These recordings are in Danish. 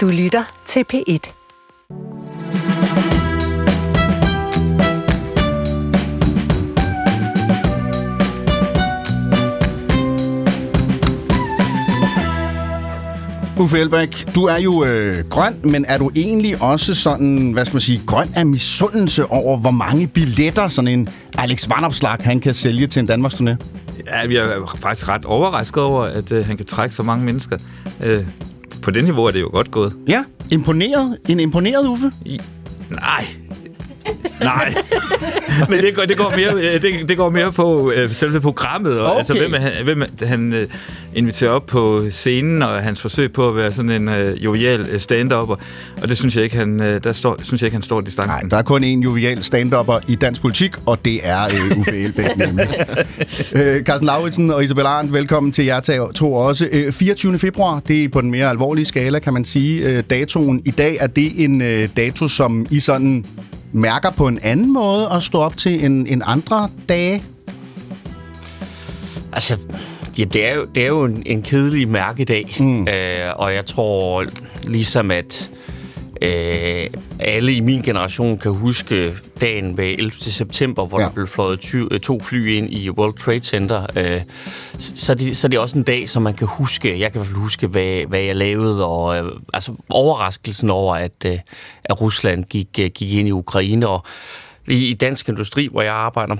Du lytter til P1. Uffe Elbæk, du er jo øh, grøn, men er du egentlig også sådan, hvad skal man sige, grøn af misundelse over, hvor mange billetter sådan en Alex Vanopslag, han kan sælge til en Danmarks turné? Ja, vi er faktisk ret overrasket over, at øh, han kan trække så mange mennesker. Øh, på det niveau er det jo godt gået. Ja, imponeret. En imponeret Uffe? I, nej, Nej, men det går, det går, mere, øh, det, det går mere på øh, selve programmet, og altså, okay. altså, hvem, han, hvem han øh, inviterer op på scenen, og hans forsøg på at være sådan en øh, jovial øh, stand-upper, og det synes jeg ikke, han, øh, der står, synes jeg ikke, han står distancen. Nej, der er kun en jovial stand-upper i dansk politik, og det er øh, Uffe Elbæk nemlig. øh, Carsten Lauritsen og Isabel Arndt, velkommen til jer to også. Øh, 24. februar, det er på den mere alvorlige skala, kan man sige. Øh, datoen i dag, er det en øh, dato, som I sådan mærker på en anden måde at stå op til en, en andre dage? Altså, ja, det er jo, det er jo en, en kedelig mærkedag, mm. øh, og jeg tror ligesom, at øh, alle i min generation kan huske dagen ved 11. september, hvor ja. der blev fløjet ty- øh, to fly ind i World Trade Center. Øh, så, det, så det er også en dag, som man kan huske. Jeg kan i hvert fald huske, hvad, hvad jeg lavede, og øh, altså overraskelsen over, at, øh, at Rusland gik, øh, gik ind i Ukraine. Og i, i Dansk Industri, hvor jeg arbejder,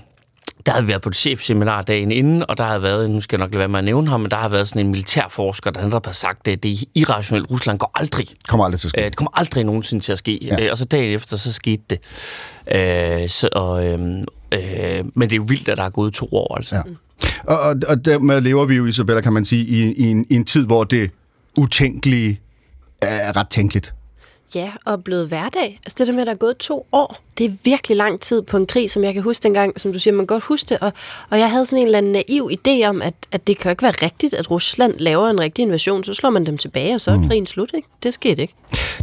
der havde været på et chefseminar dagen inden, og der havde været, nu skal jeg nok lade være med at nævne ham, men der har været sådan en militærforsker, der har sagt, at det er irrationelt. Rusland går aldrig. Kommer aldrig til at ske. Øh, det kommer aldrig nogensinde til at ske. Ja. Øh, og så dagen efter, så skete det. Øh, så, og, øh, øh, men det er jo vildt, at der er gået to år, altså. Ja. Og, og, og dermed lever vi jo, Isabella, kan man sige, i, i, en, i en tid, hvor det utænkelige er ret tænkeligt. Ja, og blevet hverdag. Altså det der med, at der er gået to år, det er virkelig lang tid på en krig, som jeg kan huske dengang, som du siger, man godt huske det. Og, og jeg havde sådan en eller anden naiv idé om, at, at det kan jo ikke være rigtigt, at Rusland laver en rigtig invasion, så slår man dem tilbage, og så er mm. krigen slut, ikke? Det skete ikke.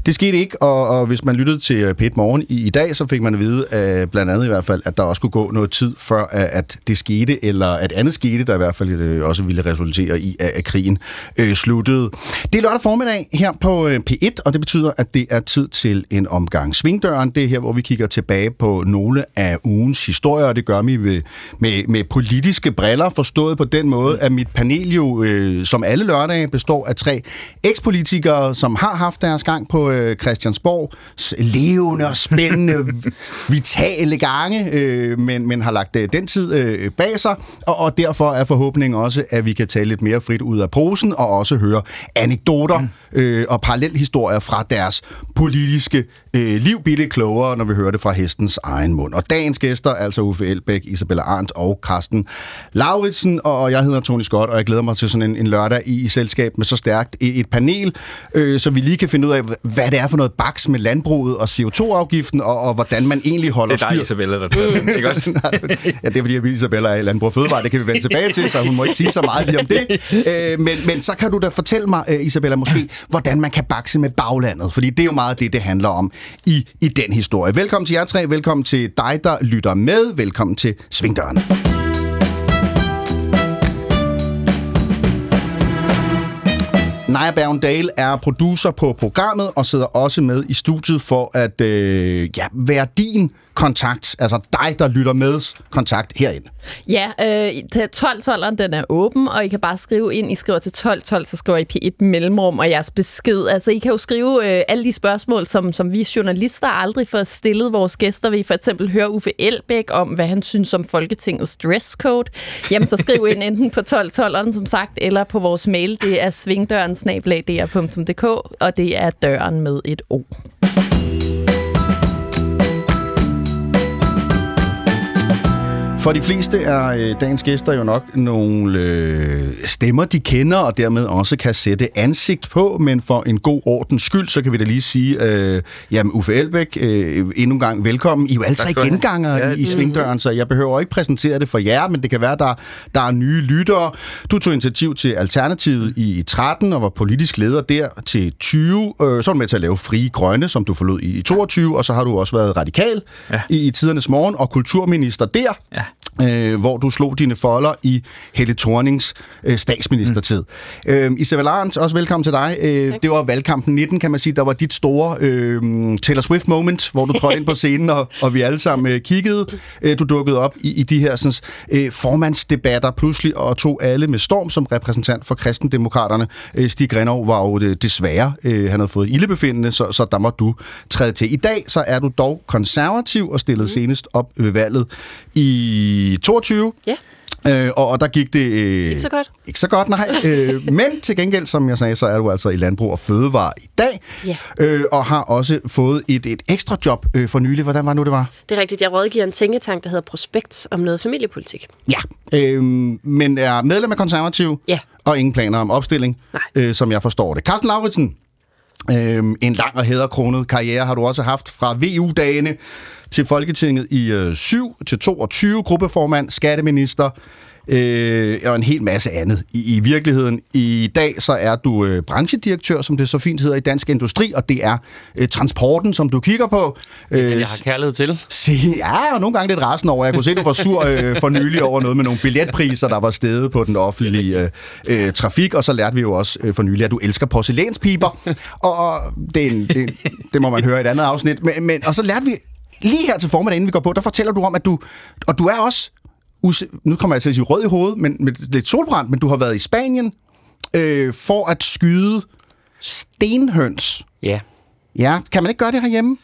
Det skete ikke, og, og hvis man lyttede til øh, Pet Morgen i, i dag, så fik man at vide, at, blandt andet i hvert fald, at der også kunne gå noget tid, før at det skete, eller at andet skete, der i hvert fald øh, også ville resultere i, at, at krigen øh, sluttede. Det er lørdag formiddag her på øh, P1, og det betyder, at det er tid til en omgang svingdøren. Det er her, hvor vi kigger tilbage på nogle af ugens historier, og det gør vi med, med, med politiske briller, forstået på den måde, at mit panel jo, øh, som alle lørdage, består af tre ekspolitikere, som har haft deres gang på øh, Christiansborg. Levende og spændende, vitale gange, øh, men, men har lagt øh, den tid øh, bag sig, og, og derfor er forhåbningen også, at vi kan tale lidt mere frit ud af posen, og også høre anekdoter mm. øh, og parallelhistorier fra deres politiske øh, liv. Blive lidt klogere, når vi hører det fra hestens egen mund. Og dagens gæster, altså Uffe Elbæk, Isabella Arndt og Carsten Lauritsen, og jeg hedder Tony Scott, og jeg glæder mig til sådan en, en lørdag i, i selskab med så stærkt et, et panel, øh, så vi lige kan finde ud af, hvad det er for noget baks med landbruget og CO2-afgiften, og, og hvordan man egentlig holder styr. Det er dig, Isabella, der ikke også? ja, det er fordi, at Isabella er landbrug og fødevare, det kan vi vende tilbage til, så hun må ikke sige så meget lige om det. Øh, men, men så kan du da fortælle mig, øh, Isabella, måske, hvordan man kan bakse med baglandet, fordi det er jo meget det, det handler om i, i den historie. Velkommen til jer tre, velkommen til dig, der lytter med, velkommen til Svingdørene. Naja Bergendal er producer på programmet og sidder også med i studiet for at øh, ja, være din kontakt, altså dig, der lytter med, kontakt herind. Ja, øh, 1212'eren, den er åben, og I kan bare skrive ind. I skriver til 1212, så skriver I P1 mellemrum og jeres besked. Altså, I kan jo skrive øh, alle de spørgsmål, som, som vi journalister aldrig får stillet vores gæster. Vi for eksempel høre Uffe Elbæk om, hvad han synes om Folketingets dresscode. Jamen, så skriv ind enten på 1212'eren, som sagt, eller på vores mail. Det er svingdøren-dr.dk, og det er døren med et O. For de fleste er øh, dagens gæster jo nok nogle øh, stemmer, de kender, og dermed også kan sætte ansigt på, men for en god ordens skyld, så kan vi da lige sige, øh, jamen Uffe Elbæk, øh, endnu en gang velkommen. I er jo alle tre genganger ja, i, i Svingdøren, så jeg behøver ikke præsentere det for jer, men det kan være, der, der er nye lyttere. Du tog initiativ til Alternativet i 13 og var politisk leder der til 20. Øh, så var du med til at lave Frie Grønne, som du forlod i 22, og så har du også været radikal ja. i, i tidernes morgen, og kulturminister der. Ja øh, hvor du slog dine folder i Helle Thornings øh, statsministertid. Mm. Øh, Isabel Arndt, også velkommen til dig. Øh, det var valgkampen 19, kan man sige, der var dit store øh, Taylor Swift moment, hvor du trådte ind på scenen, og, og vi alle sammen øh, kiggede. Øh, du dukkede op i, i de her sådan, øh, formandsdebatter pludselig, og tog alle med storm som repræsentant for kristendemokraterne. Øh, Stig Grenov var jo det, desværre, øh, han havde fået ildebefindende, så, så der må du træde til. I dag så er du dog konservativ og stillet mm. senest op ved valget i 22. Ja. Øh, og, og der gik det... Øh, Ikke så godt. Ikke så godt, nej. øh, men til gengæld, som jeg sagde, så er du altså i Landbrug og Fødevare i dag. Ja. Øh, og har også fået et, et ekstra job øh, for nylig. Hvordan var nu, det var? Det er rigtigt. Jeg rådgiver en tænketank, der hedder Prospekt om noget familiepolitik. Ja. Øh, men er medlem af konservativ. Ja. Og ingen planer om opstilling, Nej. øh, som jeg forstår det. Carsten Lauritsen, øh, en lang og hæderkronet karriere har du også haft fra VU-dagene til Folketinget i øh, 7 til 22, gruppeformand, skatteminister, øh, og en hel masse andet. I, I virkeligheden, i dag så er du øh, branchedirektør, som det så fint hedder i Dansk Industri, og det er øh, transporten, som du kigger på. Øh, Jeg har kærlighed til. Se, ja, og nogle gange lidt resten over. Jeg kunne se, du var sur øh, for nylig over noget med nogle billetpriser, der var steget på den offentlige øh, øh, trafik, og så lærte vi jo også øh, for nylig, at du elsker porcelænspiber, og det, er en, det, det må man høre i et andet afsnit. Men, men, og så lærte vi lige her til formiddag, inden vi går på, der fortæller du om, at du, og du er også, nu kommer jeg til at sige rød i hovedet, men med lidt solbrændt, men du har været i Spanien øh, for at skyde stenhøns. Ja. Ja, kan man ikke gøre det herhjemme?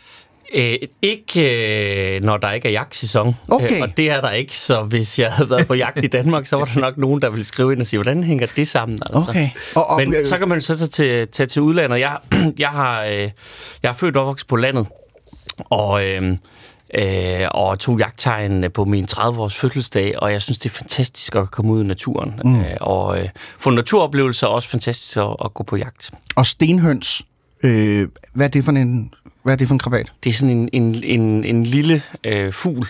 Øh, ikke øh, når der ikke er jagtsæson. Okay. Øh, og det er der ikke, så hvis jeg havde været på jagt i Danmark, så var der nok nogen, der ville skrive ind og sige, hvordan hænger det sammen? Altså. Okay. Og, og, Men så kan man så tage til, tage til udlandet. Jeg, jeg, har, øh, jeg er født og opvokset på landet, og, øh, øh, og tog jagttegn på min 30-års fødselsdag, og jeg synes, det er fantastisk at komme ud i naturen. Mm. Øh, og øh, få naturoplevelser er også fantastisk at, at gå på jagt. Og stenhøns, øh, hvad er det for en, hvad er det for en krabat? Det er sådan en, en, en, en lille øh, fugl,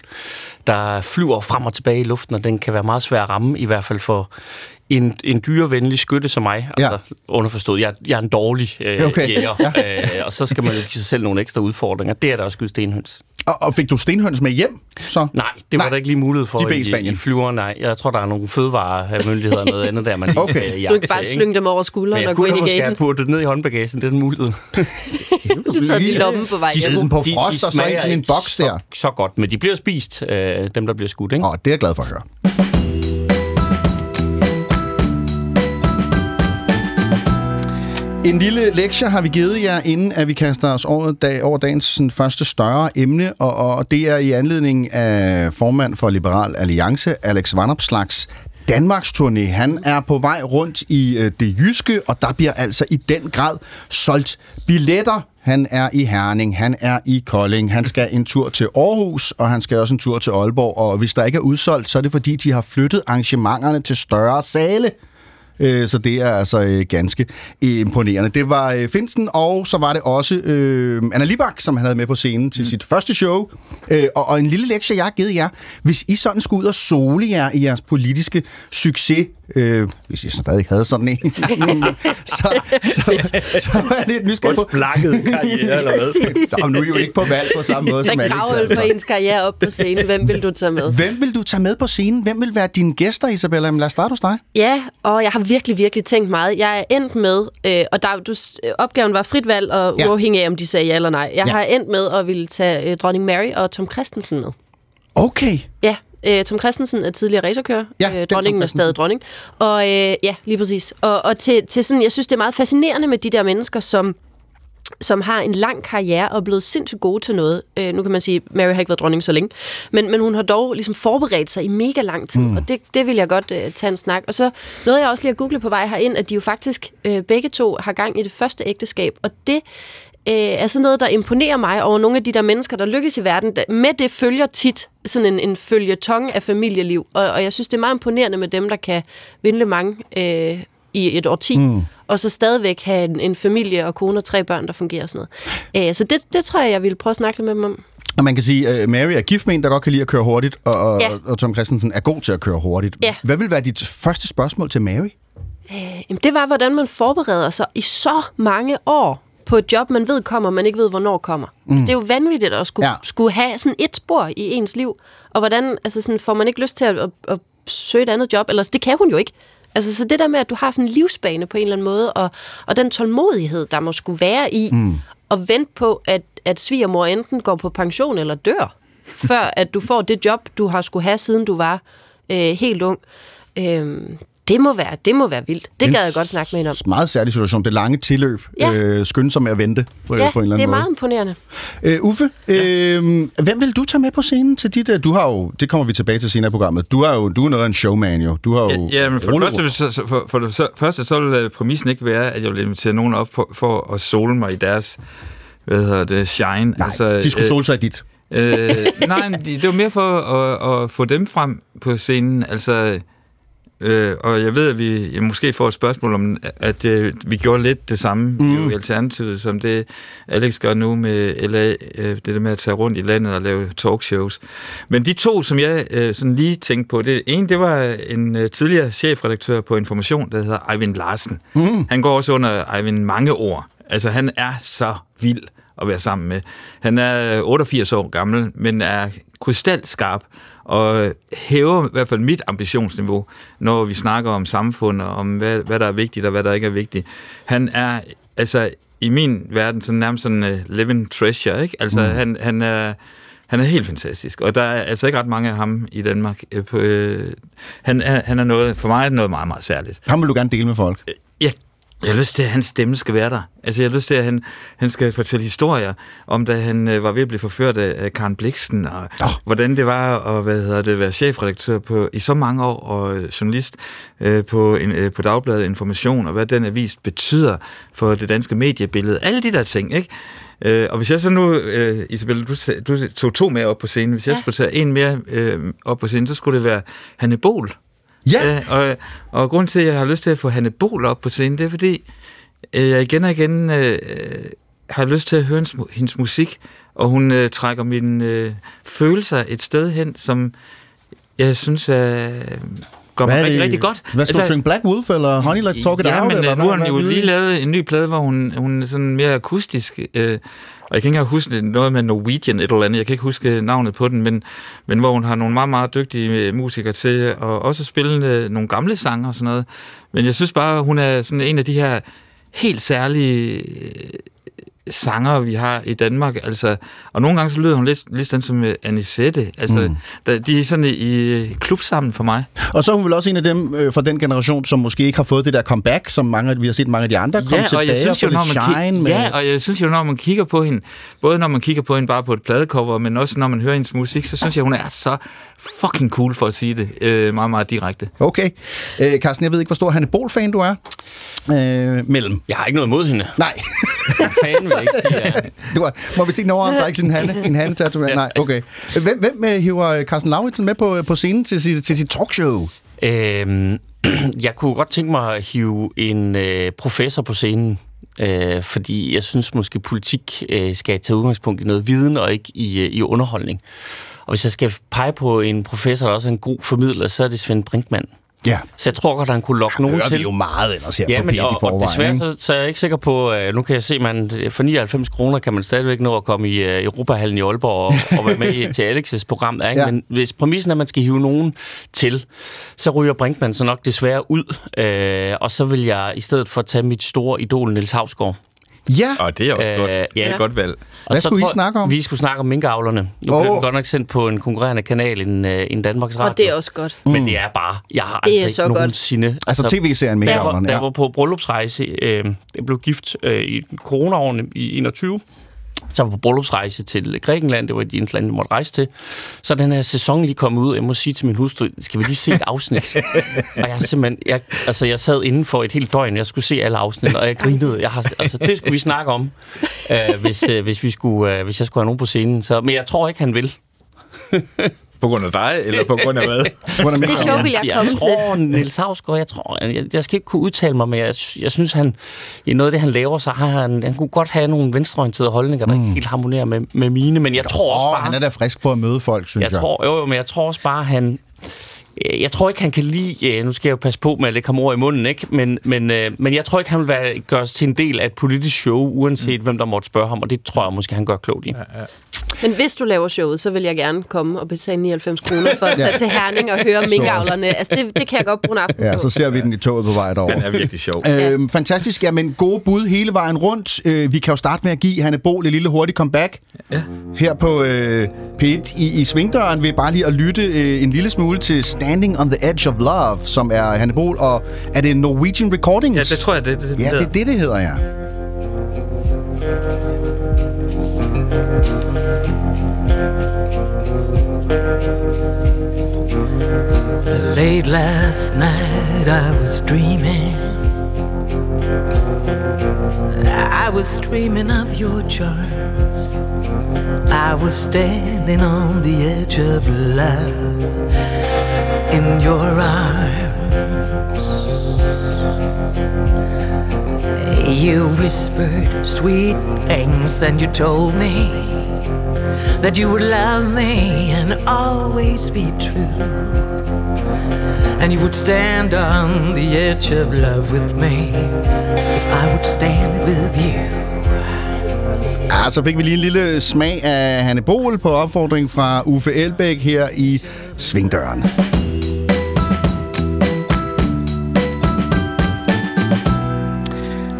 der flyver frem og tilbage i luften, og den kan være meget svær at ramme, i hvert fald for en, en dyrevenlig skytte som mig. Ja. Altså, underforstået, jeg, jeg er en dårlig øh, Okay. jæger, øh, og så skal man jo give sig selv nogle ekstra udfordringer. Det er der også skyde stenhøns. Og, og fik du stenhøns med hjem? Så? Nej, det var Nej. der ikke lige mulighed for De i i, Spanien. i flyveren. Nej, jeg tror, der er nogle fødevaremyndigheder og noget andet der, man lige Okay. skal Så du ikke bare slynge dem over Men skulderen jeg og gå kunne ind da i måske have gaten. puttet ned i håndbagagen, den mulighed. Du tager de lomme på vej De hjem. smider dem på frost og så ind i en boks der. Så, så godt, men de bliver spist, øh, dem der bliver skudt, ikke? Åh, det er jeg glad for at høre. En lille lektie har vi givet jer, inden at vi kaster os over, dag, over dagens sådan, første større emne, og, og det er i anledning af formand for Liberal Alliance, Alex Vanopslags Danmarks turné. Han er på vej rundt i øh, det jyske, og der bliver altså i den grad solgt billetter. Han er i Herning, han er i Kolding, han skal en tur til Aarhus, og han skal også en tur til Aalborg. Og hvis der ikke er udsolgt, så er det fordi, de har flyttet arrangementerne til større sale. Øh, Så det er altså øh, ganske imponerende. Det var øh, Finsten, og så var det også øh, Anna Libak, som han havde med på scenen til mm. sit første show. Øh, og, og en lille lektie, jeg har givet jer. Hvis I sådan skulle ud og sole jer i jeres politiske succes, øh, hvis I stadig havde sådan en, så, så, så er det et nysgerrig på. Blakket karriere, eller hvad? Nå, nu er I jo ikke på valg på samme måde som Der Alex. gravøl for ens karriere op på scenen. Hvem vil du tage med? Hvem vil du tage med på scenen? Hvem vil være dine gæster, Isabella? Jamen, lad os starte hos dig. Ja, og jeg har virkelig, virkelig tænkt meget. Jeg er endt med, øh, og der, du, opgaven var frit valg, og Ja. uafhængig af, om de sagde ja eller nej. Jeg Ja. ja. har endt med at ville tage øh, dronning Mary og Tom Christensen med. Okay. Ja, øh, Tom Christensen er tidligere racerkører. Ja, øh, dronningen er stadig dronning. Og øh, ja, lige præcis. Og, og til, til sådan, jeg synes, det er meget fascinerende med de der mennesker, som som har en lang karriere og er blevet sindssygt gode til noget. Øh, nu kan man sige, Mary har ikke været dronning så længe, men, men hun har dog ligesom forberedt sig i mega lang tid, mm. og det, det vil jeg godt øh, tage en snak. Og så noget, jeg også lige har googlet på vej herind, at de jo faktisk øh, begge to har gang i det første ægteskab, og det øh, er sådan noget, der imponerer mig over nogle af de der mennesker, der lykkes i verden. Med det følger tit sådan en, en følgetong af familieliv, og, og jeg synes, det er meget imponerende med dem, der kan vinde mange øh, i et årti, mm. og så stadigvæk have en, en familie og kone og tre børn, der fungerer og sådan noget. Øh, så det, det tror jeg, jeg ville prøve at snakke lidt med dem om. Og man kan sige, at Mary er gift med en, der godt kan lide at køre hurtigt, og, og, Ja. og Tom Christensen er god til at køre hurtigt. Ja. Hvad vil være dit første spørgsmål til Mary? Øh, jamen, det var, hvordan man forbereder sig i så mange år på et job, man ved kommer, man ikke ved, hvornår kommer. Mm. Det er jo vanvittigt at skulle, Ja. ja. skulle have sådan et spor i ens liv. Og hvordan, altså sådan, får man ikke lyst til at, at, at søge et andet job? Ellers, det kan hun jo ikke. Altså, så det der med, at du har sådan en livsbane på en eller anden måde, og, og den tålmodighed, der må skulle være i, mm. at vente på, at, at svigermor enten går på pension eller dør, før at du får det job, du har skulle have, siden du var øh, helt ung. Øh, det må være, det må være vildt. Det En gad jeg godt snakke med hende om. Meget særlig situation. Det lange tilløb. Ja. Øh, skynde sig med at vente på, Ja, på en eller anden det er måde. meget imponerende. Øh, Uffe, øh, hvem vil du tage med på scenen til dit... øh, Du har jo, det kommer vi tilbage til senere i programmet. Du har jo du er noget af en showman jo. Du har jo Ja, men for det, første, så, for, for det så, første, så vil øh, præmissen ikke være, at jeg vil invitere nogen op for, for at sole mig i deres hvad hedder det, shine. Nej, altså, de skulle sole sig i dit. øh, nej, det det var mere for at, at få dem frem på scenen. Altså, øh, og jeg ved, at vi jeg måske får et spørgsmål om, at øh, vi gjorde lidt det samme mm. i Alternativet, som det Alex gør nu med LA, øh, det der med at tage rundt i landet og lave talkshows. Men de to, som jeg øh, sådan lige tænkte på, det ene, det var en øh, tidligere chefredaktør på Information, der hedder Eivind Larsen. Mm. Han går også under Eivind mange ord. Altså, han er så vild at være sammen med. Han er 88 år gammel, men er krystalskarp og hæver i hvert fald mit ambitionsniveau, når vi snakker om samfund og om, hvad, hvad der er vigtigt og hvad der ikke er vigtigt. Han er, altså i min verden, sådan nærmest sådan uh, living treasure, ikke? Altså mm. han, han er... Han er helt fantastisk, og der er altså ikke ret mange af ham i Danmark. Øh, på, øh, han, er, han er noget, for mig er noget meget, meget særligt. Ham vil du gerne dele med folk. Ja, jeg har lyst til, at hans stemme skal være der. Altså, jeg har lyst til, at han, han skal fortælle historier om, da han øh, var ved at blive forført af, af Karen Bliksen, og oh. hvordan det var at hvad hedder det, være chefredaktør på, i så mange år, og øh, journalist øh, på, en, øh, på Dagbladet Information, og hvad den avis betyder for det danske mediebillede. Alle de der ting, ikke? Øh, og hvis jeg så nu, øh, Isabella, du, du tog to mere op på scenen. Hvis jeg Ja. skulle tage en mere øh, op på scenen, så skulle det være Hanne Bol. Ja, Ja, og, og grund til, at jeg har lyst til at få Hanne Bol op på scenen, det er fordi, øh, jeg igen og igen øh, har lyst til at høre hendes, hendes musik, og hun øh, trækker mine øh, følelser et sted hen, som jeg synes er, går mig rigtig, rigtig godt. Hvad skal altså, du synge? Black Wolf eller Honey Let's Talk It ja, Out? men eller øh, nu har hun jo lige lavet en ny plade, hvor hun, hun er sådan mere akustisk, øh, og jeg kan ikke engang huske det, noget med Norwegian et eller andet, jeg kan ikke huske navnet på den, men, men hvor hun har nogle meget, meget dygtige øh, musikere til og også spille øh, nogle gamle sange og sådan noget. Men jeg synes bare, hun er sådan en af de her helt særlige øh, sanger, vi har i Danmark. Altså, og nogle gange så lyder hun lidt, lidt sådan som øh, Anisette. Altså, mm. der, de er sådan i, klub sammen for mig. Og så er hun vel også en af dem øh, fra den generation, som måske ikke har fået det der comeback, som mange, vi har set mange af de andre komme Ja, og tilbage jeg synes jo, få når man, shine med. ja, og jeg synes jo, når man kigger på hende, både når man kigger på hende bare på et pladecover, men også når man hører hendes musik, så synes jeg, hun er så fucking cool for at sige det øh, meget, meget direkte. Okay. Øh, Carsten, jeg ved ikke, hvor stor Hanne Bol-fan du er. Øh, mellem. Jeg har ikke noget imod hende. Nej. Fanden vil ikke sige, ja. Du må vi se en overarm, der er ikke sådan en Hanne, en Hanne tatovering? Nej, okay. Hvem, hvem øh, hiver Carsten Lauritsen med på, på scenen til, sit- til sit talkshow? Øhm, jeg kunne godt tænke mig at hive en øh, professor på scenen, øh, fordi jeg synes måske, politik øh, skal tage udgangspunkt i noget viden og ikke i, øh, i underholdning. Og hvis jeg skal pege på en professor, der også er en god formidler, så er det Svend Brinkmann. Ja. Så jeg tror godt, at han kunne lokke nogen til. vi jo meget ellers her Ja, på men P1 i og, og forvejen. desværre så, så er jeg ikke sikker på, øh, nu kan jeg se, man for 99 kroner kan man stadigvæk nå at komme i uh, Europahallen i Aalborg og, og være med i, til Alex's program. Ikke? Ja. Men hvis præmissen er, at man skal hive nogen til, så ryger Brinkmann så nok desværre ud. Øh, og så vil jeg i stedet for tage mit store idol, Niels Havsgaard. Ja, Og det er også Øh, godt. ja. Det er et godt valg. Og Hvad så skulle I tror- snakke om? Vi skulle snakke om minkavlerne. Nu oh. den godt nok sendt på en konkurrerende kanal end, uh, end Danmarks Radio. Og det er også godt. Men det er bare, jeg har Det er aldrig så godt. nogensinde... altså tv-serien var, ja. jeg var på bryllupsrejse, øh, jeg blev gift øh, i coronaårene i 21, så var på bryllupsrejse til Grækenland, det var de eneste lande, jeg måtte rejse til. Så den her sæson lige kommet ud, og jeg må sige til min hustru, skal vi lige se et afsnit? og jeg simpelthen, jeg, altså jeg sad inden for et helt døgn, jeg skulle se alle afsnit, og jeg grinede. Jeg har, altså det skulle vi snakke om, øh, hvis, øh, hvis, vi skulle, øh, hvis jeg skulle have nogen på scenen. Så, men jeg tror ikke, han vil. På grund af dig, eller på grund af hvad? Hvordan Det show vil jeg jeg komme til. tror, Niels Havsgaard, jeg tror, jeg, jeg skal ikke kunne udtale mig, men jeg, jeg synes, han, i noget af det, han laver, så har han, han kunne godt have nogle venstreorienterede holdninger, der mm. ikke helt harmonerer med, med mine, men jeg tror også bare, han er da frisk på at møde folk, synes jeg. jeg tror, jo, jo, men jeg tror også bare, han, jeg tror ikke, han kan lide, nu skal jeg jo passe på med at lægge ham ord i munden, ikke? Men, men, men jeg tror ikke, han vil være, til en del af et politisk show, uanset mm. hvem der måtte spørge ham, og det tror jeg måske, han gør klogt i. Ja, ja. Men hvis du laver showet, så vil jeg gerne komme og betale 99 kroner for at tage ja. til Herning og høre minkavlerne. Altså, det, det kan jeg godt bruge en aften Ja, så ser vi den i toget på vej derover. Den er virkelig sjov. Øh, fantastisk. Ja, men gode bud hele vejen rundt. Øh, vi kan jo starte med at give Hanne Bol et lille hurtigt comeback. Ja. Her på øh, P1 i, i Svingdøren vil bare lige at lytte øh, en lille smule til Standing on the Edge of Love, som er Hanne Bol. Og er det Norwegian Recordings? Ja, det tror jeg, det, det, det Ja, det er det, det hedder, ja. Late last night I was dreaming. I was dreaming of your charms. I was standing on the edge of love in your arms. You whispered sweet things and you told me that you would love me and always be true. And you would stand on the edge of love with me if I would stand with you. Ja, så fik vi lige en lille smag af Hanne Bol på opfordring fra Uffe Elbæk her i Svingdøren.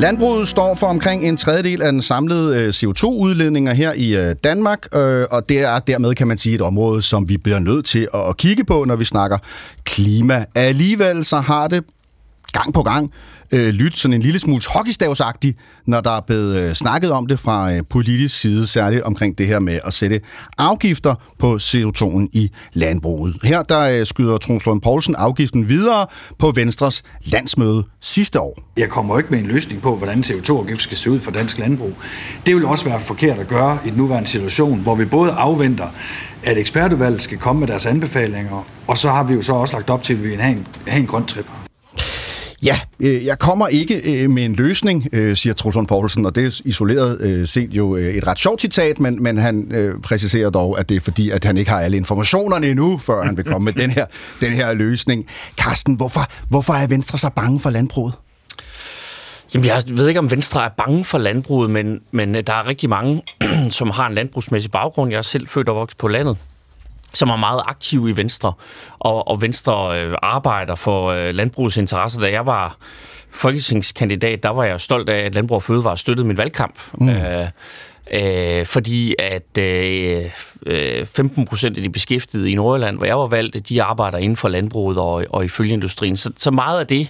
Landbruget står for omkring en tredjedel af den samlede øh, CO2-udledninger her i øh, Danmark, øh, og det er dermed, kan man sige, et område, som vi bliver nødt til at kigge på, når vi snakker klima. Alligevel så har det gang på gang øh, lytte sådan en lille smule hockeystavsagtig, når der er blevet øh, snakket om det fra øh, politisk side, særligt omkring det her med at sætte afgifter på CO2'en i landbruget. Her der øh, skyder Troels Lund Poulsen afgiften videre på Venstres landsmøde sidste år. Jeg kommer ikke med en løsning på, hvordan CO2-afgift skal se ud for dansk landbrug. Det vil også være forkert at gøre i den nuværende situation, hvor vi både afventer, at ekspertudvalget skal komme med deres anbefalinger, og så har vi jo så også lagt op til, at vi vil have en, have en grøn trip. Ja, øh, jeg kommer ikke øh, med en løsning, øh, siger Trulsund Poulsen, og det er isoleret øh, set jo øh, et ret sjovt citat, men, men han øh, præciserer dog, at det er fordi, at han ikke har alle informationerne endnu, før han vil komme med den her, den her løsning. Carsten, hvorfor, hvorfor er Venstre så bange for landbruget? Jamen, jeg ved ikke, om Venstre er bange for landbruget, men, men der er rigtig mange, som har en landbrugsmæssig baggrund. Jeg er selv født og vokset på landet som er meget aktiv i Venstre, og, og Venstre øh, arbejder for øh, landbrugets interesser. Da jeg var folketingskandidat, der var jeg stolt af, at Landbrug og Fødevare støttede min valgkamp. Mm. Øh, øh, fordi at øh, 15 procent af de beskæftigede i Nordjylland, hvor jeg var valgt, de arbejder inden for landbruget og, og i følgeindustrien. Så, så meget af det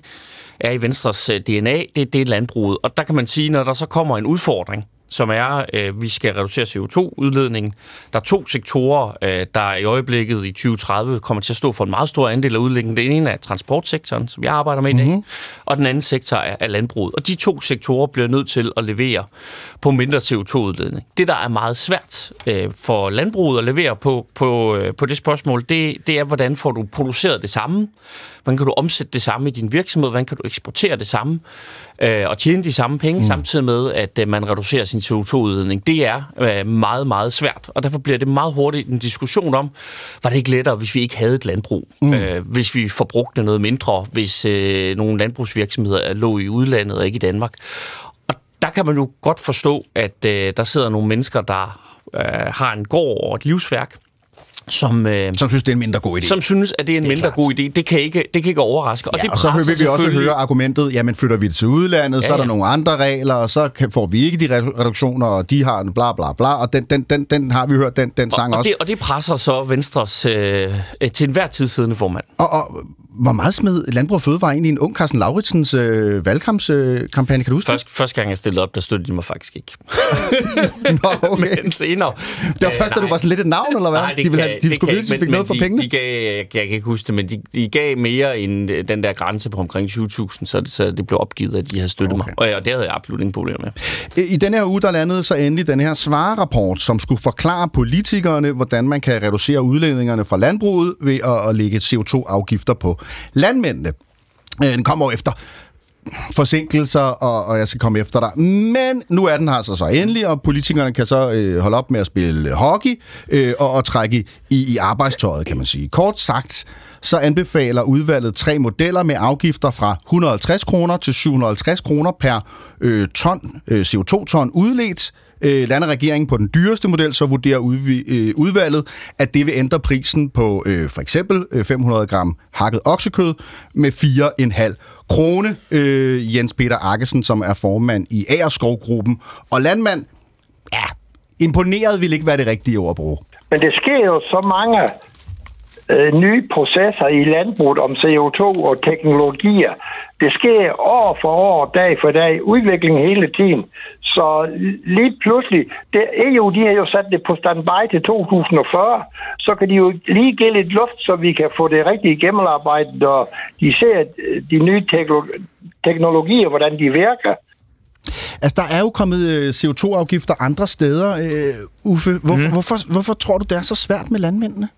er i Venstres øh, DNA, det, det er landbruget. Og der kan man sige, når der så kommer en udfordring, som er, øh, vi skal reducere CO2-udledningen. Der er to sektorer, øh, der i øjeblikket i 2030 kommer til at stå for en meget stor andel af udledningen. Den ene er transportsektoren, som jeg arbejder med i dag, mm-hmm. og den anden sektor er, er landbruget. Og de to sektorer bliver nødt til at levere på mindre CO2-udledning. Det, der er meget svært øh, for landbruget at levere på, på, øh, på det spørgsmål, det, det er, hvordan får du produceret det samme? Hvordan kan du omsætte det samme i din virksomhed? Hvordan kan du eksportere det samme? øh, og tjene de samme penge, mm. samtidig med, at øh, man reducerer sin CO2-udledning. Det er øh, meget, meget svært, og derfor bliver det meget hurtigt en diskussion om, var det ikke lettere, hvis vi ikke havde et landbrug? Mm. Øh, hvis vi forbrugte noget mindre, hvis øh, nogle landbrugsvirksomheder lå i udlandet og ikke i Danmark. Og der kan man jo godt forstå, at øh, der sidder nogle mennesker, der øh, har en gård og et livsværk, som, øh, som synes, det er en mindre god idé. Som synes, at det er en det er mindre klart. god idé. Det kan ikke, det kan ikke overraske. Og, ja, det og så vil vi også høre argumentet, jamen flytter vi det til udlandet, ja, så er der ja. nogle andre regler, og så kan, får vi ikke de reduktioner, og de har en bla bla bla, og den, den, den, den har vi hørt, den, den sang og, og også. Det, og det presser så Venstres øh, til enhver tid siddende formand. Og, og hvor meget smed Landbrug og Fødevare egentlig en ung Carsten Lauritsens øh, valgkampskampagne? Øh, kan du huske Først, Første gang jeg stillede op, der støttede de mig faktisk ikke. Nå, okay. Men senere... Det var først, da du var sådan lidt et navn, eller hvad? Nej, de, ville have, de skulle vide, at de fik noget for de, pengene? De gav, jeg, jeg kan ikke huske det, men de, de gav mere end øh, den der grænse på omkring 20.000, så, det, så det blev opgivet, at de havde støttet okay. mig. Og, ja, og det havde jeg absolut ingen problemer med. I den her uge, der landede så endelig den her svarerapport, som skulle forklare politikerne, hvordan man kan reducere udledningerne fra landbruget ved at, at lægge CO2-afgifter på landmændene. Øh, den kommer efter forsinkelser, og, og jeg skal komme efter dig. Men nu er den her så, så endelig, og politikerne kan så øh, holde op med at spille hockey øh, og, og trække i, i arbejdstøjet, kan man sige. Kort sagt, så anbefaler udvalget tre modeller med afgifter fra 150 kroner til 750 kroner per øh, ton, øh, CO2-ton udledt. Øh, lander regeringen på den dyreste model, så vurderer udvi, øh, udvalget, at det vil ændre prisen på øh, for eksempel øh, 500 gram hakket oksekød med 4,5 krone. Øh, Jens Peter Arkesen, som er formand i Agerskov-gruppen, og landmand, ja, imponeret vil ikke være det rigtige ord at bruge. Men det sker jo så mange øh, nye processer i landbruget om CO2 og teknologier. Det sker år for år, dag for dag, udvikling hele tiden. Så lige pludselig, det, EU de har jo sat det på standby til 2040, så kan de jo lige give lidt luft, så vi kan få det rigtige gennemarbejdet, og de ser øh, de nye teknologier, hvordan de virker. Altså, der er jo kommet øh, CO2-afgifter andre steder. Uh, Uffe, hvor, mm. hvorfor, hvorfor tror du, det er så svært med landmændene?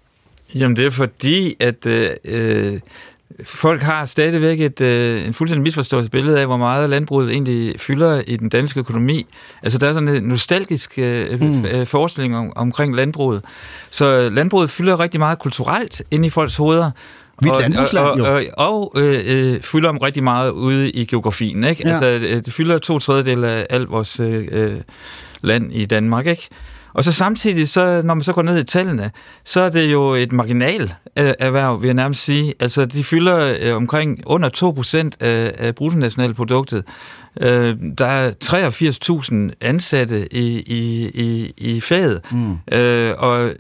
Jamen, det er fordi, at øh, folk har stadigvæk et, øh, en fuldstændig misforstået billede af, hvor meget landbruget egentlig fylder i den danske økonomi. Altså, der er sådan en nostalgisk øh, mm. øh, forestilling om, omkring landbruget. Så landbruget fylder rigtig meget kulturelt ind i folks hoveder. Vi er landbrugsland, og, og, og, og øh, øh, fylder om rigtig meget ude i geografien. Ikke? Ja. Altså, øh, det fylder to tredjedel af alt vores øh, øh, land i Danmark. Ikke? Og så samtidig, så, når man så går ned i tallene, så er det jo et marginal øh, erhverv, vil jeg nærmest sige. Altså, de fylder øh, omkring under 2% af, af bruttonationalproduktet. Øh, der er 83.000 ansatte i, i, i, i faget, mm. øh, og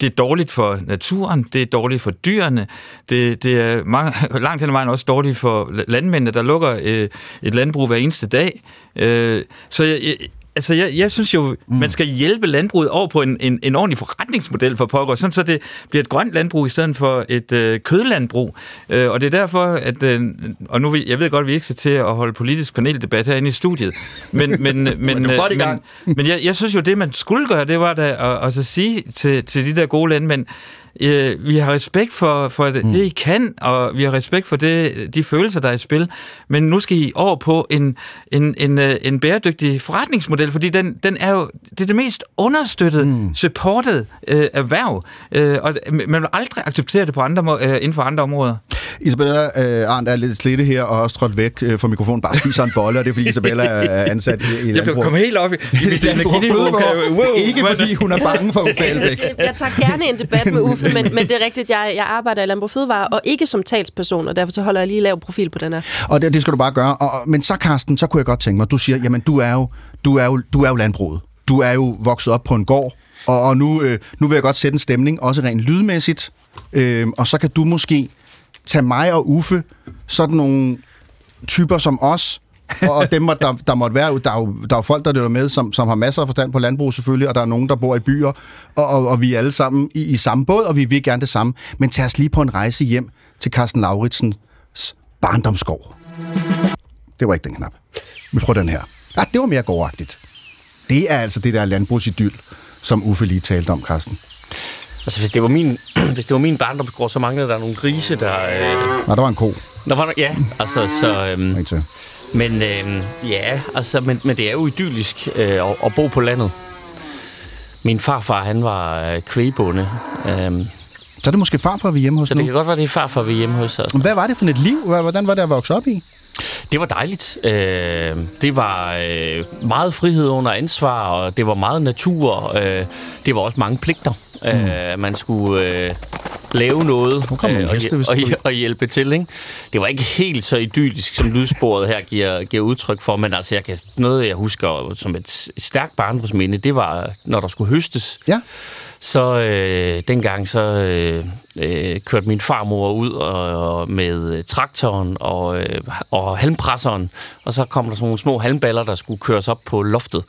det er dårligt for naturen, det er dårligt for dyrene, det, det er mange, langt hen ad vejen også dårligt for landmændene, der lukker øh, et landbrug hver eneste dag. Øh, så jeg, altså, jeg, jeg synes jo, mm. man skal hjælpe landbruget over på en, en, en ordentlig forretningsmodel for pokker, sådan så det bliver et grønt landbrug i stedet for et øh, kødlandbrug. Øh, og det er derfor, at, øh, og nu jeg ved godt, at vi ikke skal til at holde politisk paneldebat herinde i studiet, men, men, men, men, øh, men, men jeg, jeg synes jo, det man skulle gøre, det var da at, at, at sige til, til de der gode landmænd, øh, vi har respekt for, for det, mm. det, I kan, og vi har respekt for det, de følelser, der er i spil. Men nu skal I over på en, en, en, øh, en bæredygtig forretningsmodel, fordi den, den er jo det er det mest understøttede, mm. supported øh, erhverv, øh, og man vil aldrig acceptere det på andre, øh, inden for andre områder. Isabella øh, Arndt er lidt slidte her og også trådt væk øh, fra mikrofonen, bare spiser en bolle, og det er fordi Isabella er ansat i, i Jeg blev kommet helt op i, i mit energiniveau. Wow, ikke fordi hun er bange for Uffe Elbæk. Jeg tager gerne en debat med Uffe, men, men det er rigtigt, jeg, jeg arbejder i Landbrug Fødevare, og ikke som talsperson, og derfor så holder jeg lige lav profil på den her. Og det, det skal du bare gøre. Og, men så, Karsten, så kunne jeg godt tænke mig, du siger, jamen du er jo, du er jo, du er jo landbruget. Du er jo vokset op på en gård, og, og nu, øh, nu vil jeg godt sætte en stemning, også rent lydmæssigt. Øh, og så kan du måske tage mig og Uffe, sådan nogle typer som os, og dem, der, der måtte være, der er jo, der er jo folk, der lytter med, som, som har masser af forstand på landbrug selvfølgelig, og der er nogen, der bor i byer, og, og, og vi er alle sammen i, i samme båd, og vi vil gerne det samme. Men tag os lige på en rejse hjem til Carsten Lauritsens barndomsgård. Det var ikke den knap. Vi prøver den her. Ah, det var mere gårdagtigt. Det er altså det der landbrugsidyl, som Uffe lige talte om, Carsten. Altså, hvis det var min, hvis det var min barndomsgård, så manglede der nogle grise, der... Øh... Nej, der var en ko. Der var, ja, altså, så... Øhm, men øh, ja, altså, men, men det er jo idyllisk øh, at, at bo på landet. Min farfar, han var øh, kvægbonde. Øh, så er det måske farfar, vi er hjemme hos Så nu? det kan godt være, det er farfar, vi er hjemme hos. Altså. Hvad var det for et liv? Hvordan var det at vokse op i? Det var dejligt. Øh, det var øh, meget frihed under ansvar, og det var meget natur. Øh, det var også mange pligter. Mm. Øh, man skulle øh, lave noget øh, og, og, og hjælpe til. Ikke? Det var ikke helt så idyllisk, som lydsporet her giver, giver udtryk for, men altså, jeg kan, noget, jeg husker som et stærkt barndomsminde, det var, når der skulle høstes. Ja så øh, dengang så øh, øh, kørte min farmor ud og, og med traktoren og, øh, og halmpresseren, og så kom der sådan nogle små halmballer, der skulle køres op på loftet,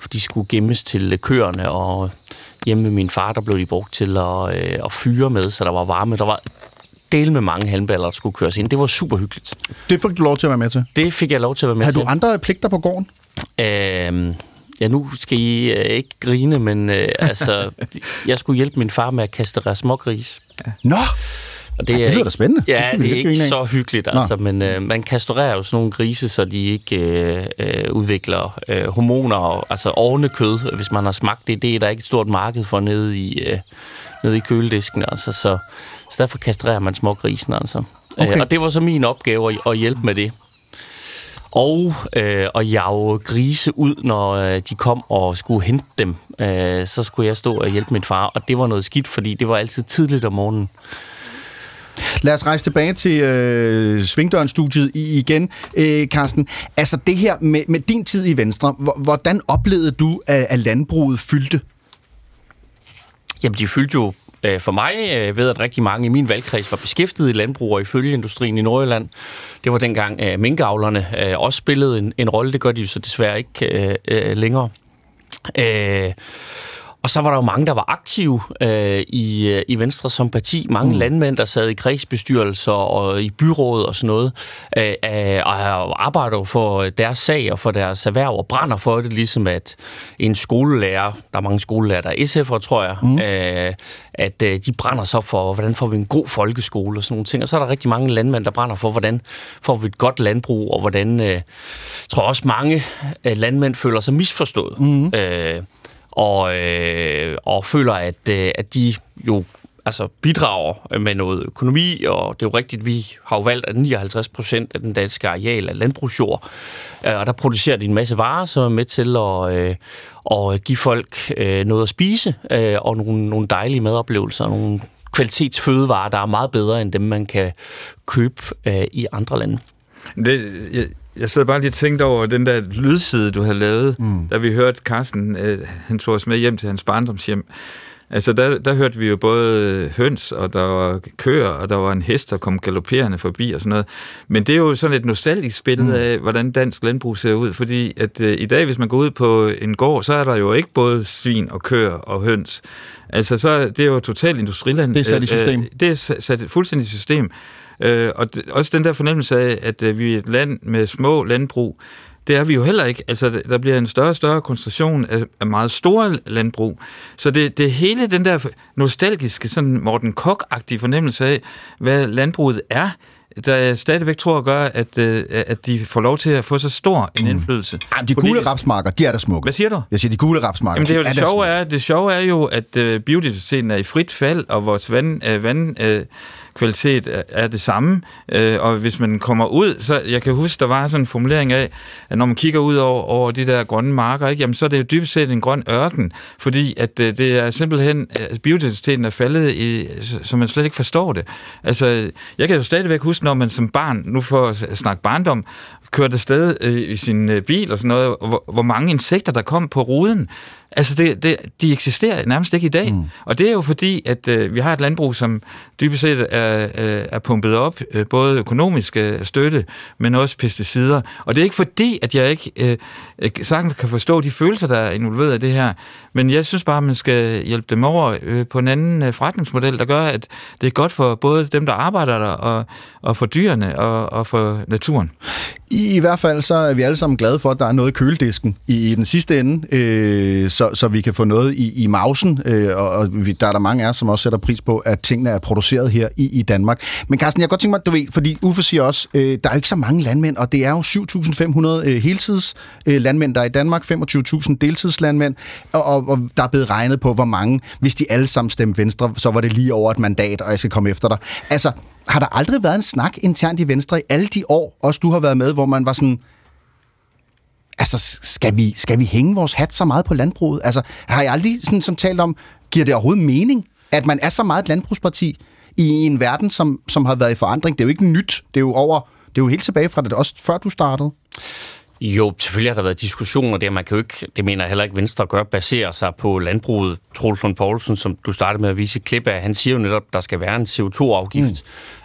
for de skulle gemmes til køerne, og hjemme med min far, der blev de brugt til at, øh, at fyre med, så der var varme. Der var del med mange halmballer, der skulle køres ind. Det var super hyggeligt. Det fik du lov til at være med til? Det fik jeg lov til at være med Har til. Har du andre pligter på gården? Øh, Ja, nu skal I øh, ikke grine, men øh, altså, jeg skulle hjælpe min far med at kaste smågris. Ja. Nå! Og det, Ej, det lyder da spændende. Ja, det, det er ikke så hyggeligt, altså, men øh, man kastrerer jo sådan nogle grise, så de ikke øh, øh, udvikler øh, hormoner, og, altså ordne kød, hvis man har smagt det. Det er der ikke et stort marked for nede i, øh, nede i køledisken, altså, så, så derfor kastrerer man små grisen, altså. Okay. Øh, og det var så min opgave at, at hjælpe med det og øh, at jage grise ud, når øh, de kom og skulle hente dem. Øh, så skulle jeg stå og hjælpe min far, og det var noget skidt, fordi det var altid tidligt om morgenen. Lad os rejse tilbage til øh, Svingdøren-studiet igen, øh, Carsten. Altså det her med, med din tid i Venstre, hvordan oplevede du, at, at landbruget fyldte? Jamen, de fyldte jo øh, for mig øh, ved, at rigtig mange i min valgkreds var beskæftiget i landbrug og i følgeindustrien i Nordjylland. Det var dengang øh, minkavlerne øh, også spillede en, en rolle. Det gør de jo så desværre ikke øh, øh, længere. Øh, og så var der jo mange, der var aktive øh, i, øh, i Venstre som parti. Mange mm. landmænd, der sad i kredsbestyrelser og i byråd og sådan noget, øh, øh, og arbejder for deres sag og for deres erhverv og brænder for det, ligesom at en skolelærer, der er mange skolelærer, der er SF'er, tror jeg, mm. øh, at øh, de brænder så for, hvordan får vi en god folkeskole og sådan nogle ting. Og så er der rigtig mange landmænd, der brænder for, hvordan får vi et godt landbrug, og hvordan, øh, tror også mange øh, landmænd føler sig misforstået. Mm. Øh, og, øh, og føler, at, øh, at de jo altså bidrager med noget økonomi, og det er jo rigtigt, vi har jo valgt, at 59 procent af den danske areal er landbrugsjord, øh, og der producerer de en masse varer, som er med til at, øh, at give folk øh, noget at spise, øh, og nogle, nogle dejlige madoplevelser, nogle kvalitetsfødevarer, der er meget bedre end dem, man kan købe øh, i andre lande. Det, jeg, jeg sad bare lige og tænkte over den der lydside, du havde lavet, mm. da vi hørte Carsten, øh, han tog os med hjem til hans barndomshjem. Altså, der, der hørte vi jo både høns, og der var køer, og der var en hest, der kom galopperende forbi og sådan noget. Men det er jo sådan et nostalgisk billede mm. af, hvordan dansk landbrug ser ud, fordi at øh, i dag, hvis man går ud på en gård, så er der jo ikke både svin og køer og høns. Altså, så det er jo totalt industriland. Det er sat i system. Øh, det er sat et fuldstændig system. Øh, og det, også den der fornemmelse af, at øh, vi er et land med små landbrug, det er vi jo heller ikke. Altså, der bliver en større og større koncentration af, af meget store landbrug. Så det, det er hele den der nostalgiske, sådan Morten Kok-agtige fornemmelse af, hvad landbruget er, der jeg stadigvæk tror at gøre, at, øh, at de får lov til at få så stor en mm. indflydelse. Mm. Jamen, de gule rapsmarker, de er der smukke. Hvad siger du? Jeg siger, de gule rapsmarker, Jamen, det, er jo de det, sjove er, det sjove er jo, at uh, biodiversiteten er i frit fald, og vores vand, uh, vand uh, kvalitet er det samme. Øh, og hvis man kommer ud, så jeg kan huske, der var sådan en formulering af, at når man kigger ud over, over de der grønne marker, ikke, jamen, så er det jo dybest set en grøn ørken, fordi at øh, det er simpelthen, at biodiversiteten er faldet, i, så man slet ikke forstår det. Altså, jeg kan jo stadigvæk huske, når man som barn, nu får at snakke barndom, kørte afsted øh, i sin øh, bil og sådan noget, hvor, hvor mange insekter, der kom på ruden. Altså, det, det, de eksisterer nærmest ikke i dag. Mm. Og det er jo fordi, at øh, vi har et landbrug, som dybest set er, øh, er pumpet op, øh, både økonomisk øh, støtte, men også pesticider. Og det er ikke fordi, at jeg ikke øh, sagtens kan forstå de følelser, der er involveret i det her, men jeg synes bare, at man skal hjælpe dem over øh, på en anden øh, forretningsmodel, der gør, at det er godt for både dem, der arbejder der, og, og for dyrene, og, og for naturen. I, I hvert fald så er vi alle sammen glade for, at der er noget i køledisken i, i den sidste ende, øh, så, så vi kan få noget i, i mausen, øh, og, og vi, der er der mange af os, som også sætter pris på, at tingene er produceret her i, i Danmark. Men Carsten, jeg kan godt tænke mig, du ved, fordi Uffe siger også, øh, der er ikke så mange landmænd, og det er jo 7.500 øh, heltids øh, landmænd, der er i Danmark, 25.000 deltidslandmænd, og, og, og der er blevet regnet på, hvor mange, hvis de alle sammen stemte Venstre, så var det lige over et mandat, og jeg skal komme efter dig. Altså, har der aldrig været en snak internt i Venstre i alle de år, også du har været med, hvor man var sådan, altså, skal vi, skal vi hænge vores hat så meget på landbruget? Altså, har jeg aldrig sådan, som talt om, giver det overhovedet mening, at man er så meget et landbrugsparti i en verden, som, som har været i forandring? Det er jo ikke nyt. Det er jo over, det er jo helt tilbage fra det, også før du startede. Jo, selvfølgelig har der været diskussioner der. Man kan jo ikke, det mener heller ikke, Venstre gør, basere sig på landbruget. Troels von Poulsen, som du startede med at vise klip af, han siger jo netop, at der skal være en CO2-afgift. Mm.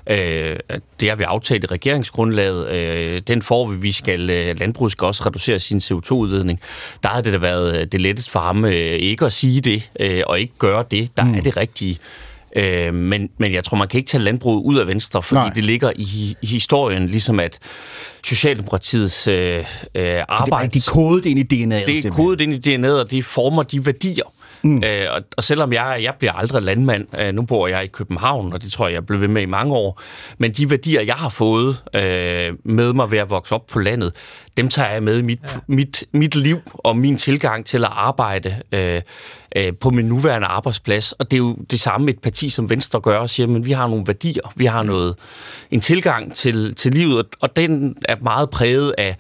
Øh, det har vi aftalt i regeringsgrundlaget. Øh, den får vi. vi skal, øh, landbruget skal også reducere sin CO2-udledning. Der har det da været øh, det letteste for ham øh, ikke at sige det, øh, og ikke gøre det. Der mm. er det rigtige. Øh, men, men jeg tror, man kan ikke tage landbruget ud af Venstre, fordi Nej. det ligger i, i historien, ligesom at Socialdemokratiets øh, øh, arbejde. Det er kodet ind i DNA'et. Det er simpelthen. kodet ind i DNA'et, og det former de værdier. Mm. Øh, og, og selvom jeg, jeg bliver aldrig landmand, øh, nu bor jeg i København, og det tror jeg, jeg blev ved med i mange år, men de værdier, jeg har fået øh, med mig ved at vokse op på landet, dem tager jeg med i mit, ja. mit, mit liv og min tilgang til at arbejde øh, øh, på min nuværende arbejdsplads. Og det er jo det samme et parti som Venstre gør og siger, men vi har nogle værdier, vi har noget, en tilgang til, til livet, og den er meget præget af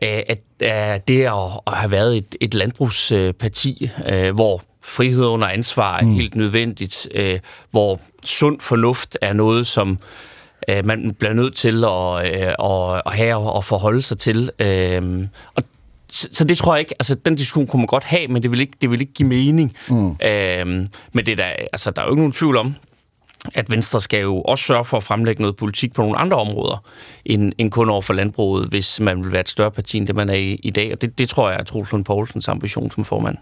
af, af det at, at have været et, et landbrugsparti, øh, hvor frihed under ansvar er mm. helt nødvendigt, øh, hvor sund fornuft er noget, som øh, man bliver nødt til at, øh, at, at have og forholde sig til. Øh, og så, så det tror jeg ikke, altså den diskussion kunne man godt have, men det vil ikke, det vil ikke give mening. Mm. Øh, men det der, altså, der er jo ikke nogen tvivl om, at Venstre skal jo også sørge for at fremlægge noget politik på nogle andre områder, end, end kun over for landbruget, hvis man vil være et større parti, end det man er i, i dag. Og det, det tror jeg er Troels Lund Poulsens ambition som formand.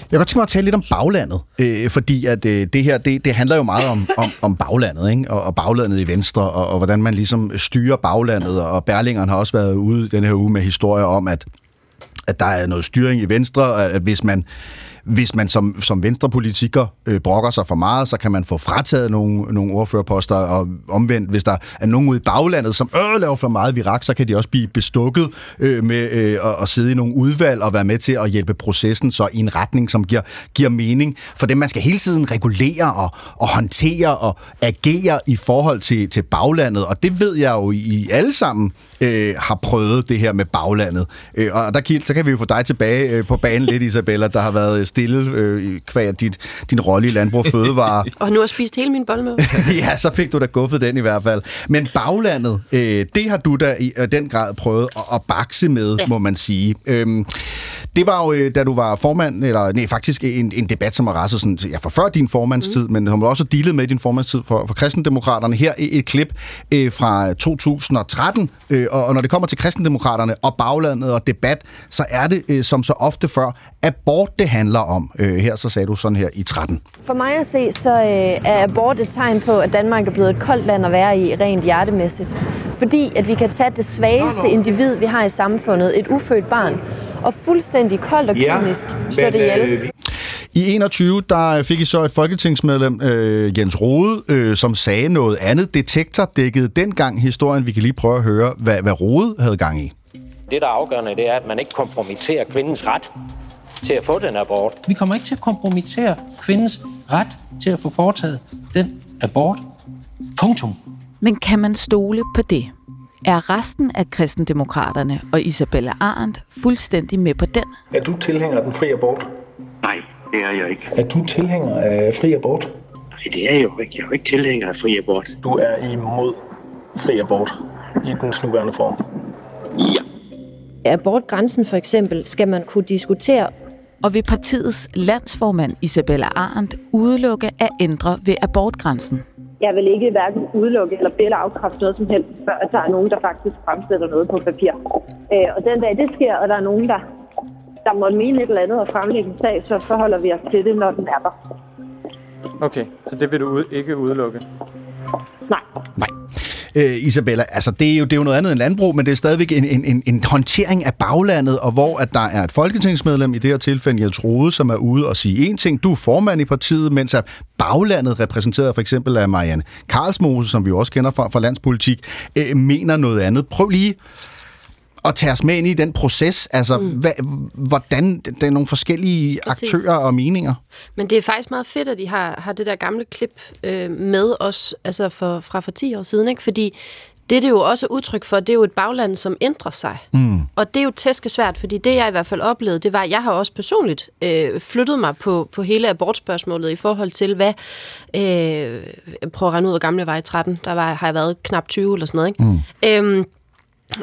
Jeg kan godt tænke mig at tale lidt om baglandet, øh, fordi at øh, det her, det, det handler jo meget om, om, om baglandet, ikke? Og, og baglandet i Venstre, og, og hvordan man ligesom styrer baglandet, og Berlingeren har også været ude den her uge med historier om, at at der er noget styring i Venstre, at hvis man hvis man som, som venstrepolitiker øh, brokker sig for meget, så kan man få frataget nogle, nogle ordførerposter, og omvendt, hvis der er nogen ude i baglandet, som øh, laver for meget virak, så kan de også blive bestukket øh, med øh, at, at sidde i nogle udvalg og være med til at hjælpe processen så i en retning, som giver, giver mening. For det, man skal hele tiden regulere og, og håndtere og agere i forhold til, til baglandet, og det ved jeg jo, I alle sammen øh, har prøvet det her med baglandet. Øh, og der, så kan vi jo få dig tilbage øh, på banen lidt, Isabella, der har været øh, stille øh, kvad dit, din rolle i Landbrug Fødevare. og nu har spist hele min bolle med. ja, så fik du da guffet den i hvert fald. Men baglandet, øh, det har du da i øh, den grad prøvet at, at bakse med, ja. må man sige. Øhm, det var jo, øh, da du var formand, eller nej, faktisk en, en debat, som har rasset sådan, ja, for før din formandstid, mm. men som du også dealet med din formandstid for, for kristendemokraterne. Her et, et klip øh, fra 2013, øh, og, og når det kommer til kristendemokraterne og baglandet og debat, så er det øh, som så ofte før abort, det handler om. Øh, her så sagde du sådan her i 13. For mig at se, så øh, er abort et tegn på, at Danmark er blevet et koldt land at være i, rent hjertemæssigt. Fordi at vi kan tage det svageste individ, vi har i samfundet, et ufødt barn, og fuldstændig koldt og kynisk ja, slå det ihjel. Øh, I 21, der fik I så et folketingsmedlem, øh, Jens Rode, øh, som sagde noget andet. Detektor dækkede dengang historien. Vi kan lige prøve at høre, hvad, hvad Rode havde gang i. Det, der er afgørende, det er, at man ikke kompromitterer kvindens ret til at få den abort. Vi kommer ikke til at kompromittere kvindens ret til at få foretaget den abort. Punktum. Men kan man stole på det? Er resten af kristendemokraterne og Isabella Arendt fuldstændig med på den? Er du tilhænger af den fri abort? Nej, det er jeg ikke. Er du tilhænger af fri abort? Nej, det er jeg jo ikke. Jeg er jo ikke tilhænger af fri abort. Du er imod fri abort i dens nuværende form? Ja. Abortgrænsen for eksempel skal man kunne diskutere. Og vil partiets landsformand Isabella Arendt udelukke at ændre ved abortgrænsen? Jeg vil ikke hverken udelukke eller bælge afkræfte noget som helst, før der er nogen, der faktisk fremsætter noget på papir. Øh, og den dag det sker, og der er nogen, der, der måtte mene et eller andet og fremlægge en sag, så forholder vi os til det, når den er der. Okay, så det vil du ikke udelukke? Nej. Nej. Øh, Isabella, altså det er, jo, det er jo noget andet end landbrug, men det er stadigvæk en, en, en, en håndtering af baglandet, og hvor at der er et folketingsmedlem, i det her tilfælde Jens Rode, som er ude og sige én ting. Du er formand i partiet, mens at baglandet, repræsenteret for eksempel af Marianne Karlsmose, som vi også kender fra, fra landspolitik, øh, mener noget andet. Prøv lige at tage os med ind i den proces? Altså, mm. hvad, hvordan der er nogle forskellige Præcis. aktører og meninger? Men det er faktisk meget fedt, at de har, har det der gamle klip øh, med os, altså for, fra for 10 år siden, ikke? Fordi det, det er jo også udtryk for, det er jo et bagland, som ændrer sig. Mm. Og det er jo tæskesvært, fordi det, jeg i hvert fald oplevede, det var, at jeg har også personligt øh, flyttet mig på, på hele abortspørgsmålet i forhold til, hvad... Øh, prøv at regne ud, hvor gamle var i 13. Der var, har jeg været knap 20 eller sådan noget, ikke? Mm. Øhm,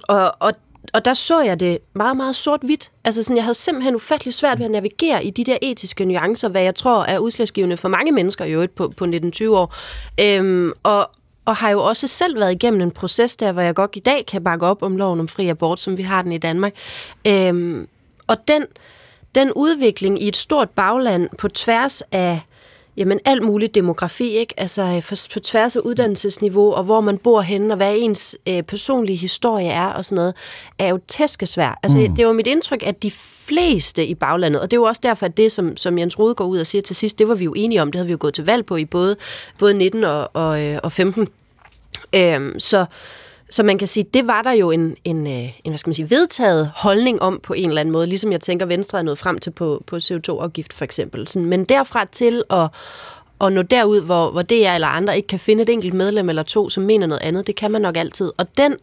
og, og og der så jeg det meget, meget sort-hvidt. Altså sådan, jeg havde simpelthen ufattelig svært ved at navigere i de der etiske nuancer, hvad jeg tror er udslagsgivende for mange mennesker i øvrigt på, på 19-20 år. Øhm, og, og har jo også selv været igennem en proces der, hvor jeg godt i dag kan bakke op om loven om fri abort, som vi har den i Danmark. Øhm, og den, den udvikling i et stort bagland på tværs af jamen alt muligt demografi, ikke? Altså øh, på tværs af uddannelsesniveau, og hvor man bor henne, og hvad ens øh, personlige historie er, og sådan noget, er jo tæskesvær. Altså mm. det var mit indtryk, at de fleste i baglandet, og det er jo også derfor, at det, som, som Jens Rode går ud og siger til sidst, det var vi jo enige om, det havde vi jo gået til valg på i både, både 19 og, og, øh, og 15. Øhm, så, så man kan sige, det var der jo en, en, øh, en hvad skal man sige, vedtaget holdning om på en eller anden måde, ligesom jeg tænker, Venstre er nået frem til på, på CO2-afgift for eksempel. Sådan, men derfra til at, at nå derud, hvor, hvor det er eller andre ikke kan finde et enkelt medlem eller to, som mener noget andet, det kan man nok altid. Og den,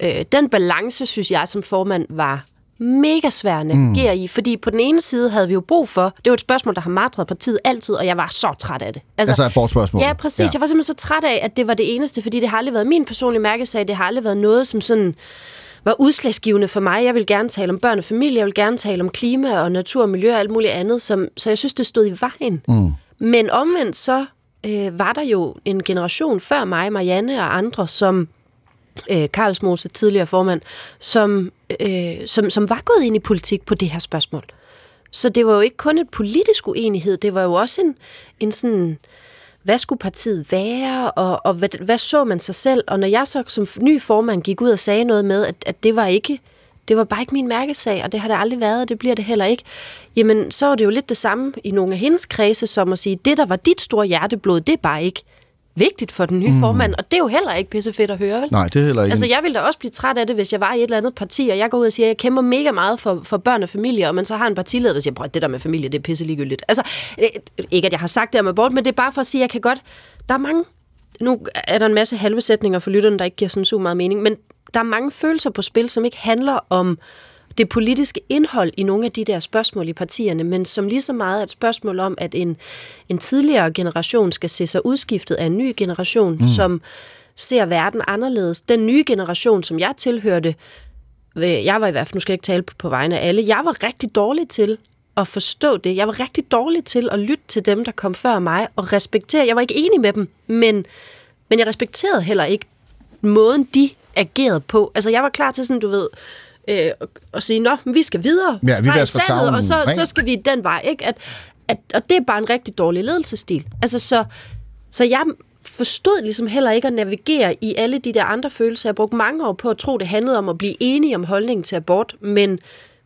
øh, den balance, synes jeg som formand, var mega svær at navigere mm. i, fordi på den ene side havde vi jo brug for, det var et spørgsmål, der har martret partiet altid, og jeg var så træt af det. Altså, altså spørgsmål. Ja, præcis. Ja. Jeg var simpelthen så træt af, at det var det eneste, fordi det har aldrig været min personlige mærkesag, det har aldrig været noget, som sådan var udslagsgivende for mig. Jeg vil gerne tale om børn og familie, jeg vil gerne tale om klima og natur og miljø og alt muligt andet, som, så jeg synes, det stod i vejen. Mm. Men omvendt så øh, var der jo en generation før mig, Marianne og andre, som øh, Karlsmose, tidligere formand, som, øh, som, som var gået ind i politik på det her spørgsmål. Så det var jo ikke kun et politisk uenighed, det var jo også en, en sådan, hvad skulle partiet være, og, og hvad, hvad så man sig selv? Og når jeg så som ny formand gik ud og sagde noget med, at, at det var ikke det var bare ikke min mærkesag, og det har det aldrig været, og det bliver det heller ikke. Jamen, så var det jo lidt det samme i nogle af hendes kredse, som at sige, det, der var dit store hjerteblod, det er bare ikke vigtigt for den nye mm. formand, og det er jo heller ikke pissefedt at høre, vel? Nej, det er heller ikke. Altså, jeg ville da også blive træt af det, hvis jeg var i et eller andet parti, og jeg går ud og siger, at jeg kæmper mega meget for, for børn og familie, og man så har en partileder, der siger, at det der med familie, det er pisse ligegyldigt. Altså, ikke at jeg har sagt det om abort, men det er bare for at sige, at jeg kan godt... Der er mange... Nu er der en masse halve sætninger for lytterne, der ikke giver sådan super meget mening, men der er mange følelser på spil, som ikke handler om det politiske indhold i nogle af de der spørgsmål i partierne, men som lige så meget er et spørgsmål om, at en, en tidligere generation skal se sig udskiftet af en ny generation, mm. som ser verden anderledes. Den nye generation, som jeg tilhørte, jeg var i hvert fald, nu skal jeg ikke tale på, på vegne af alle, jeg var rigtig dårlig til at forstå det. Jeg var rigtig dårlig til at lytte til dem, der kom før mig, og respektere. Jeg var ikke enig med dem, men, men jeg respekterede heller ikke måden, de agerede på. Altså, jeg var klar til sådan, du ved, øh, og sige, nå, vi skal videre, ja, vi sandet, og så, så skal vi den vej. Ikke? At, at, og det er bare en rigtig dårlig ledelsesstil. Altså, så, så jeg forstod ligesom heller ikke at navigere i alle de der andre følelser. Jeg brugte mange år på at tro, det handlede om at blive enige om holdningen til abort, men,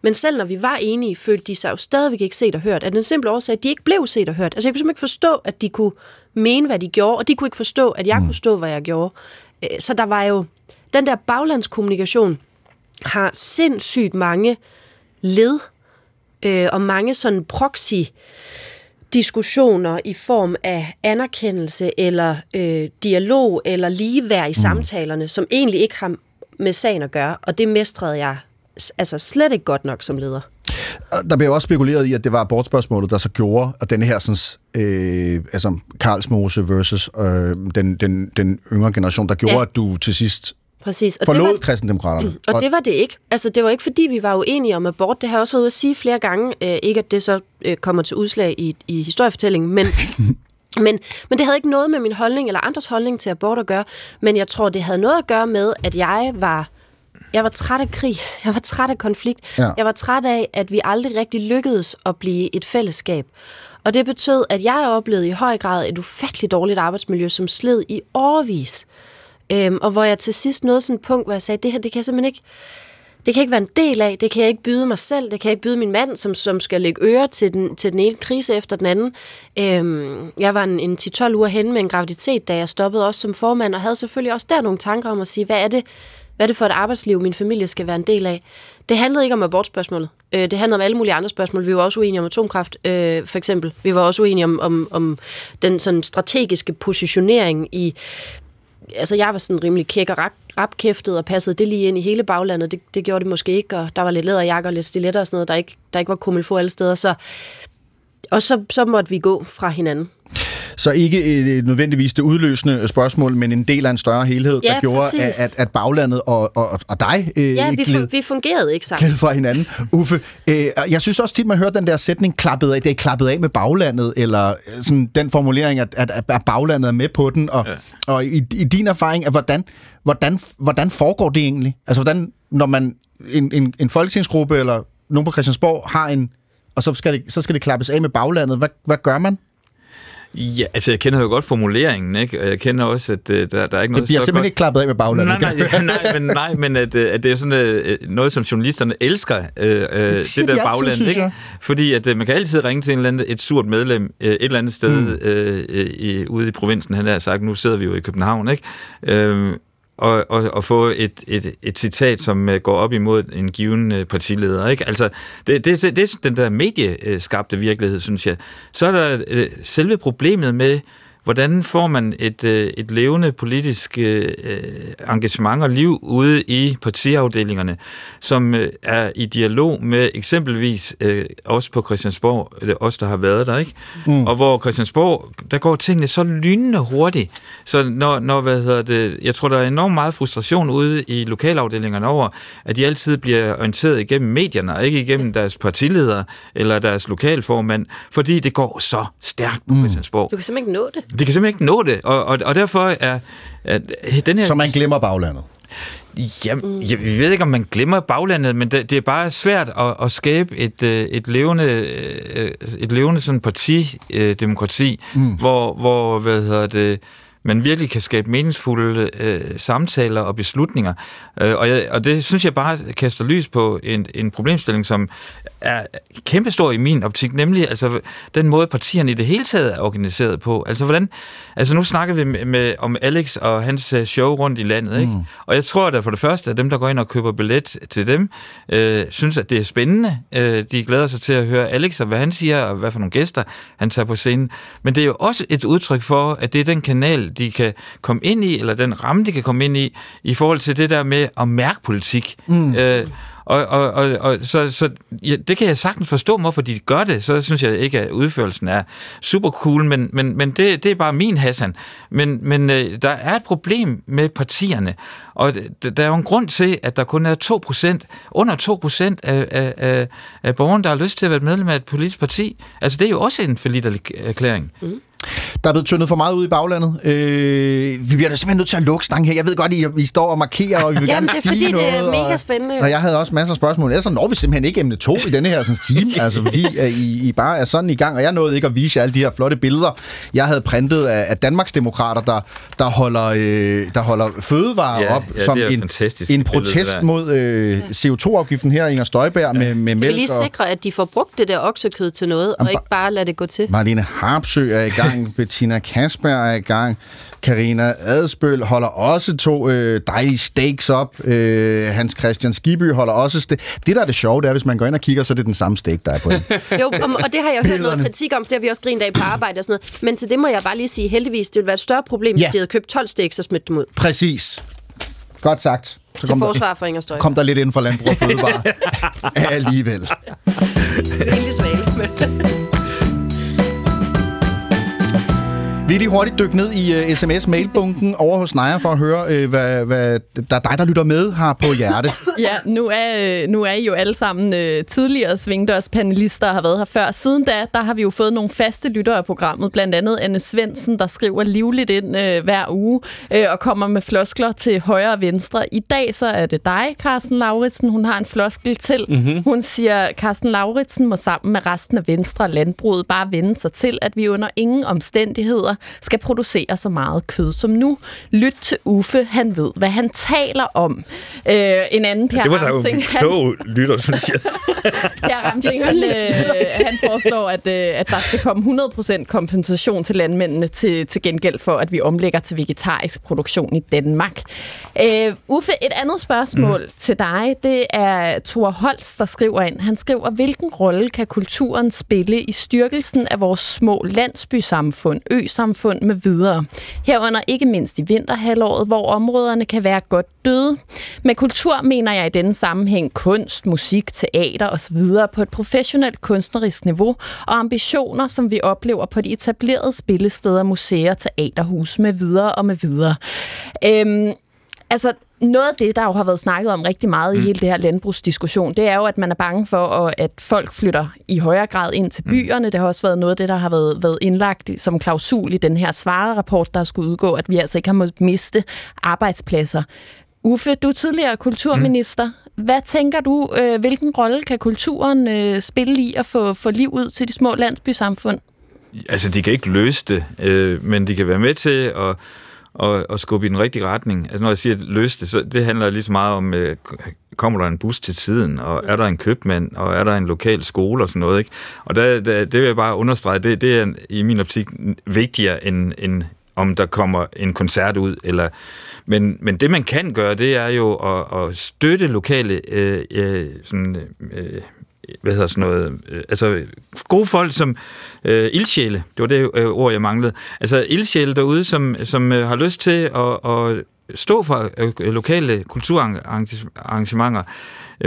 men selv når vi var enige, følte de sig jo stadigvæk ikke set og hørt. At den simple årsag, at de ikke blev set og hørt. Altså jeg kunne simpelthen ikke forstå, at de kunne mene, hvad de gjorde, og de kunne ikke forstå, at jeg mm. kunne stå, hvad jeg gjorde. Øh, så der var jo den der baglandskommunikation, har sindssygt mange led øh, og mange sådan proxy diskussioner i form af anerkendelse eller øh, dialog eller ligeværd i mm. samtalerne, som egentlig ikke har med sagen at gøre, og det mestrede jeg altså slet ikke godt nok som leder. Der blev også spekuleret i, at det var abortspørgsmålet, der så gjorde, at denne her sådan, øh, altså Karlsmose versus øh, den, den, den yngre generation, der gjorde, ja. at du til sidst Præcis. Og Forlod det var, kristendemokraterne. Mm, og, og det var det ikke. Altså, det var ikke, fordi vi var uenige om abort. Det har jeg også været ude at sige flere gange. Øh, ikke, at det så øh, kommer til udslag i, i historiefortællingen, men... Men, men det havde ikke noget med min holdning eller andres holdning til abort at gøre. Men jeg tror, det havde noget at gøre med, at jeg var, jeg var træt af krig. Jeg var træt af konflikt. Ja. Jeg var træt af, at vi aldrig rigtig lykkedes at blive et fællesskab. Og det betød, at jeg oplevede i høj grad et ufatteligt dårligt arbejdsmiljø, som sled i årvis. Øhm, og hvor jeg til sidst nåede sådan et punkt, hvor jeg sagde, det her, det kan jeg simpelthen ikke, det kan ikke være en del af, det kan jeg ikke byde mig selv, det kan jeg ikke byde min mand, som, som skal lægge øre til den, til den ene krise efter den anden. Øhm, jeg var en, en 10-12 uger henne med en graviditet, da jeg stoppede også som formand, og havde selvfølgelig også der nogle tanker om at sige, hvad er det, hvad er det for et arbejdsliv, min familie skal være en del af? Det handlede ikke om abortspørgsmålet. Øh, det handlede om alle mulige andre spørgsmål. Vi var også uenige om atomkraft, øh, for eksempel. Vi var også uenige om, om, om den sådan strategiske positionering i altså jeg var sådan rimelig kæk og rapkæftet og passede det lige ind i hele baglandet. Det, det gjorde det måske ikke, og der var lidt læderjakker og lidt stiletter og sådan noget, der ikke, der ikke var kummelfor alle steder. Så, og så, så måtte vi gå fra hinanden. Så ikke et, nødvendigvis det udløsende spørgsmål, men en del af en større helhed, ja, der gjorde, at, at baglandet og, og, og dig øh, ja, vi, gled, vi fungerede ikke sammen. Gled fra hinanden. Uffe, øh, jeg synes også tit, man hører den der sætning, klappet af, det er klappet af med baglandet, eller øh, sådan den formulering, at, at, at baglandet er med på den. Og, ja. og i, i din erfaring, at hvordan, hvordan, hvordan foregår det egentlig? Altså, hvordan, når man en, en, en folketingsgruppe eller nogen på Christiansborg har en, og så skal det, så skal det klappes af med baglandet, hvad, hvad gør man? Ja, altså jeg kender jo godt formuleringen, ikke? Og jeg kender også, at uh, der, der er ikke noget... Det bliver så simpelthen godt... ikke klappet af med baglandet. Nej, nej, nej, men, nej, men at, øh, at det er sådan uh, noget, som journalisterne elsker, uh, uh, det, det de der altid, bagland, synes ikke? Fordi at uh, man kan altid ringe til en eller anden, et surt medlem uh, et eller andet sted Mm. uh, i, ude i provinsen, han har sagt, nu sidder vi jo i København, ikke? Uh, og, og, og få et, et, et citat, som øh, går op imod en given øh, partileder. Ikke? Altså, det, det, det, det er den der medieskabte øh, virkelighed, synes jeg. Så er der selve problemet med, hvordan får man et, øh, et levende politisk øh, engagement og liv ude i partiafdelingerne, som øh, er i dialog med eksempelvis os på Christiansborg, eller os, der har været der, ikke? Mm. Og hvor Christiansborg, der går tingene så lynende hurtigt, så når, når, hvad hedder det, jeg tror, der er enormt meget frustration ude i lokalafdelingerne over, at de altid bliver orienteret igennem medierne, og ikke igennem deres partiledere eller deres lokalformand, fordi det går så stærkt på Christiansborg. Du kan simpelthen ikke nå det. De kan simpelthen ikke nå det, og, og, og derfor er at den her... Så man glemmer baglandet. Jamen, jeg, ved ikke, om man glemmer baglandet, men det, det er bare svært at, at skabe et, øh, et levende, øh, et levende sådan partidemokrati, mm. hvor, hvor hvad hedder det, man virkelig kan skabe meningsfulde øh, samtaler og beslutninger. Øh, og, jeg, og det synes jeg bare kaster lys på en, en problemstilling, som er kæmpestor i min optik, nemlig altså, den måde, partierne i det hele taget er organiseret på. Altså, hvordan, altså nu snakker vi med, med, om Alex og hans øh, show rundt i landet, ikke? Mm. og jeg tror, at for det første, at dem, der går ind og køber billet til dem, øh, synes, at det er spændende. Øh, de glæder sig til at høre Alex, og hvad han siger, og hvad for nogle gæster han tager på scenen. Men det er jo også et udtryk for, at det er den kanal, de kan komme ind i, eller den ramme, de kan komme ind i, i forhold til det der med at mærke politik. Mm. Øh, og, og, og, og så, så ja, det kan jeg sagtens forstå, hvorfor de gør det. Så synes jeg ikke, at udførelsen er super cool, men, men, men det, det er bare min Hassan. Men, men øh, der er et problem med partierne, og der er jo en grund til, at der kun er 2%, under 2% af, af, af, af borgerne, der har lyst til at være medlem af et politisk parti. Altså, det er jo også en forlidt øh, erklæring. Mm. Der er blevet tyndet for meget ud i baglandet. Øh, vi bliver da simpelthen nødt til at lukke stangen her. Jeg ved godt, I, I står og markerer, og vi vil Jamen, gerne det er sige fordi, noget. det er mega og, spændende. Og jeg havde også masser af spørgsmål. Ellers så når vi simpelthen ikke emne to i denne her sådan, time. altså, fordi uh, I, I bare er sådan i gang. Og jeg nåede ikke at vise jer alle de her flotte billeder, jeg havde printet af, af Danmarksdemokrater, der, der, holder, øh, der holder fødevarer Ja, op ja, som en, en protest mod øh, CO2-afgiften her, Inger Støjberg, med, med Kan vi mælk lige og... sikre, at de får brugt det der oksekød til noget, og ikke bare lade det gå til? Marlene Harpsø er i gang, Bettina Kasper er i gang, Karina Adspøl holder også to øh, dejlige steaks op, øh, Hans Christian Skiby holder også ste- Det, der er det sjove, det er, hvis man går ind og kigger, så er det den samme steak, der er på den. Jo, og, og det har jeg hørt noget kritik om, for det har vi også grint af på arbejde og sådan noget. Men til det må jeg bare lige sige, heldigvis, det ville være et større problem, hvis Ja. de havde købt 12 steaks og smidt dem ud. Præcis. Godt sagt. Så Til forsvar for Inger Støjberg. kom der lidt inden for landbrug og fødevare. Alligevel. Lille svale. Vi er lige hurtigt dykke ned i uh, sms-mailbunken over hos Naja for at høre, uh, hvad, hvad der er dig, der lytter med, har på hjerte. Ja, nu er, øh, nu er I jo alle sammen øh, tidligere svingdørspanelister og har været her før. Siden da, der har vi jo fået nogle faste lyttere af programmet, blandt andet Anne Svendsen, der skriver livligt ind øh, hver uge øh, og kommer med floskler til højre og venstre. I dag så er det dig, Carsten Lauritsen. Hun har en floskel til. Mm-hmm. Hun siger, Carsten Lauritsen må sammen med resten af Venstre og landbruget bare vende sig til, at vi under ingen omstændigheder skal producere så meget kød som nu. Lyt til Uffe, han ved, hvad han taler om. Øh, en anden Per Det var da jo en klog lytter, synes jeg. Per Ramsing, han, øh, han foreslår, at, øh, at der skal komme 100% kompensation til landmændene til, til gengæld for, at vi omlægger til vegetarisk produktion i Danmark. Øh, Uffe, et andet spørgsmål mm. til dig, det er Thor Holst, der skriver ind. Han skriver, hvilken rolle kan kulturen spille i styrkelsen af vores små landsbysamfund, øsamfund med videre? Herunder ikke mindst i vinterhalvåret, hvor områderne kan være godt døde. Med kultur mener jeg i denne sammenhæng kunst, musik, teater osv. på et professionelt kunstnerisk niveau og ambitioner, som vi oplever på de etablerede spillesteder, museer, teaterhus med videre og med videre. Øhm, altså, noget af det, der jo har været snakket om rigtig meget i hele det her landbrugsdiskussion, det er jo, at man er bange for, at folk flytter i højere grad ind til byerne. Det har også været noget af det, der har været, været indlagt som klausul i den her svarerapport, der skulle udgå, at vi altså ikke har måttet miste arbejdspladser. Uffe, du er tidligere kulturminister. Hvad tænker du, øh, hvilken rolle kan kulturen øh, spille i at få, få liv ud til de små landsbysamfund? altså, de kan ikke løse det, øh, men de kan være med til at, og, og skubbe i den rigtige retning. Altså, når jeg siger løse det, så det handler lige så meget om, øh, kommer der en bus til tiden, og er der en købmand, og er der en lokal skole og sådan noget, ikke? Og der, der, det vil jeg bare understrege, det, det er i min optik vigtigere end, end om der kommer en koncert ud, eller men, men det man kan gøre, det er jo at, at støtte lokale øh, øh, sådan, øh, hvad hedder sådan noget, øh, altså gode folk som øh, ildsjæle, det var det øh, ord, jeg manglede. Altså ildsjæle derude, som, som øh, har lyst til at, at stå for øh, lokale kulturarrangementer.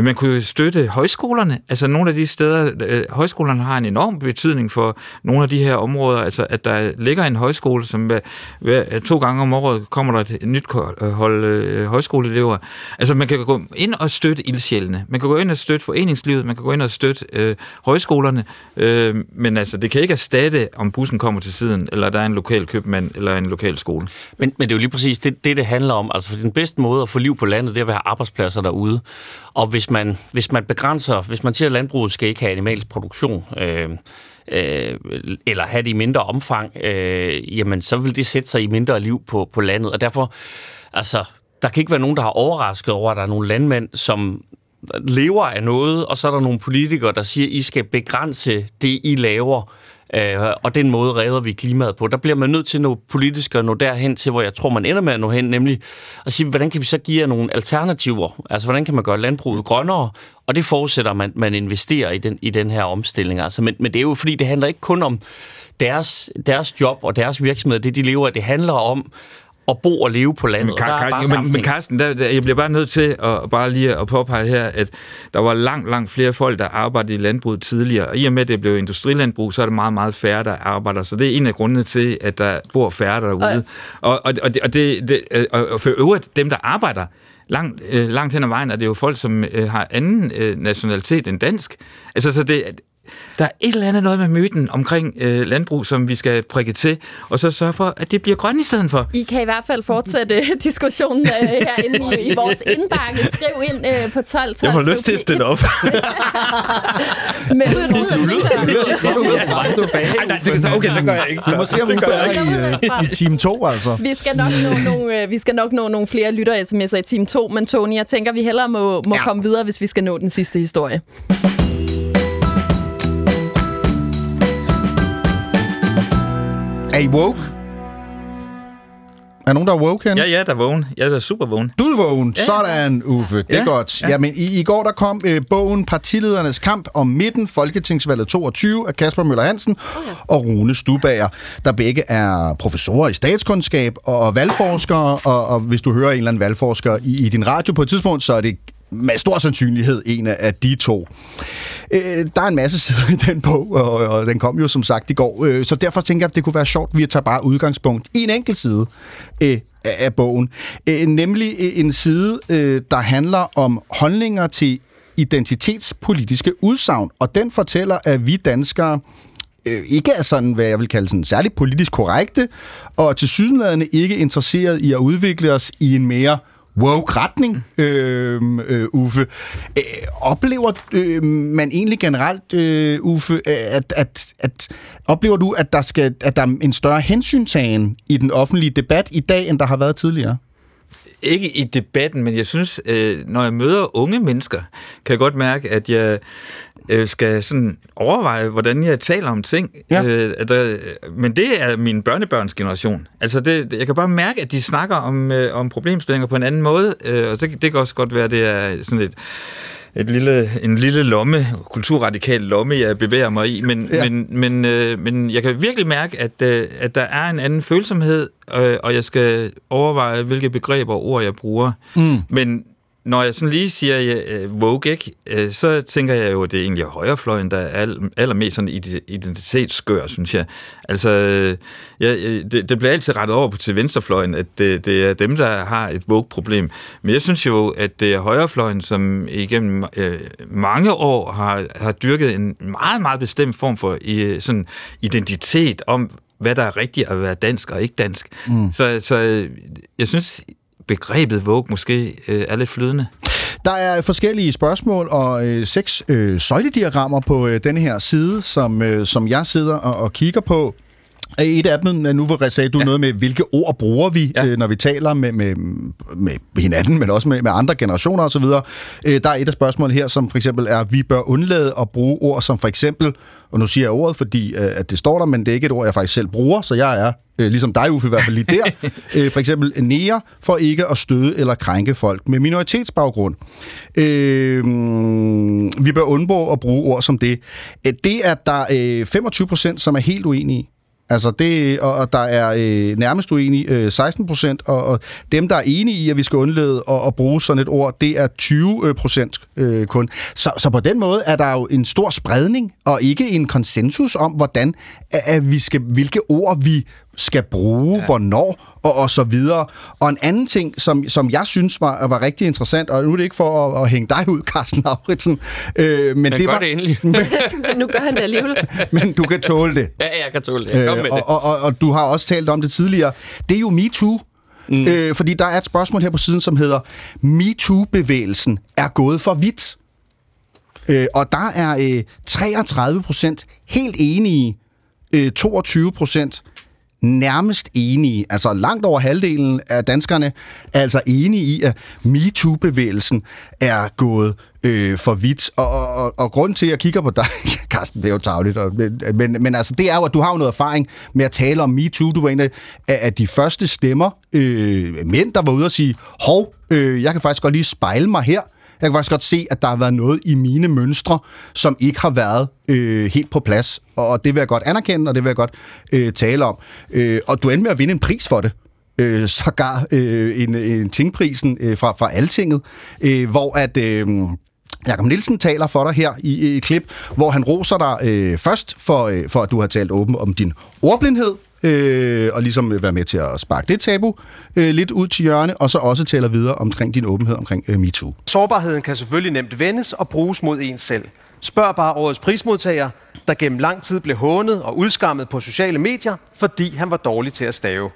Man kunne støtte højskolerne, altså nogle af de steder, øh, højskolerne har en enorm betydning for nogle af de her områder, altså at der ligger en højskole, som hver, øh, to gange om året kommer der et nyt øh, hold øh, højskoleelever. Altså man kan gå ind og støtte ildsjælene, man kan gå ind og støtte foreningslivet, man kan gå ind og støtte øh, højskolerne, øh, men altså det kan ikke erstatte, om bussen kommer til siden, eller der er en lokal købmand, eller en lokal skole. Men, men det er jo lige præcis det, det, det handler om. Altså for den bedste måde at få liv på landet, det er at have arbejdspladser derude. Og hvis man, hvis man begrænser, hvis man siger, at landbruget skal ikke have animalsk produktion, øh, øh, eller have det i mindre omfang, øh, jamen så vil det sætte sig i mindre liv på, på landet. Og derfor, altså, der kan ikke være nogen, der har overrasket over, at der er nogle landmænd, som lever af noget, og så er der nogle politikere, der siger, at I skal begrænse det, I laver, Øh, og den måde redder vi klimaet på. Der bliver man nødt til noget politisk at nå derhen til, hvor jeg tror, man ender med at nå hen, nemlig at sige, hvordan kan vi så give jer nogle alternativer? Altså, hvordan kan man gøre landbruget grønnere? Og det forudsætter, at man, man investerer i den, i den her omstilling. Altså, men, men det er jo fordi, det handler ikke kun om deres, deres job og deres virksomhed, det de lever af. Det handler om at bo og leve på landet. Men, Kar- jo, men, men Carsten, der, der, jeg bliver bare nødt til at bare lige at påpege her, at der var langt, langt flere folk, der arbejdede i landbruget tidligere. Og i og med, at det blev industrilandbrug, så er det meget, meget færre, der arbejder. Så det er en af grundene til, at der bor færre derude. Og, og, og, det, og, det, det, og for øvrigt, dem, der arbejder, langt, øh, langt hen ad vejen er det jo folk, som øh, har anden øh, nationalitet end dansk. Altså, så det, der er et eller andet noget med myten omkring øh, landbrug, som vi skal prikke til, og så sørge for, at det bliver grønt i stedet for. I kan i hvert fald fortsætte diskussionen øh, herinde i, i vores indbakke. Skriv ind øh, på 12 12. Jeg får lyst til at stille op. Men du er ud af Okay, det gør jeg ikke. Vi må se, om vi er i, i team 2, altså. Vi skal nok nå nogle, øh, vi skal nok nå nogle flere lytter-sms'er i team 2, men Tony, jeg tænker, vi hellere må, må ja. komme videre, hvis vi skal nå den sidste historie. Er I woke? Er nogen, der er woke her? Ja, ja, der er vågen. Jeg er super vågen. Du er vågen. Ja. Sådan, Uffe. Det er ja. godt. Ja. Jamen, i, i går der kom øh, bogen Partiledernes kamp om midten, Folketingsvalget 22 af Kasper Møller Hansen oh, ja. og Rune Stubager, der begge er professorer i statskundskab og valgforskere. Og, og hvis du hører en eller anden valgforsker i, i din radio på et tidspunkt, så er det med stor sandsynlighed en af de to. Øh, der er en masse sider i den bog, og, og den kom jo som sagt i går, øh, så derfor tænker jeg, at det kunne være sjovt, at vi tager bare udgangspunkt i en enkelt side øh, af bogen. Øh, nemlig øh, en side, øh, der handler om holdninger til identitetspolitiske udsagn, og den fortæller, at vi danskere øh, ikke er sådan, hvad jeg vil kalde sådan særligt politisk korrekte, og til sydenladende ikke interesseret i at udvikle os i en mere woke-retning, øh, øh, Uffe. Øh, oplever øh, man egentlig generelt, øh, Uffe, at, at, at oplever du, at der, skal, at der er en større hensyntagen i den offentlige debat i dag, end der har været tidligere? Ikke i debatten, men jeg synes, øh, når jeg møder unge mennesker, kan jeg godt mærke, at jeg øh, skal sådan overveje, hvordan jeg taler om ting. Ja. Øh, at der, men det er min børnebørns generation. Altså det, jeg kan bare mærke, at de snakker om, øh, om problemstillinger på en anden måde, øh, og det, det kan også godt være, at det er sådan et et lille, en lille lomme, kulturradikal lomme, jeg bevæger mig i, men, ja. men, men, øh, men jeg kan virkelig mærke, at, øh, at der er en anden følsomhed, øh, og jeg skal overveje, hvilke begreber og ord jeg bruger. Mm. Men når jeg sådan lige siger uh, woke, ikke, uh, så tænker jeg jo, at det er egentlig højrefløjen, der er al, allermest sådan identitetsskør, synes jeg. Altså, ja, det, det bliver altid rettet over til venstrefløjen, at det, det er dem, der har et woke-problem. Men jeg synes jo, at det er højrefløjen, som igennem uh, mange år har, har dyrket en meget, meget bestemt form for uh, sådan identitet om, hvad der er rigtigt at være dansk og ikke dansk. Mm. Så, så jeg synes, begrebet Vogue måske øh, er lidt flydende. Der er forskellige spørgsmål og øh, seks øh, søjlediagrammer på øh, denne her side, som, øh, som jeg sidder og, og kigger på. Et af dem, nu hvor sagde du ja. noget med, hvilke ord bruger vi, ja. øh, når vi taler med, med, med hinanden, men også med, med andre generationer osv. Øh, der er et af spørgsmålene her, som for eksempel er, vi bør undlade at bruge ord som for eksempel, og nu siger jeg ordet, fordi øh, at det står der, men det er ikke et ord, jeg faktisk selv bruger, så jeg er øh, ligesom dig, Uffe, i hvert fald lige der. øh, for eksempel nære, for ikke at støde eller krænke folk med minoritetsbaggrund. Øh, vi bør undgå at bruge ord som det. Øh, det er der øh, 25 procent, som er helt uenige i. Altså det, og, og der er øh, nærmest uenige øh, 16 procent, og, og dem, der er enige i, at vi skal undlede at, at bruge sådan et ord, det er 20 procent øh, kun. Så, så på den måde er der jo en stor spredning, og ikke en konsensus om, hvordan at vi skal, hvilke ord vi skal bruge, ja. hvornår og, og så videre. Og en anden ting, som, som jeg synes var, var rigtig interessant, og nu er det ikke for at, at hænge dig ud, Carsten Lauritsen, øh, men, men det var... det endelig. men nu gør han det alligevel. men du kan tåle det. Ja, jeg kan tåle det. Kom med øh, og, og, og, og du har også talt om det tidligere. Det er jo MeToo. Mm. Øh, fordi der er et spørgsmål her på siden, som hedder, MeToo-bevægelsen er gået for vidt. Øh, og der er øh, 33 procent helt enige, øh, 22 procent nærmest enige, altså langt over halvdelen af danskerne er altså enige i, at MeToo-bevægelsen er gået øh, for vidt. Og, og, og, og grund til, at jeg kigger på dig, Carsten, det er jo tageligt, og, men, men, men altså, det er jo, at du har jo noget erfaring med at tale om MeToo. Du var en af, af de første stemmer, øh, mænd, der var ude og sige, hov, øh, jeg kan faktisk godt lige spejle mig her. Jeg kan faktisk godt se, at der har været noget i mine mønstre, som ikke har været øh, helt på plads. Og det vil jeg godt anerkende, og det vil jeg godt øh, tale om. Øh, og du endte med at vinde en pris for det. Øh, sågar øh, en, en tingprisen øh, fra, fra Altinget, øh, hvor at... Øh, Jakob Nielsen taler for dig her i, i et klip, hvor han roser dig øh, først for, øh, for, at du har talt åben om din ordblindhed, øh, og ligesom være med til at sparke det tabu øh, lidt ud til hjørne, og så også tale videre omkring din åbenhed omkring øh, MeToo. Sårbarheden kan selvfølgelig nemt vendes og bruges mod en selv. Spørg bare årets prismodtager, der gennem lang tid blev hånet og udskammet på sociale medier, fordi han var dårlig til at stave.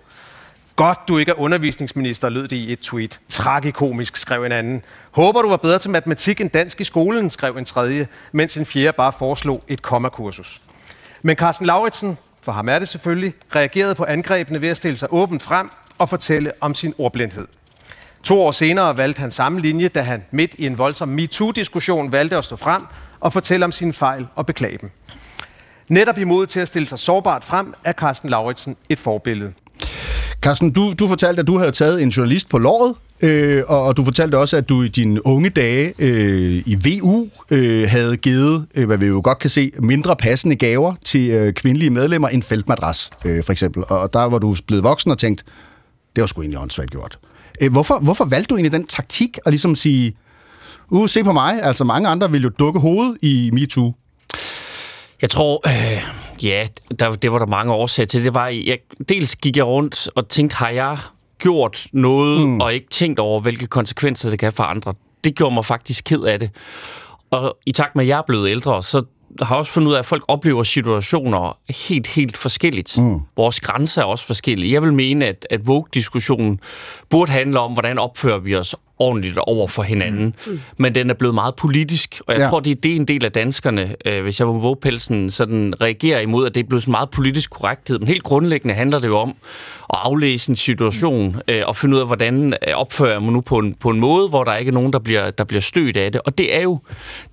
Godt, du ikke er undervisningsminister, lød det i et tweet. Tragikomisk, skrev en anden. Håber, du var bedre til matematik end dansk i skolen, skrev en tredje, mens en fjerde bare foreslog et kommakursus. Men Carsten Lauritsen, for ham er det selvfølgelig, reagerede på angrebene ved at stille sig åbent frem og fortælle om sin ordblindhed. To år senere valgte han samme linje, da han midt i en voldsom MeToo-diskussion valgte at stå frem og fortælle om sine fejl og beklage dem. Netop imod til at stille sig sårbart frem er Carsten Lauritsen et forbillede. Carsten, du, du fortalte, at du havde taget en journalist på låret, øh, og, og du fortalte også, at du i dine unge dage øh, i VU øh, havde givet, øh, hvad vi jo godt kan se, mindre passende gaver til øh, kvindelige medlemmer end feltmadras, øh, for eksempel. Og der var du blevet voksen og tænkt, det var sgu egentlig åndssvagt gjort. Øh, hvorfor, hvorfor valgte du egentlig den taktik at ligesom sige, uh, se på mig, altså mange andre vil jo dukke hovedet i MeToo? Jeg tror, øh, ja, der, det var der mange årsager til. Det var, jeg, dels gik jeg rundt og tænkte, har jeg gjort noget, mm. og ikke tænkt over, hvilke konsekvenser det kan for andre. Det gjorde mig faktisk ked af det. Og i takt med, at jeg er blevet ældre, så har også fundet ud af, at folk oplever situationer helt, helt forskelligt. Mm. Vores grænser er også forskellige. Jeg vil mene, at, at Vogue-diskussionen burde handle om, hvordan opfører vi os ordentligt over for hinanden. Mm. Men den er blevet meget politisk, og jeg ja. tror, det er det en del af danskerne, øh, hvis jeg var Vogue-pelsen, sådan reagerer imod, at det er blevet sådan meget politisk korrekthed. Men helt grundlæggende handler det jo om at aflæse en situation øh, og finde ud af, hvordan øh, opfører jeg mig nu på en, på en måde, hvor der ikke er nogen, der bliver, der bliver stødt af det. Og det er jo,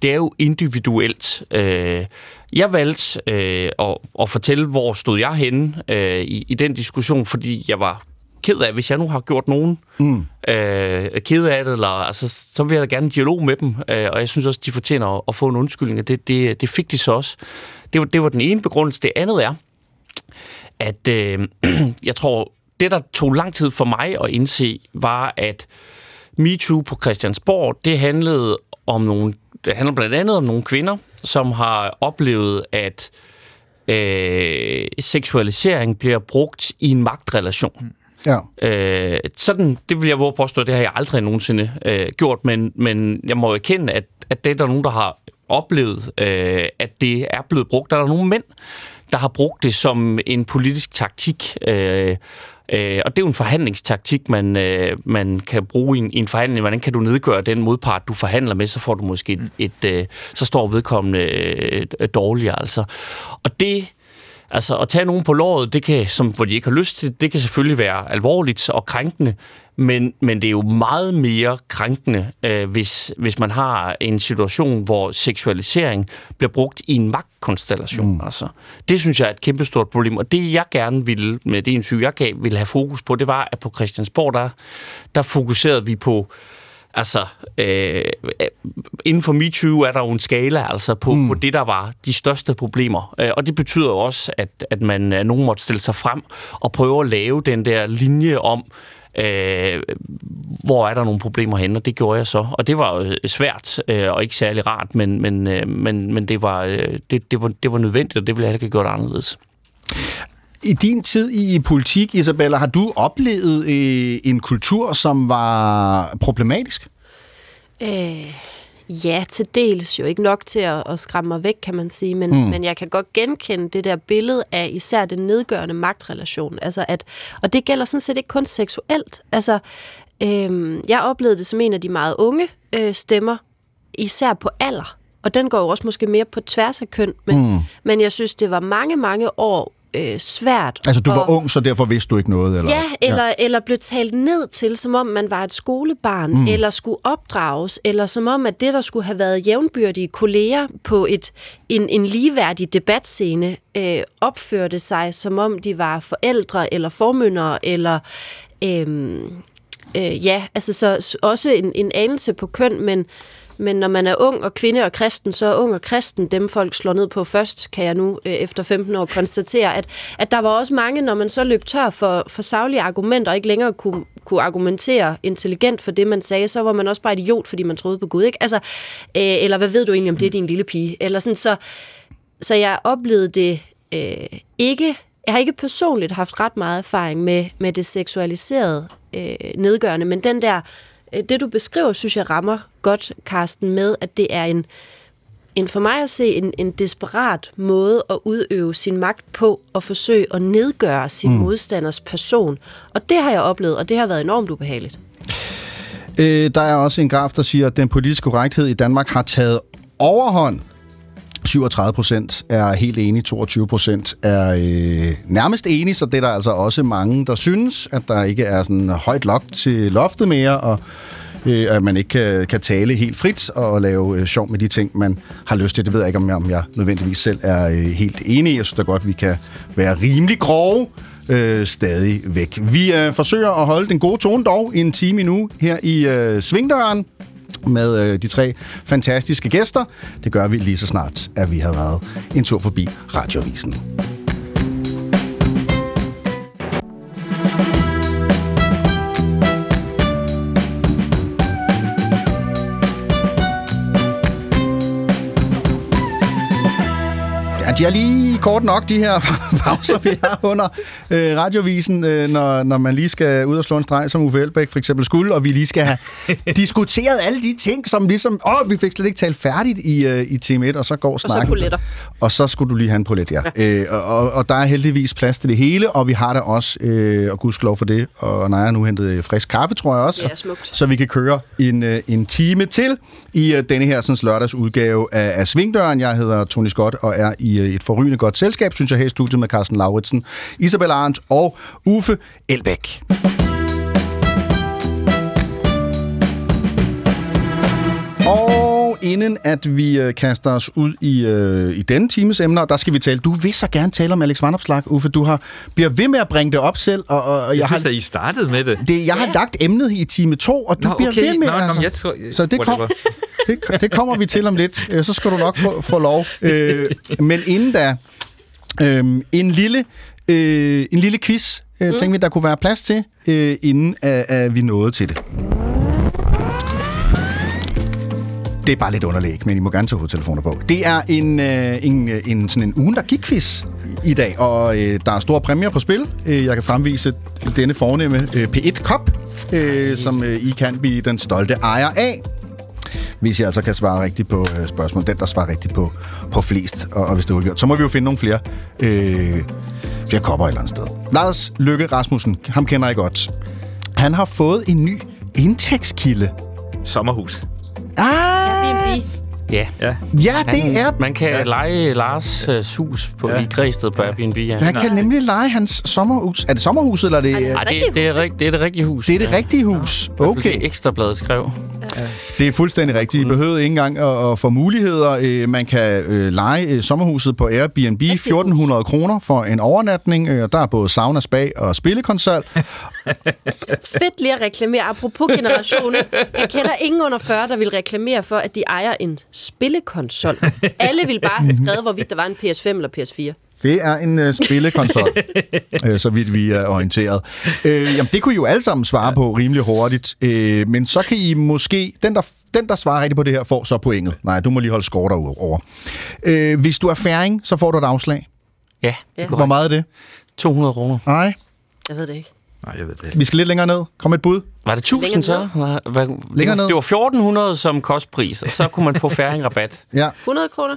det er jo individuelt. Øh, jeg valgte øh, at, at fortælle, hvor stod jeg henne øh, i, i den diskussion, fordi jeg var ked af, hvis jeg nu har gjort nogen mm. øh, ked af det, eller, altså, så vil jeg da gerne en dialog med dem, øh, og jeg synes også, de fortjener at, at få en undskyldning, og det, det, det fik de så også. Det var, det var den ene begrundelse. Det andet er, at øh, jeg tror, det der tog lang tid for mig at indse, var, at MeToo på Christiansborg, det handlede om nogle, det handler blandt andet om nogle kvinder, som har oplevet, at øh, seksualisering bliver brugt i en magtrelation. Ja. Øh, sådan, det vil jeg våge påstå, det har jeg aldrig nogensinde øh, gjort, men, men jeg må erkende, at, at det er der nogen, der har oplevet, øh, at det er blevet brugt. Der er der nogle mænd, der har brugt det som en politisk taktik. Øh, Øh, og det er jo en forhandlingstaktik, man, øh, man kan bruge i en, i en forhandling. Hvordan kan du nedgøre den modpart, du forhandler med, så får du måske et, et øh, så står vedkommende øh, dårligere. Altså. Og det, altså at tage nogen på låret, det kan, som, hvor de ikke har lyst til, det kan selvfølgelig være alvorligt og krænkende, men, men det er jo meget mere krænkende, øh, hvis, hvis man har en situation, hvor seksualisering bliver brugt i en magtkonstellation. Mm. Altså. Det synes jeg er et kæmpestort problem, og det jeg gerne ville, med det interview, jeg gav, ville have fokus på, det var, at på Christiansborg, der, der fokuserede vi på Altså, øh, inden for MeToo er der jo en skala altså på, mm. på det, der var de største problemer. Øh, og det betyder også, at, at man at nogen måtte stille sig frem og prøve at lave den der linje om, øh, hvor er der nogle problemer henne, og det gjorde jeg så. Og det var jo svært øh, og ikke særlig rart, men, men, øh, men, men det, var, øh, det, det, var, det var nødvendigt, og det ville jeg have gjort anderledes. I din tid i politik, Isabella, har du oplevet øh, en kultur, som var problematisk? Øh, ja, til dels jo ikke nok til at, at skræmme mig væk, kan man sige, men, mm. men jeg kan godt genkende det der billede af især den nedgørende magtrelation. Altså at, og det gælder sådan set ikke kun seksuelt. Altså, øh, jeg oplevede det som en af de meget unge øh, stemmer, især på alder. Og den går jo også måske mere på tværs af køn, men, mm. men jeg synes, det var mange, mange år øh, svært. Altså, du var og, ung, så derfor vidste du ikke noget? Eller? Ja, eller, ja. eller blev talt ned til, som om man var et skolebarn, mm. eller skulle opdrages, eller som om, at det, der skulle have været jævnbyrdige kolleger på et, en, en ligeværdig debatscene, øh, opførte sig, som om de var forældre, eller formyndere, eller... Øh, øh, ja, altså så også en, en anelse på køn, men men når man er ung og kvinde og kristen, så er ung og kristen dem, folk slår ned på først, kan jeg nu øh, efter 15 år konstatere, at, at der var også mange, når man så løb tør for, for savlige argumenter, og ikke længere kunne, kunne argumentere intelligent for det, man sagde, så var man også bare idiot, fordi man troede på Gud, ikke? Altså, øh, eller hvad ved du egentlig om det, din lille pige? Eller sådan, så, så jeg oplevede det øh, ikke jeg har ikke personligt haft ret meget erfaring med, med det seksualiserede øh, nedgørende, men den der det du beskriver, synes jeg rammer godt, Karsten, med, at det er en, en for mig at se en, en desperat måde at udøve sin magt på og forsøge at nedgøre sin mm. modstanders person. Og det har jeg oplevet, og det har været enormt ubehageligt. Øh, der er også en graf, der siger, at den politiske korrekthed i Danmark har taget overhånd 37 procent er helt enige, 22 procent er øh, nærmest enige, så det er der altså også mange, der synes, at der ikke er sådan højt lok til loftet mere, og øh, at man ikke kan, kan tale helt frit og lave øh, sjov med de ting, man har lyst til. Det ved jeg ikke, om jeg, om jeg nødvendigvis selv er øh, helt enig. Jeg synes da godt, vi kan være rimelig grove øh, stadig væk. Vi øh, forsøger at holde den gode tone dog i en time nu her i øh, Svingdøren med øh, de tre fantastiske gæster. Det gør vi lige så snart, at vi har været en tur forbi Radiovisen. De er lige kort nok, de her pauser, vi har under øh, radiovisen, øh, når, når man lige skal ud og slå en streg, som Uffe Elbæk for eksempel skulle, og vi lige skal have diskuteret alle de ting, som ligesom, åh, vi fik slet ikke talt færdigt i, øh, i time 1, og så går snakken. Og så Og så skulle du lige have en polet, ja. ja. Øh, og, og der er heldigvis plads til det hele, og vi har der også, øh, og gudskelov for det, og Naja nu hentet øh, frisk kaffe, tror jeg også, ja, smukt. så vi kan køre en, øh, en time til i øh, denne her sådan, lørdags udgave af, af Svingdøren. Jeg hedder Tony Scott og er i øh, Øh, et forrygende godt selskab, synes jeg, her i studiet med Carsten Lauritsen, Isabel Arndt og Uffe Elbæk. Inden at vi øh, kaster os ud i, øh, i denne times emner, der skal vi tale. Du vil så gerne tale om Alex Vandopslag, Uffe. Du har, bliver ved med at bringe det op selv. Og, og jeg, jeg synes, har, at I startede med det. det jeg har lagt emnet i time 2, og du Nå, bliver okay. ved med Nå, altså. nå, jeg tror, Så det, kom, det, det kommer vi til om lidt. Øh, Så skal du nok få, få lov. Øh, men inden da, øh, en lille, øh, en lille quiz, øh, tænkte vi, der kunne være plads til, øh, inden at, at vi nåede til det. Det er bare lidt underlæg, men I må gerne tage hovedtelefoner på. Det er en, øh, en, øh, en, sådan en ugen, der gik quiz i dag, og øh, der er store præmier på spil. Øh, jeg kan fremvise denne fornemme øh, P1 Cup, øh, som øh, I kan blive den stolte ejer af hvis jeg altså kan svare rigtigt på øh, spørgsmål. Den, der svarer rigtigt på, på flest, og, og hvis det er gjort. Så må vi jo finde nogle flere øh, Flere kopper et eller andet sted. Lars Lykke Rasmussen, ham kender jeg godt. Han har fået en ny indtægtskilde. Sommerhus. Ah! Airbnb. Ja. Ja. Ja, det er... Man kan Ja. ja. lege Lars uh, hus på, Ja. ja. i Græsted på Airbnb. Ja. Han kan nemlig lege hans sommerhus. Er det sommerhuset, eller er det... Ej, Ej, det, det, er, det er det rigtige hus. Det er det rigtige hus. Okay. Det ekstrabladet skrev. Det er fuldstændig rigtigt. I behøvede ikke engang at, at få muligheder. Øh, Man kan øh, lege øh, sommerhuset på Airbnb 1400 kroner for en overnatning. Øh, Der er både sauna, spa og spillekonsol. Fedt lige at reklamere. Apropos generationer. Jeg kender ingen under 40, der vil reklamere for, at de ejer en spillekonsol. Alle vil bare have skrevet, hvorvidt der var en PS5 eller PS4. Det er en øh, spillekonsol, øh, så vidt vi er orienteret. Øh, jamen, det kunne I jo alle sammen svare på rimelig hurtigt. Øh, men så kan I måske... Den der, den, der svarer rigtigt på det her, får så pointet. Nej, du må lige holde score derover. Øh, hvis du er færing, så får du et afslag. Ja, det ja. Hvor meget er det? 200 kroner. Nej, Jeg ved det ikke. Nej, jeg ved det ikke. vi skal lidt længere ned. Kom med et bud. Var det 1000 så? Det, Længere var, ned. det var 1400 som kostpris, og så kunne man få færing rabat. Ja. 100 kroner?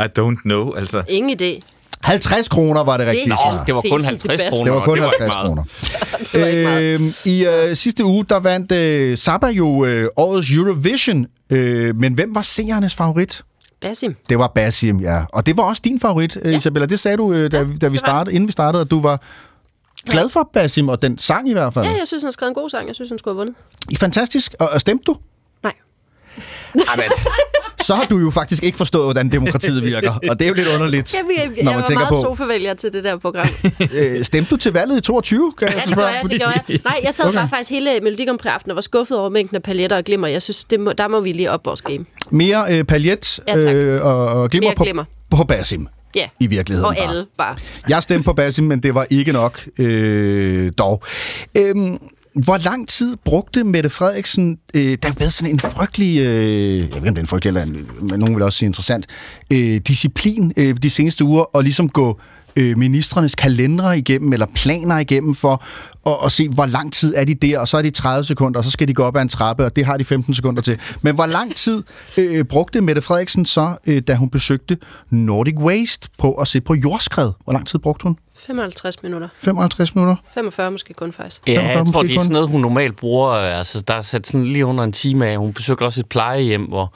I don't know, altså. Ingen idé. 50 kroner var det rigtige Nå, svar. Det var kun Fesen 50 tilbage. kroner. Det var kun ikke 50 meget. kroner. Det var ikke meget. Øh, I øh, sidste uge, der vandt øh, Zappa jo øh, årets Eurovision. Øh, men hvem var seernes favorit? Basim. Det var Basim, ja. Og det var også din favorit, ja. Isabella. Det sagde du, øh, da, da vi startede, inden vi startede, at du var glad for Basim, og den sang i hvert fald. Ja, jeg synes, han har skrevet en god sang. Jeg synes, han skulle have vundet. I fantastisk. Og, og stemte du? Nej. Amen. Så har du jo faktisk ikke forstået, hvordan demokratiet virker. Og det er jo lidt underligt, Jeg, jeg, jeg, når jeg man var tænker meget på... sofavælger til det der program. Øh, stemte du til valget i 22? Kan Ja, det gjorde jeg, det gjorde jeg. Nej, jeg sad okay. bare faktisk hele Melodi Grand Prix aften og var skuffet over mængden af paljetter og glimmer. Jeg synes, det må, der må vi lige op vores game. Mere øh, paljet Ja, tak. øh, og, og glimmer, Mere på, glimmer. på Basim. Ja, I virkeligheden og bare. alle bare. Jeg stemte på Basim, men det var ikke nok øh, dog. Øhm, hvor lang tid brugte Mette Frederiksen, øh, der er jo været sådan en frygtelig, øh, jeg ved ikke om det er en frygtelig, eller en, men nogen vil også sige interessant, øh, disciplin øh, de seneste uger, og ligesom gå øh, ministrenes kalendere igennem, eller planer igennem for at, at se, hvor lang tid er de der, og så er de 30 sekunder, og så skal de gå op ad en trappe, og det har de 15 sekunder til. Men hvor lang tid øh, brugte Mette Frederiksen så, øh, da hun besøgte Nordic Waste, på at se på jordskred? Hvor lang tid brugte hun? 55 minutter. 55 minutter? 45 måske kun faktisk. Ja, 45 jeg tror, det er kun. sådan noget, hun normalt bruger. øh, Altså, der er sat sådan lige under en time af. Hun besøger også et plejehjem, hvor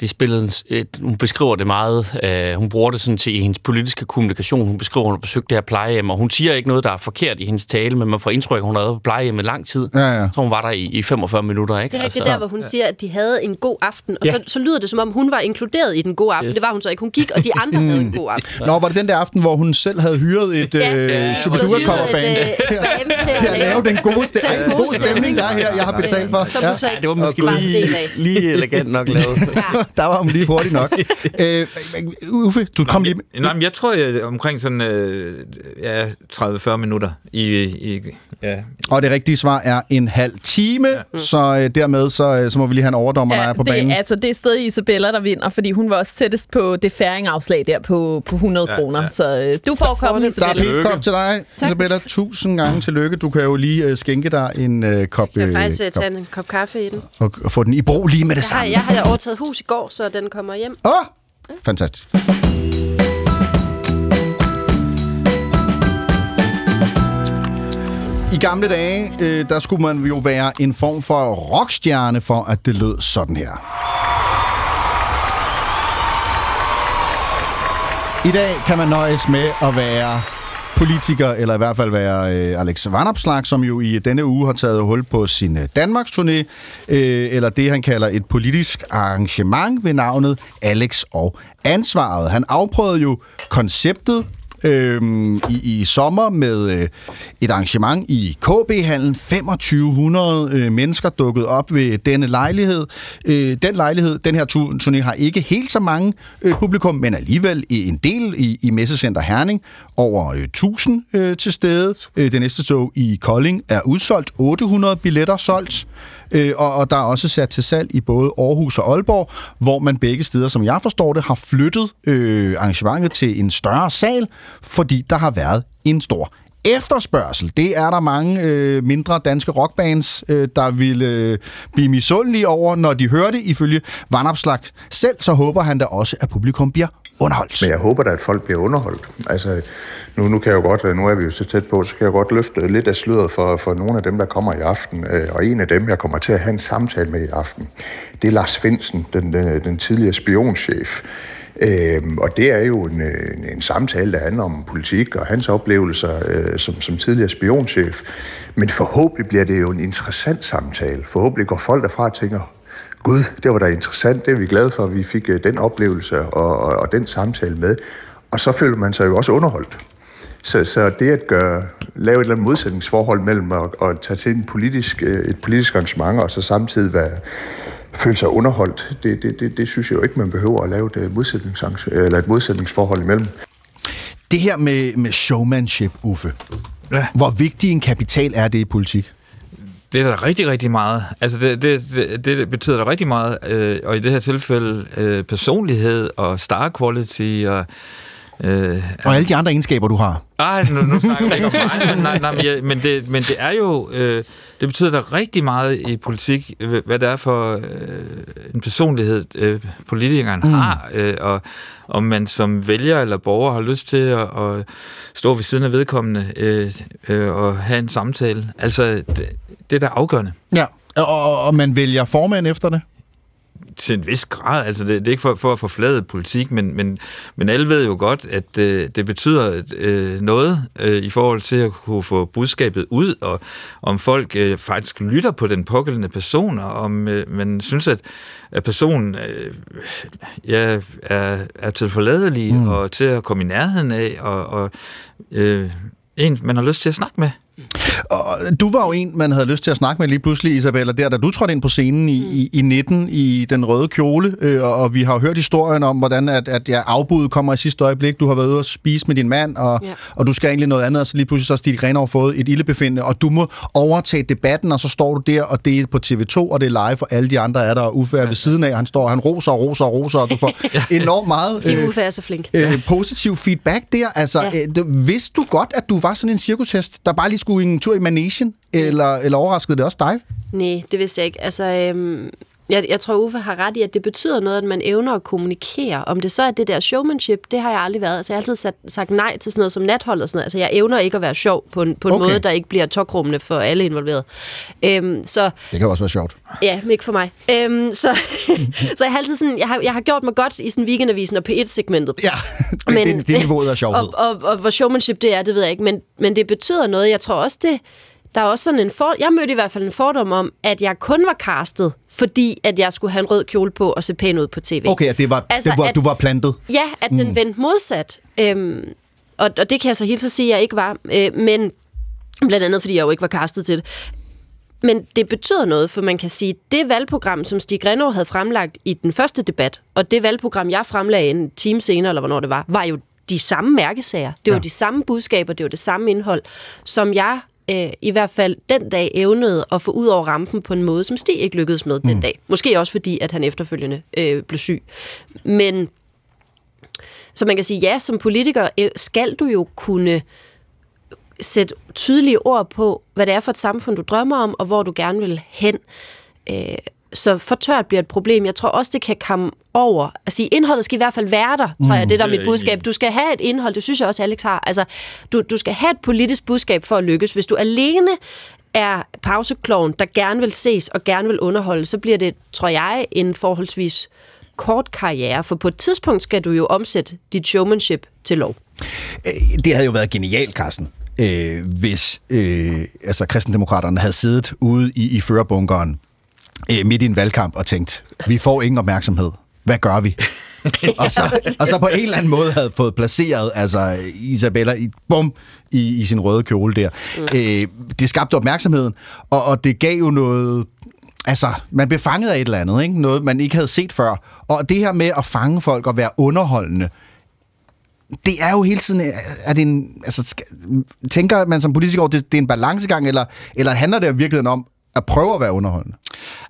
det spillede en, et, hun beskriver det meget. Øh, hun bruger det sådan til i hendes politiske kommunikation. Hun beskriver, at hun har besøgt det her plejehjem, og hun siger ikke noget, der er forkert i hendes tale, men man får indtryk, at hun har været på plejehjem i lang tid. Ja, ja. Så hun var der i, i 45 minutter, ikke? Det er rigtigt der, hvor hun siger, at de havde en god aften, og ja. så, så lyder det, som om hun var inkluderet i den gode aften. Yes. Det var hun så ikke. Hun gik, og de andre havde en god aften. Nå, var det den der aften, hvor hun selv havde hyret et Ja, øh, ja. Shubidua-coverband Et, øh, til, band til at lave den gode, ste- den gode stemning, der er her, jeg har betalt for? Som hun så ikke det var måske lige, af. lige elegant nok lavet. Der var hun lige hurtigt nok. øh, Uffe, du kom lige... Nej, men jeg tror, jeg omkring sådan øh, ja, 30-40 minutter i, i ja, Og det rigtige svar er en halv time, ja. så øh, dermed så, øh, så må vi lige have en overdommer, der er på banen. det, altså, det er stadig Isabella, der vinder, fordi hun var også tættest på det færingafslag der på, på 100 Ja, ja, kroner. ja. Så øh, du får komme, Der er Isabella. pænt kop til dig, Tak. Isabella. Tusind gange tillykke. Du kan jo lige øh, skænke dig en øh, kop, Jeg øh, kan faktisk øh, tage en kop kaffe i den. og, og få den i brug lige med det Jeg har, samme. jeg har overtaget hus i går, så den kommer hjem. Åh, oh, fantastisk. I gamle dage, øh, der skulle man jo være en form for rockstjerne for, at det lød sådan her. I dag kan man nøjes med at være politiker, eller i hvert fald være øh, Alex Vanopslag, som jo i denne uge har taget hul på sin øh, Danmarks turné, øh, eller det han kalder et politisk arrangement ved navnet Alex og Ansvaret. Han afprøvede jo konceptet øh, i, i sommer med øh, et arrangement i KB-hallen. 2500 øh, mennesker dukket op ved denne lejlighed. Øh, den lejlighed, den her turné har ikke helt så mange øh, publikum, men alligevel i en del i, i Messecenter Herning. Over øh, 1000 øh, til stede. Øh, det næste tog i Kolding er udsolgt. 800 billetter solgt. Øh, og, og der er også sat til salg i både Aarhus og Aalborg, hvor man begge steder, som jeg forstår det, har flyttet øh, arrangementet til en større sal, fordi der har været en stor efterspørgsel. Det er der mange øh, mindre danske rockbands, øh, der ville øh, blive misundelige over, når de hørte. Ifølge Vandopslag selv, så håber han da også, at publikum bliver underholdt. Men jeg håber da, at folk bliver underholdt. Altså, nu, nu kan jeg jo godt, øh, nu er vi jo så tæt på, så kan jeg godt løfte lidt af sløret for, for nogle af dem, der kommer i aften. Øh, Og en af dem, jeg kommer til at have en samtale med i aften, det er Lars Finsen, den, den, den tidligere spionchef. Øhm, og det er jo en, en, en samtale, der handler om politik og hans oplevelser øh, som, som tidligere spionchef. Men forhåbentlig bliver det jo en interessant samtale. Forhåbentlig går folk derfra og tænker, Gud, det var da interessant, det er vi glade for, at vi fik øh, den oplevelse og, og, og den samtale med. Og så føler man sig jo også underholdt. Så, så det at gøre, lave et eller andet modsætningsforhold mellem at, at tage til en politisk, øh, et politisk arrangement og så samtidig være, føle sig underholdt, det, det, det, det synes jeg jo ikke, man behøver at lave et, modsætningsarrange- eller et modsætningsforhold imellem. Det her med, med showmanship, Uffe. Ja. Hvor vigtig en kapital er det i politik? Det er da rigtig, rigtig meget. Altså, det, det, det, det betyder da rigtig meget, øh, og i det her tilfælde øh, personlighed og star quality og... Øh, Og alle de andre egenskaber, du har. Ej, nu, nu snakker jeg ikke om mig, men, nej, nej, men, jeg, men, det, men det er jo, øh, det betyder da rigtig meget i politik, hvad det er for øh, en personlighed, øh, politikeren mm. har, øh, og om man som vælger eller borger har lyst til at, at stå ved siden af vedkommende øh, øh, og have en samtale. Altså, det, det er da afgørende. Ja. Og, og man vælger formand efter det? Til en vis grad. Altså, det, det er ikke for, for at forflade politik, men, men, men alle ved jo godt, at øh, det betyder øh, noget øh, i forhold til at kunne få budskabet ud, og om folk øh, faktisk lytter på den pågældende person, og om øh, man synes, at, at personen øh, ja, er, er tilforladelig Mm. og til at komme i nærheden af, og, og øh, en, man har lyst til at snakke med. Og du var jo en, man havde lyst til at snakke med lige pludselig, Isabella, der da du trådte ind på scenen i, i, i 19 i den røde kjole, øh, og, og vi har jo hørt historien om, hvordan at, at ja, afbuddet kommer i sidste øjeblik. Du har været ude og spise med din mand, og, ja. Ja. og du skal egentlig noget andet, og så lige pludselig så har Stig Grenov fået et ildebefindende, og du må overtage debatten, og så står du der, og det er på TV2, og det er live, for alle de andre er der, og Uffe er ved siden af, og han står, og han roser og roser og roser, og du får enormt meget øh, Uffe er så flink. øh, positiv feedback der. Altså, Ja. ja. øh, vidste du godt, at du var sådan en cirkushest, der bare lige skulle en tur i managen, eller, eller overraskede det også dig? Nej, det vidste jeg ikke. Altså, øhm, jeg, jeg tror, Uffe har ret i, at det betyder noget, at man evner at kommunikere. Om det så er det der showmanship, det har jeg aldrig været. Altså, jeg har altid sat, sagt nej til sådan noget som nathold og sådan noget. Altså, jeg evner ikke at være sjov på en, på en Okay. måde, der ikke bliver tokrummende for alle involverede. Øhm, så Det kan også være sjovt. Ja, men ikke for mig. Øhm, så, så jeg har altid sådan, jeg har, jeg har gjort mig godt i sådan weekendavisen og P1-segmentet. Ja, det, det, det er niveauet af sjovhed. Og, og, og hvor showmanship det er, det ved jeg ikke, men, men det betyder noget. Jeg tror også, det, der er også sådan en for, jeg mødte i hvert fald en fordom om, at jeg kun var castet, fordi at jeg skulle have en rød kjole på og se pæn ud på tv. Okay, at det var, altså, det var, at- du var plantet. Ja, at den Mm. vendte modsat. Øhm, og, og det kan jeg så helt så sige, at jeg ikke var. Øh, men blandt andet, fordi jeg jo ikke var castet til det. Men det betyder noget, for man kan sige, at det valgprogram, som Stig Grenov havde fremlagt i den første debat, og det valgprogram, jeg fremlagde en time senere, eller hvornår det var, var jo de samme mærkesager. Det var Ja. de samme budskaber, det var det samme indhold, som jeg øh, i hvert fald den dag evnede at få ud over rampen på en måde, som Stig ikke lykkedes med den dag. Måske også fordi, at han efterfølgende øh, blev syg. Men så man kan sige, ja, som politiker øh, skal du jo kunne sætte tydelige ord på, hvad det er for et samfund, du drømmer om, og hvor du gerne vil hen. Øh, så for tørt bliver et problem. Jeg tror også, det kan komme over. Altså, indholdet skal i hvert fald være der, tror jeg. Det der er Det er mit budskab. Du skal have et indhold, det synes jeg også, Alex har. Altså, du, du skal have et politisk budskab for at lykkes. Hvis du alene er pausekloven, der gerne vil ses og gerne vil underholde, så bliver det, tror jeg, en forholdsvis kort karriere. For på et tidspunkt skal du jo omsætte dit showmanship til lov. Øh, Det havde jo været genialt, Carsten, øh, hvis øh, altså, kristendemokraterne havde siddet ude i, i førerbunkeren øh, midt i en valgkamp og tænkt, vi får ingen opmærksomhed. Hvad gør vi? og, så, og så på en eller anden måde havde fået placeret altså, Isabella i, bum, i, i sin røde kjole der. Mm. Øh, det skabte opmærksomheden, og, og det gav jo noget... Altså, man blev fanget af et eller andet, ikke? Noget, man ikke havde set før. Og det her med at fange folk og være underholdende, det er jo hele tiden, er det en, altså, tænker man som politiker over, det, det er en balancegang, eller, eller handler det i virkeligheden om at prøve at være underholdende?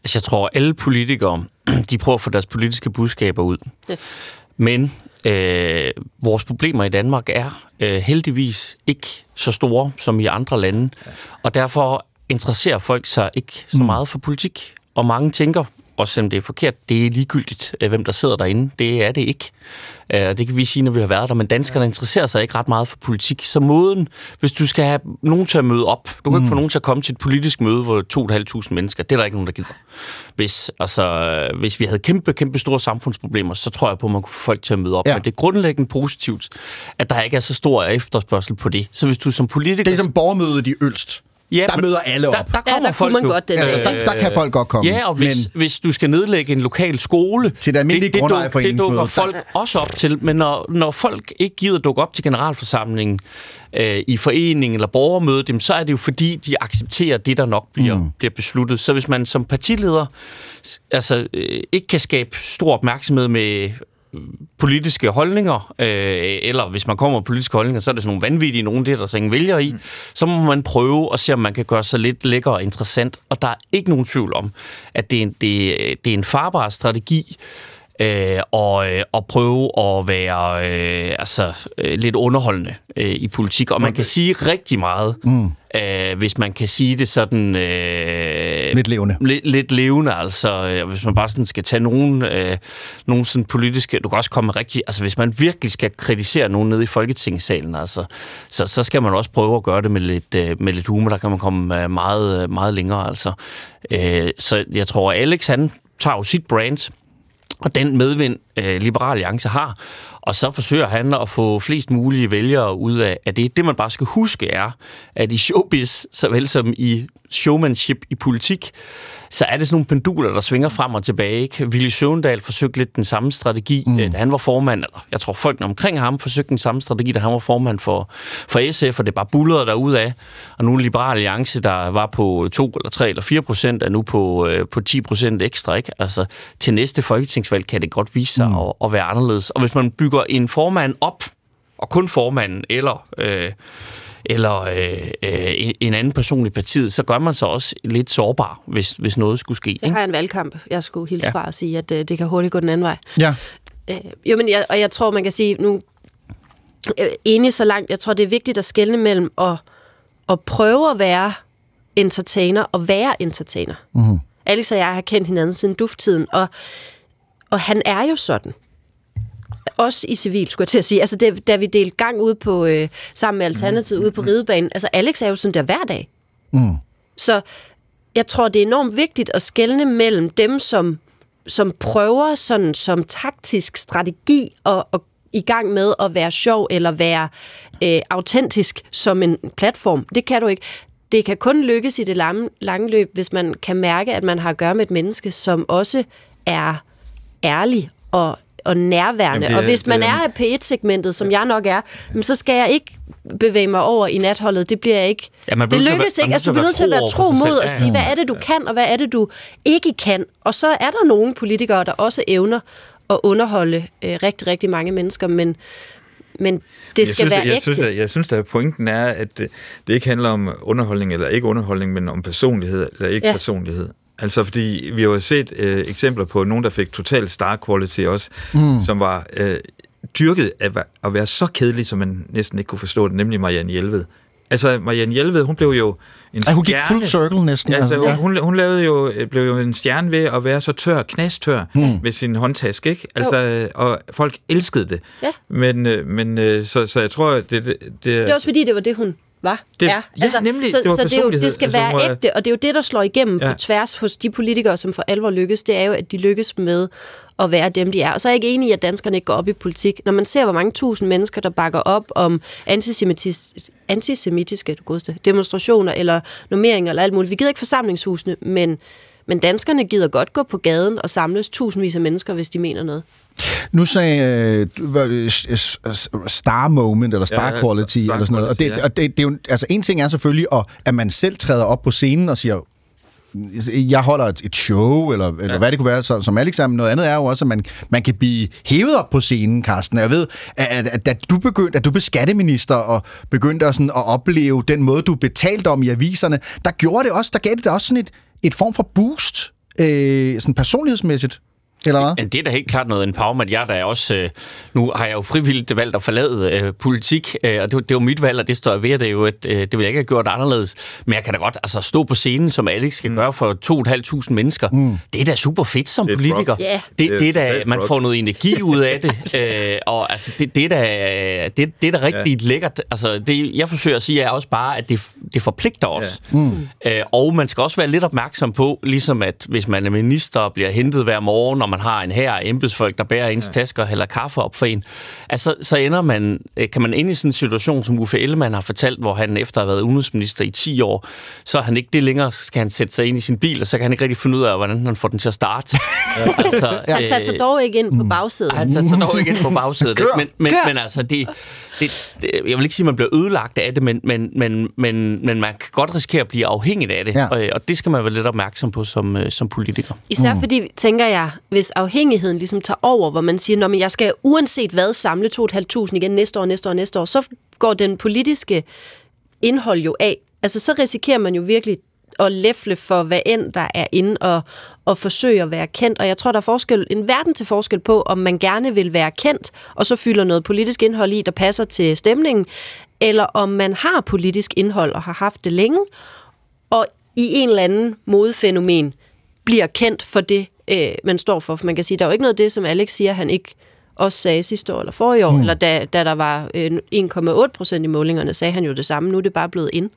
Altså, jeg tror, alle politikere, de prøver at få deres politiske budskaber ud. Ja. Men øh, vores problemer i Danmark er øh, heldigvis ikke så store som i andre lande. Og derfor interesserer folk sig ikke så meget for politik. Og mange tænker, også selvom det er forkert, det er ligegyldigt, øh, hvem der sidder derinde. Det er det ikke. Øh, Og det kan vi sige, når vi har været der. Men danskerne interesserer sig ikke ret meget for politik. Så måden, hvis du skal have nogen til at møde op, du kan mm. ikke få nogen til at komme til et politisk møde, hvor 2.500 mennesker, det er der ikke nogen, der gider. Hvis, altså, hvis vi havde kæmpe, kæmpe store samfundsproblemer, så tror jeg på, at man kunne få folk til at møde op. Ja. Men det er grundlæggende positivt, at der ikke er så stor efterspørgsel på det. Så hvis du som politiker... Det er som borgermødet i Ølst. Ja, der møder alle op. Der, der kommer folk nu. Altså, der, der kan folk godt komme. Ja, og hvis, men... hvis du skal nedlægge en lokal skole... Til det almindelige det, det, grundejerforeningsmøde. det dukker folk også op til. Men når, når folk ikke gider dukke op til generalforsamlingen øh, i forening eller borgermøde, dem, så er det jo fordi, de accepterer det, der nok bliver, mm. bliver besluttet. Så hvis man som partileder altså, øh, ikke kan skabe stor opmærksomhed med politiske holdninger, øh, eller hvis man kommer med politiske holdninger, så er det sådan nogle vanvittige nogen, det er der så ingen vælger i, mm. så må man prøve at se, om man kan gøre sig lidt lækker og interessant. Og der er ikke nogen tvivl om, at det er en, det, det er en farbar strategi, øh, øh, og prøve at være øh, altså, øh, lidt underholdende øh, i politik. Og man kan sige rigtig meget, mm. øh, hvis man kan sige det sådan... Øh, lidt levende. Lidt, lidt levende, altså. Øh, hvis man bare sådan skal tage nogen, øh, nogen sådan politiske... Du kan også komme rigtig... Altså, hvis man virkelig skal kritisere nogen nede i Folketingssalen, altså, så, så skal man også prøve at gøre det med lidt, øh, med lidt humor. Der kan man komme øh, meget, meget længere, altså. Øh, så jeg tror, Alex, han tager jo sit brand, og den medvind, øh, Liberal Alliance har, og så forsøger han at få flest mulige vælgere ud af, af det. Det, man bare skal huske, er, at i showbiz, såvel som i showmanship i politik, så er det sådan nogle penduler, der svinger frem og tilbage. Ikke? Willy Søvendal forsøgte lidt den samme strategi, mm. da han var formand, eller jeg tror folk omkring ham forsøgte den samme strategi, da han var formand for, for SF, og det bare bullerede af. Og nu er Liberal Alliance, der var på 2 eller 3 eller 4 procent, er nu på, øh, på 10 procent ekstra. Ikke? Altså, til næste folketingsvalg kan det godt vise sig mm. at, at være anderledes. Og hvis man bygger en formand op, og kun formanden, eller... Øh, eller øh, øh, en anden person i partiet, så gør man sig også lidt sårbar, hvis, hvis noget skulle ske. Jeg har en valgkamp, jeg skulle hilse ja. fra og sige, at øh, det kan hurtigt gå den anden vej. Ja. Øh, jo, men jeg, og jeg tror, man kan sige, nu øh, enig så langt, jeg tror, det er vigtigt at skelne mellem at, at prøve at være entertainer og være entertainer. Mm. Alex og jeg har kendt hinanden siden dufttiden, og, og han er jo sådan også i civil, skulle jeg til at sige. Altså, det, da vi delte gang ude på, øh, sammen med Alternativet ude på ridebanen, altså Alex er jo sådan der hver dag. Mm. Så jeg tror, det er enormt vigtigt at skelne mellem dem, som, som prøver sådan som taktisk strategi og, og i gang med at være sjov eller være øh, autentisk som en platform. Det kan du ikke. Det kan kun lykkes i det lange, lange løb, hvis man kan mærke, at man har at gøre med et menneske, som også er ærlig og og nærværende. Jamen, er- og hvis man det er- af P1-segmentet, som jeg nok er, så skal jeg ikke bevæge mig over i natholdet. Det bliver jeg ikke. Ja, man det lykkes være- ikke. Altså, du bliver nødt til at være tro mod at Ja, sige, ja. hvad er det, du kan, og hvad er det, du ikke kan. Og så er der nogle politikere, der også evner at underholde øh, rigtig, rigtig mange mennesker, men, men det jeg skal synes, være jeg ægte. Synes, at, jeg synes, at pointen er, at det, det ikke handler om underholdning eller ikke underholdning, men om personlighed eller ikke Ja. ja. personlighed. Altså, fordi vi har jo set øh, eksempler på nogen, der fik total star quality også, Mm. som var øh, dyrket af at- være så kedelig, som man næsten ikke kunne forstå det, nemlig Marianne Hjelved. Altså, Marianne Hjelved, hun blev jo en Ej, hun gik stjerne. full circle næsten, Ja, altså, altså, ja. hun, hun lavede jo, blev jo en stjerne ved at være så tør, knastør Hmm. mm. med sin håndtaske, ikke? Altså, og folk elskede det. Ja. Men, øh, men øh, så, så jeg tror, det, det, det, Det er også fordi, det var det, hun var. Det- er. Altså, ja, nemlig. Så, Det så det, er jo, det skal. Altså, være var- ægte, og det er jo det, der slår igennem ja. På tværs hos de politikere, som for alvor lykkes. Det er jo, at de lykkes med at være dem, de er. Og så er jeg ikke enig i, at danskerne ikke går op i politik. Når man ser, hvor mange tusind mennesker, der bakker op om antisemitis, antisemitiske du godeste, demonstrationer eller normeringer eller alt muligt. Vi gider ikke forsamlingshusene, men, men danskerne gider godt gå på gaden og samles tusindvis af mennesker, hvis de mener noget. Nu sagde øh, star moment, eller star Ja, quality, star eller sådan noget. Og det, ja. og det, det er jo, altså en ting er selvfølgelig, at, at man selv træder op på scenen og siger, jeg holder et, et show, eller, eller Ja. hvad det kunne være, så, som Alex noget andet er jo også, at man, man kan blive hævet op på scenen, Carsten. Jeg ved, at, at, at da du begyndte, at du blev skatteminister og begyndte at, sådan, at opleve den måde, du betalte om i aviserne, der gjorde det også, der gav det også sådan et, et form for boost, øh, sådan personlighedsmæssigt. Eller hvad? Men det er da helt klart noget empowerment. Jeg er da også, øh, nu har jeg jo frivilligt valgt at forlade øh, politik, øh, og det, det var mit valg, og det står jeg ved, det er jo, at øh, det vil jeg ikke have gjort anderledes. Men jeg kan da godt altså, stå på scenen, som Alex skal mm. gøre for 2.500 mennesker. Mm. Det er da super fedt som politiker. Ja. Det, det, er da, man får noget energi ud af det, øh, og altså, det, det, er da, det, det er da rigtig ja. lækkert. Altså, det, jeg forsøger at sige er også bare, at det, det forpligter os. Ja. Mm. Øh, og man skal også være lidt opmærksom på, ligesom at hvis man er minister og bliver hentet hver morgen, og man har en her embedsfolk, der bærer ens ja. tasker og hælder kaffe op for en, altså, så ender man, øh, kan man ind i sådan en situation, som Uffe Ellemann har fortalt, hvor han efter at have været udenrigsminister i 10 år, så er han ikke det længere, skal han sætte sig ind i sin bil, og så kan han ikke rigtig finde ud af, hvordan han får den til at starte. Ja. altså, han satte sig dog ikke ind på bagsædet. han satte sig dog ikke ind på bagsædet. Kør. men, men, Kør. men altså, det, det, det, jeg vil ikke sige, at man bliver ødelagt af det, men, men, men, men, men man kan godt risikere at blive afhængig af det. Ja. Ja. Og, og det skal man være lidt opmærksom på som, øh, som politiker. Især mm. fordi, tænker jeg, hvis afhængigheden ligesom tager over, hvor man siger, at jeg skal uanset hvad samle 2.500 igen næste år, næste år, næste år, så går den politiske indhold jo af. Altså så risikerer man jo virkelig at læfle for hvad end der er inde og, og forsøge at være kendt. Og jeg tror, der er forskel, en verden til forskel på, om man gerne vil være kendt, og så fylder noget politisk indhold i, der passer til stemningen, eller om man har politisk indhold og har haft det længe, og i en eller anden modefænomen bliver kendt for det, øh, man står for. For man kan sige, der er jo ikke noget af det, som Alex siger, han ikke også sagde sidste år eller forrige år, mm. eller da, da der var øh, 1,8 procent i målingerne, sagde han jo det samme. Nu er det bare blevet ind.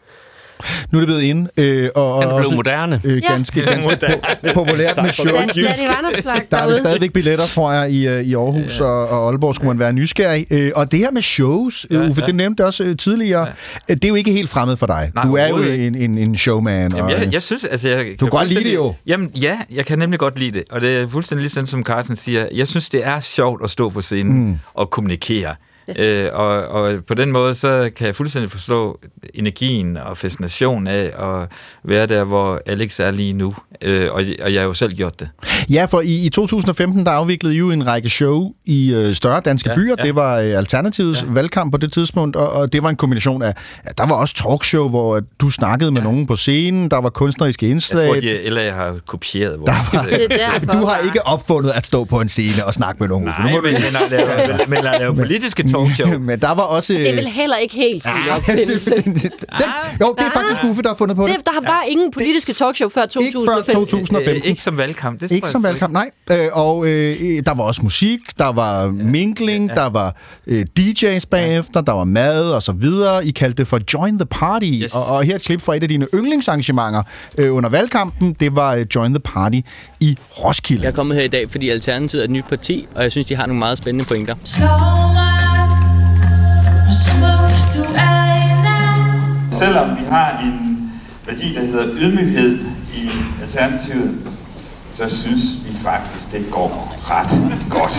Nu er det blevet inde. Øh, og, og Han er blevet også, moderne. Øh, ganske, Ja. ganske po- populært med show. Danny Vanopslagh Der er stadigvæk billetter, tror jeg, i, øh, i Aarhus og, og Aalborg, skulle man være nysgerrig. Øh, og det her med shows, ja, Uffe, ja. det nævnte også øh, tidligere, ja. det er jo ikke helt fremmed for dig. Nej, du er jo en, en, en showman. Jamen, og, jeg, jeg synes, altså... Jeg Du kan kan godt lide det jo. Jamen, ja, jeg kan nemlig godt lide det. Og det er fuldstændig ligesom, som Carsten siger. Jeg synes, det er sjovt at stå på scenen mm. og kommunikere. Øh, og, og på den måde, så kan jeg fuldstændig forstå energien og fascinationen af at være der, hvor Alex er lige nu. Øh, og, og jeg har jo selv gjort det. Ja, for i, i 2015, der afviklede I jo en række show i øh, større danske Ja, byer. ja. Det var øh, Alternativets ja. valgkamp på det tidspunkt, og, og det var en kombination af, at der var også talkshow, hvor at du snakkede med ja. nogen på scenen, der var kunstneriske Jeg indslag. tror, de LA har kopieret vores... Der var- Det derfor. du har ikke opfundet at stå på en scene og snakke med nogen. Uffe. Nu Nej, må du- men, men, at lave, men at lave politiske talkshow. men der var også... Det er vel heller ikke helt en Ah, opfindelse. den, jo, det er faktisk Uffe, der har fundet på det. Det, der har bare ingen politiske talkshow før 2015. 2015. Øh, ikke som valgkamp. Det Ikke som valgkamp, nej. Øh, og øh, der var også musik, der var mingling, der var øh, DJ's bagefter, der var mad og så videre. I kaldte det for Join the Party. Yes. Og, og her et klip fra et af dine yndlingsarrangementer øh, under valgkampen, det var øh, Join the Party i Roskilde. Jeg er kommet her i dag, fordi Alternativet er et nyt parti, og jeg synes, de har nogle meget spændende pointer. Selvom vi har en værdi, der hedder ydmyghed Alternativet, så synes vi faktisk, det går ret godt.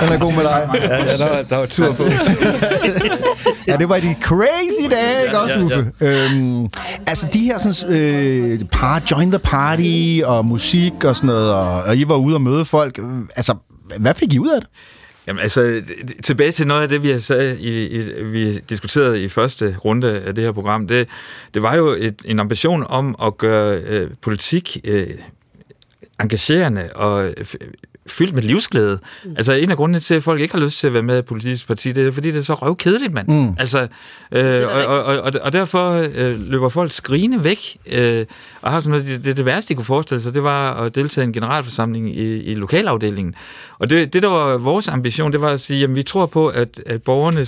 Den er god med dig. Ja, ja, der var, der var tur på. Ja, det var de crazy dage, ikke også, ja, Uffe? Øhm, altså, de her sådan, øh, par, Join the Party og musik og sådan noget, og, og I var ude og møde folk. Øh, Altså, hvad fik I ud af det? Jamen altså, tilbage til noget af det, vi, sagde i, i, vi diskuterede i første runde af det her program, det, det var jo et, en ambition om at gøre øh, politik øh, engagerende og øh, fyldt med livsglæde. Mm. Altså en af grundene til, at folk ikke har lyst til at være med i politisk parti, det er fordi, det er så røvkedeligt, mand. Mm. Altså, øh, og, og, og, og derfor øh, løber folk skrigende væk, øh, og har sådan noget, det, det, det værste, de kunne forestille sig, det var at deltage i en generalforsamling i, i lokalafdelingen. Og det, det, der var vores ambition, det var at sige, at vi tror på, at, at borgerne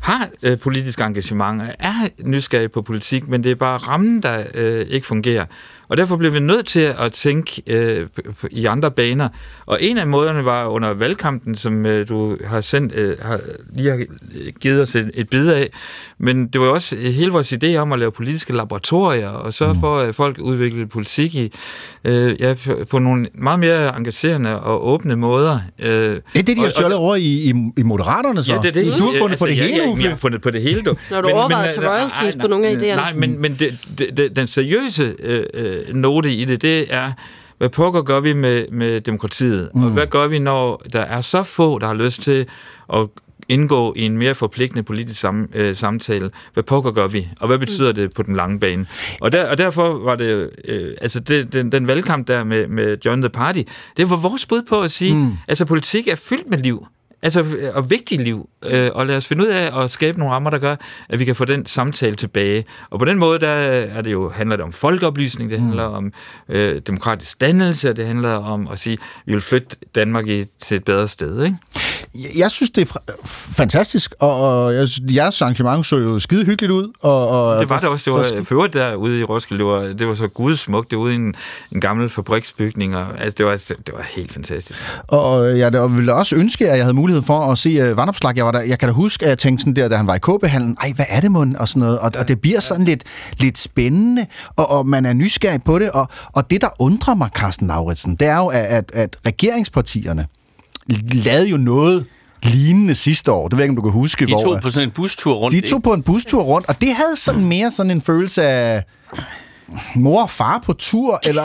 har øh, politisk engagement, og er nysgerrige på politik, men det er bare rammen, der øh, ikke fungerer. Og derfor blev vi nødt til at tænke øh, i andre baner. Og en af måderne var under valgkampen, som øh, du har sendt, øh, har, lige har givet os et, et bid af. Men det var jo også hele vores idé om at lave politiske laboratorier, og sørge for, at folk udviklede politik i, øh, ja, på, nogle meget mere engagerende og åbne måder. Øh, Det er det, de har stjålet over i, i, i Moderaterne, så? Ja, det er det. Du har fundet på det ja, hele, ja, Uffe. Jeg har fundet på det hele, du. Når du overvejede til royalties på nogle af idéerne. Nej, men, men det, det, det, den seriøse øh, øh, note i det, det er, hvad pokker gør vi med, med demokratiet? Mm. Og hvad gør vi, når der er så få, der har lyst til at indgå i en mere forpligtende politisk sam, øh, samtale. Hvad pokker gør vi, og hvad betyder det på den lange bane? Og, der, og derfor var det, øh, altså det, den, den valgkamp der med, med John the Party, det var vores bud på at sige, mm. altså politik er fyldt med liv. Altså, og vigtigt liv. Øh, og lad os finde ud af at skabe nogle rammer, der gør, at vi kan få den samtale tilbage. Og på den måde, der er det jo, handler det om folkeoplysning, det handler mm. om øh, demokratisk dannelse, det handler om at sige, at vi vil flytte Danmark i, til et bedre sted, ikke? Jeg, jeg synes, det er fantastisk, og, og jeg, synes, jeres arrangement så jo skide hyggeligt ud. Og, og Det var det også. Det var for øvrigt derude i Roskilde. Det var, det var så gudsmukt. Det var ude i en, en gammel fabriksbygning. Og, altså, det, var, det var helt fantastisk. Og jeg og ville også ønske, at jeg havde mulighed for at se uh, vandopslag. Jeg, var der, jeg kan da huske, at jeg tænkte sådan der, da han var i KB-handlen, ej, hvad er det, mon? Og sådan noget. Og, og det bliver sådan lidt, lidt spændende, og, og man er nysgerrig på det. Og, og det, der undrer mig, Carsten Lauritsen, det er jo, at, at, at regeringspartierne lavede jo noget lignende sidste år. Det ved jeg ikke, om du kan huske. De hvor, tog på sådan en bustur rundt. de tog på en bustur rundt, og det havde sådan mere sådan en følelse af mor og far på tur, eller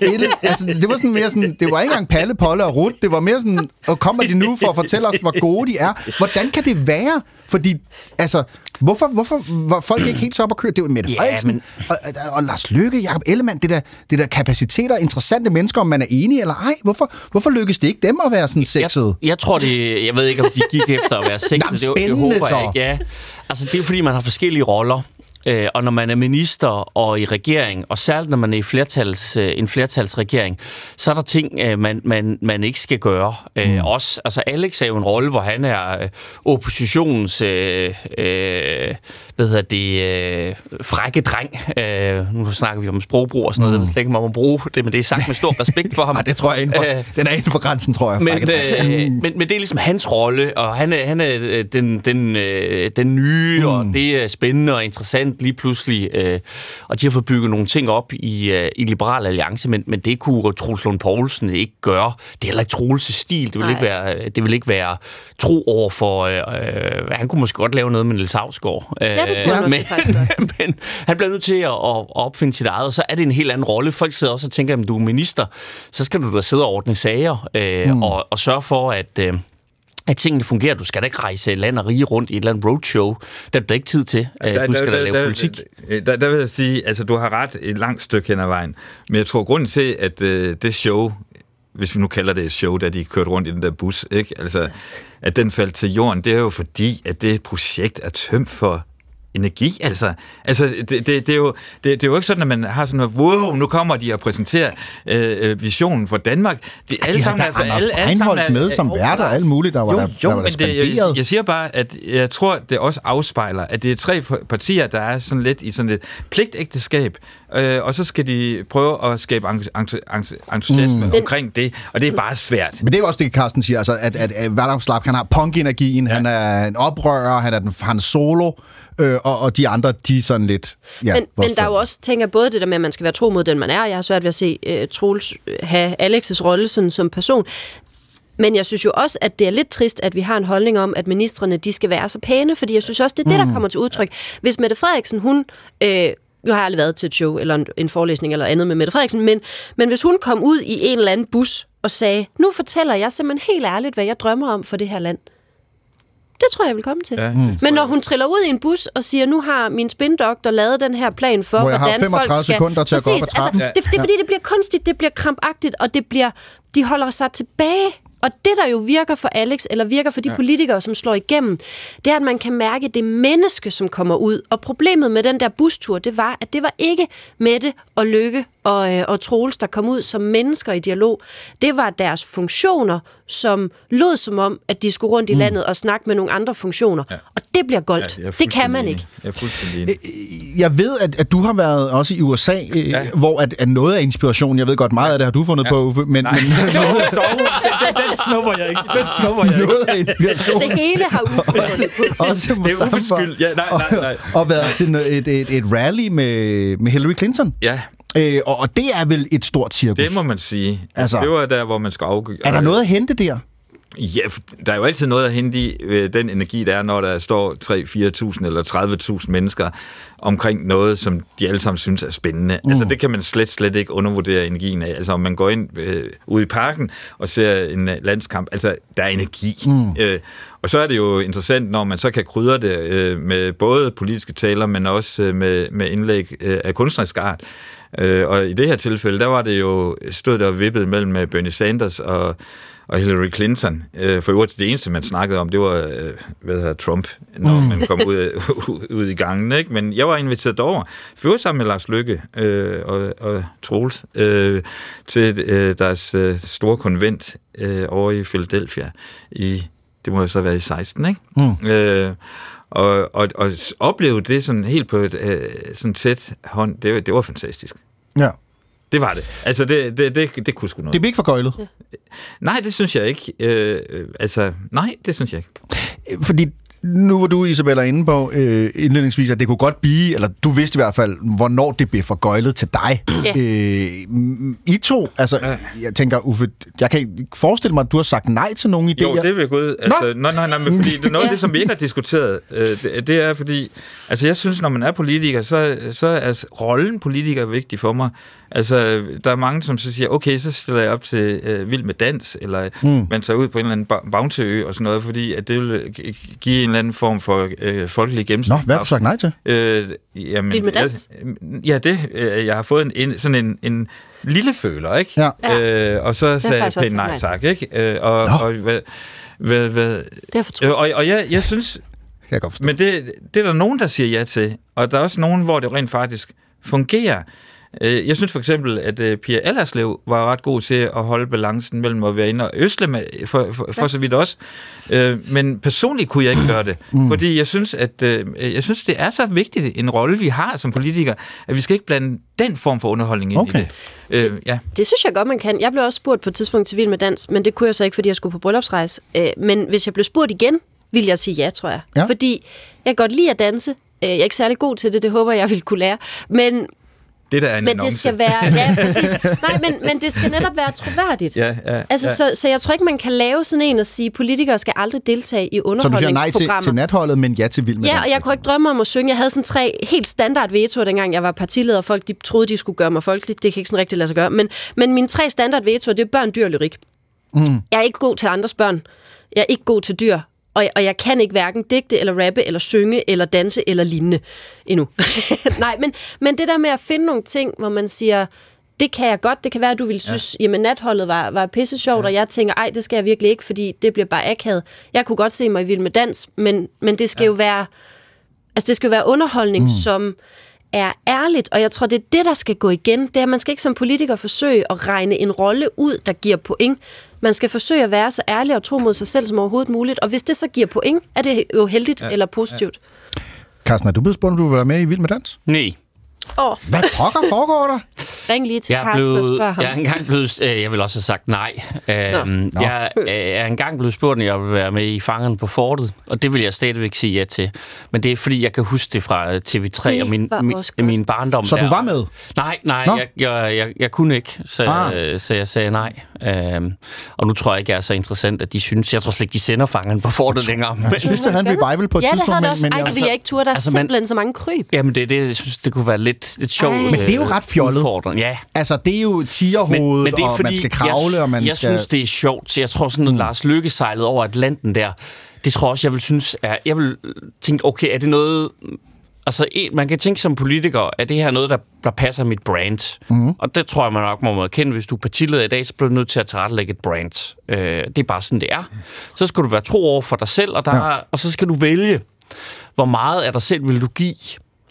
et, altså, det var sådan mere sådan, det var ikke engang Palle, Polle og Rut, det var mere sådan, og kommer de nu for at fortælle os, hvor gode de er. Hvordan kan det være? Fordi, altså, hvorfor, hvorfor var folk ikke helt så op og køre? Det var Mette Ja, Frederiksen men- og, og, og Lars Løkke, Jacob Ellemann, det der, det der kapaciteter, interessante mennesker, om man er enig eller ej. Hvorfor, hvorfor lykkes det ikke dem at være sådan sexede? Jeg, jeg tror, det... Jeg ved ikke, om de gik efter at være sexet. Nå, men det, det spændende håber så. jeg ikke. Ja. Altså, det er fordi, man har forskellige roller. Øh, og når man er minister og i regering, og særligt når man er i flertals, øh, en flertalsregering, så er der ting, øh, man, man, man ikke skal gøre. Øh, også, altså Alex er jo en rolle, hvor han er øh, oppositionens øh, øh, hvad hedder det, øh, frække dreng. Øh, nu snakker vi om sprogbrug og sådan noget. Mm. Jeg ikke, om må bruge det, men det er sagt med stor respekt for ham. Ej, det tror jeg, inden for, Øh, den er inden for grænsen, tror jeg. men, øh, men, men det er ligesom hans rolle, og han er, han er den, den, øh, den nye, mm. og det er spændende og interessant lige pludselig. Øh, og de har fået bygget nogle ting op i, øh, i Liberal Alliance, men, men det kunne Troels Lund Poulsen ikke gøre. Det er heller ikke Troels' stil. Det vil Nej. ikke være, det vil ikke være tro over for... Øh, øh, han kunne måske godt lave noget med Niels Havsgaard. Øh, Ja, det kunne faktisk godt. men han bliver nødt til at, at opfinde sit eget, og så er det en helt anden rolle. Folk sidder også og tænker, at du er minister, så skal du da sidde og ordne sager, øh, mm. og, og sørge for, at... Øh, at tingene fungerer. Du skal da ikke rejse land og rige rundt i et eller andet roadshow. Der er der ikke tid til. Øh, du skal da lave politik. Der, der, der vil jeg sige, altså du har ret et langt stykke hen ad vejen. Men jeg tror, grunden til, at øh, det show, hvis vi nu kalder det et show, da de kørte rundt i den der bus, ikke? Altså, at den faldt til jorden, det er jo fordi, at det projekt er tømt for energi, altså. Altså, det, det, det, er jo, det, det er jo ikke sådan, at man har sådan noget, wow, nu kommer de og præsenterer øh, øh, visionen for Danmark. Det, Ja, de havde da Anders Breinholt med som vært og alt muligt, der var jo, der- jo, der var der men det, jeg, jeg siger bare, at jeg tror, det også afspejler, at det er tre partier, der er sådan lidt i sådan et pligtægteskab, øh, og så skal de prøve at skabe entu- entu- entu- entusiasme Mm. omkring det, og det er bare svært. Men det er jo også det, Carsten siger, altså, at, at, at Slap, han har punk-energien, ja. han er en oprører, han er, den, han er solo, øh, og, og de andre, de er sådan lidt... Ja, men, men der er jo også, tænker både det der med, at man skal være tro mod den, man er. Jeg har svært ved at se uh, Troels øh, have Alex's rolle sådan, som person. Men jeg synes jo også, at det er lidt trist, at vi har en holdning om, at ministerne de skal være så pæne, fordi jeg synes også, det er det, der Mm. kommer til udtryk. Hvis Mette Frederiksen, hun... Øh, nu har jeg aldrig været til et show eller en, en forelæsning eller andet med Mette Frederiksen, men, men hvis hun kom ud i en eller anden bus og sagde, nu fortæller jeg simpelthen helt ærligt, hvad jeg drømmer om for det her land. Det tror jeg, jeg vil komme til. Ja, mm. Men når hun triller ud i en bus og siger, nu har min spindoktor lavet den her plan for, Hvor jeg har hvordan 35 folk skal... sekunder til at gå op ad trappen. Altså, det, det er fordi, det bliver kunstigt, det bliver krampagtigt, og det bliver, de holder sig tilbage. Og det, der jo virker for Alex, eller virker for de ja. politikere, som slår igennem, det er, at man kan mærke det menneske, som kommer ud. Og problemet med den der bustur, det var, at det var ikke Mette og Lykke og, øh, og Troels, der kom ud som mennesker i dialog. Det var deres funktioner, som lød som om, at de skulle rundt i Mm. landet og snakke med nogle andre funktioner. Ja. Og det bliver goldt. Ja, det kan man ikke. Jeg er fuldstændig enig. Jeg ved, at, at du har været også i USA, øh, ja. hvor at, at noget af inspiration, jeg ved godt, meget af det har du fundet Ja. på, Uffe, men, Nej. men dog, den, snupper jeg ikke. Den snupper jeg ikke. noget af. Det hele har Uffe. også Det er Uffes skyld. Ja, nej, nej, nej. Og, og været til et, et, et rally med, med Hillary Clinton. Ja. Øh, og, og det er vel et stort cirkus. Det må man sige. Altså. Det var der, hvor man skal afgøre. Er der noget at hente der? Ja, der er jo altid noget at hente i øh, den energi, der er, når der står 3-4.000 eller 30.000 mennesker omkring noget, som de alle sammen synes er spændende. Mm. Altså, det kan man slet, slet ikke undervurdere energien af. Altså, om man går ind øh, ude i parken og ser en øh, landskamp, altså, der er energi. Mm. Øh, og så er det jo interessant, når man så kan krydre det øh, med både politiske taler, men også øh, med, med indlæg øh, af kunstnerisk art. Øh, og i det her tilfælde, der var det jo, stod der vippet mellem øh, Bernie Sanders og, og Hillary Clinton. Øh, for øvrigt, det eneste, man snakkede om, det var, øh, hvad hedder Trump, når Mm. man kom ud, ud i gangen. Ikke? Men jeg var inviteret derover, for sammen med Lars Lykke øh, og, og Troels, øh, til øh, deres øh, store konvent øh, over i Philadelphia. I, det må jo så være i 16, ikke? Mm. Øh, og, og, og opleve det sådan helt på et øh, sådan tæt hånd, det, var- det var fantastisk. Ja. Det var det. Altså, det, det, det, det kunne sgu noget. Det bliver ikke forgøjlet. Nej, det synes jeg ikke. Øh, øh, altså, nej, det synes jeg ikke. Fordi nu var du, Isabella, inde på øh, indledningsvis, at det kunne godt blive, eller du vidste i hvert fald, hvornår det blev forgøjlet til dig. Ja. Øh, I to, altså, jeg tænker, Uffe, jeg kan ikke forestille mig, at du har sagt nej til nogle idéer. Jo, det vil jeg gå ud. Altså, nej, nej, nej, men fordi det er noget af det, som vi ikke har diskuteret. Øh, det, det er fordi, altså jeg synes, når man er politiker, så, så er rollen politiker vigtig for mig. Altså, der er mange, som så siger, okay, så stiller jeg op til øh, Vild med Dans, eller Mm. man tager ud på en eller anden bountyø og sådan noget, fordi at det vil gi- give en eller anden form for øh, folkelig Nå, gennemsnit. hvad har du sagt nej til? Øh, jamen, med Dans? Jeg, ja, det. Øh, jeg har fået en, en, sådan en, en lille føler, ikke? Ja. Øh, og så sagde jeg pænt nej tak, ikke? Øh, og, Nå. og, hvad, hvad, hvad, Det er øh, og, og jeg, jeg synes, Kan jeg godt forstå. men det, det er der nogen, der siger ja til, og der er også nogen, hvor det rent faktisk fungerer. Øh, Jeg synes for eksempel, at øh, Pia Allerslev var ret god til at holde balancen mellem at være inde og øsle med, for, for, for så vidt også. Øh, Men personligt kunne jeg ikke gøre det, mm. fordi jeg synes, at jeg synes, det er så vigtigt en rolle, vi har som politikere, at vi skal ikke blande den form for underholdning ind Okay. i det. Øh, ja. Det synes jeg godt, man kan. Jeg blev også spurgt på et tidspunkt til Vild med Dans, men det kunne jeg så ikke, fordi jeg skulle på bryllupsrejse. Men hvis jeg blev spurgt igen, vil jeg sige ja, tror jeg. Ja. Fordi jeg kan godt lide at danse. Jeg er ikke særlig god til det, det håber jeg, jeg vil kunne lære. Men, Det der er en men annonce. det skal være... Ja, præcis. Nej, men, men det skal netop være troværdigt. Ja, ja, Altså, ja. så, så jeg tror ikke, man kan lave sådan en og sige, at politikere skal aldrig deltage i Så du siger nej til, underholdningsprogrammer. til natholdet, men ja til Vild med Ja, og jeg kunne ikke drømme om at synge. Jeg havde sådan tre helt standard veto, dengang jeg var partileder. Folk de troede, de skulle gøre mig folkeligt. Det kan ikke sådan rigtig lade sig gøre. Men, men mine tre standard veto, det er børn, dyr og lyrik. Mm. Jeg er ikke god til andres børn. Jeg er ikke god til dyr. Og jeg, og jeg kan ikke hverken digte, eller rappe, eller synge, eller danse, eller lignende endnu. Nej, men, men det der med at finde nogle ting, hvor man siger, det kan jeg godt. Det kan være, at du ville synes, ja. jamen natholdet var, var pisse sjovt, ja. og jeg tænker, ej, det skal jeg virkelig ikke, fordi det bliver bare akavet. Jeg kunne godt se mig i Vild med Dans, men, men det skal ja. jo være... Altså, det skal jo være underholdning, mm. som er ærligt, og jeg tror, det er det, der skal gå igen. Det er, at man skal ikke som politiker forsøge at regne en rolle ud, der giver point. Man skal forsøge at være så ærlig og tro mod sig selv som overhovedet muligt, og hvis det så giver point, er det jo heldigt ja. eller positivt. Carsten, er du blevet spurgt, om du vil være med i Vild med Dans? Nej. Åh, Hvad pokker foregår der? ring lige til Jeg Carsten og blevet, spørg ham. jeg er engang blevet, øh, jeg vil også have sagt nej. Øhm, Nå. jeg øh, er engang blevet spurgt, om jeg vil være med i Fangerne på Fortet, og det vil jeg stadigvæk sige ja til. Men det er fordi, jeg kan huske det fra øh, TV3 Det og min, min, min barndom. Så du der. var med? Nej, nej, Nå. jeg, jeg, jeg, jeg kunne ikke, så, Ah. ah. så jeg sagde nej. Øhm, og nu tror jeg ikke, jeg er så interessant, at de synes, jeg tror slet ikke, de sender Fangerne på Fortet længere. Men, Jeg synes, det havde en revival på et ja, tidspunkt. har det men- også. men Ej, vil jeg ikke turde. Der er Altså, altså, man- simpelthen så mange kryb. jamen, det det, jeg synes, det kunne være lidt, lidt sjovt. Ej. Men det er jo øh, ret fjollet. udfordrende. Ja, Altså, det er jo tigerhovedet, og man skal kravle, jeg, og man jeg skal... synes, det er sjovt. Så jeg tror sådan, at Mm. Lars Lykke sejlede over Atlanten der, det tror jeg også, jeg vil synes, er, jeg vil tænke, okay, er det noget... Altså, man kan tænke som politiker, er det her noget, der, der passer mit brand? Mhm. Og det tror jeg, man nok må erkende. Hvis du er partileder i dag, så bliver du nødt til at tilrettelægge et brand. Øh, det er bare sådan, det er. Så skal du være tro over for dig selv, og, der, Ja. ja. og så skal du vælge, hvor meget af dig selv vil du give.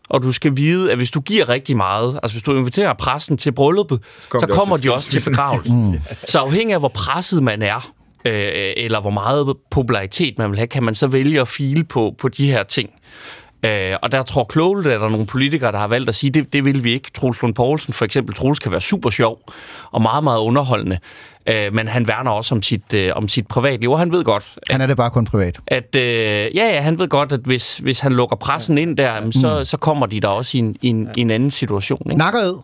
Og du skal vide, at hvis du giver rigtig meget, altså hvis du inviterer pressen til brylluppet, Kom så også kommer de også til begravelsen. Mm. Så afhængig af, hvor presset man er, øh, eller hvor meget popularitet man vil have, kan man så vælge at file på, på de her ting. Øh, og der tror klogt, at der er nogle politikere, der har valgt at sige, det, det vil vi ikke. Troels Lund Poulsen for eksempel. Troels kan være super sjov og meget, meget underholdende. Øh, men han værner også om sit, øh, om sit privatliv, og han ved godt, Han er det bare kun privat. at øh, ja, ja, han ved godt, at hvis, hvis han lukker pressen ind der, mm. så, så kommer de der også i en, i en, i en anden situation. Ikke? Nakkered.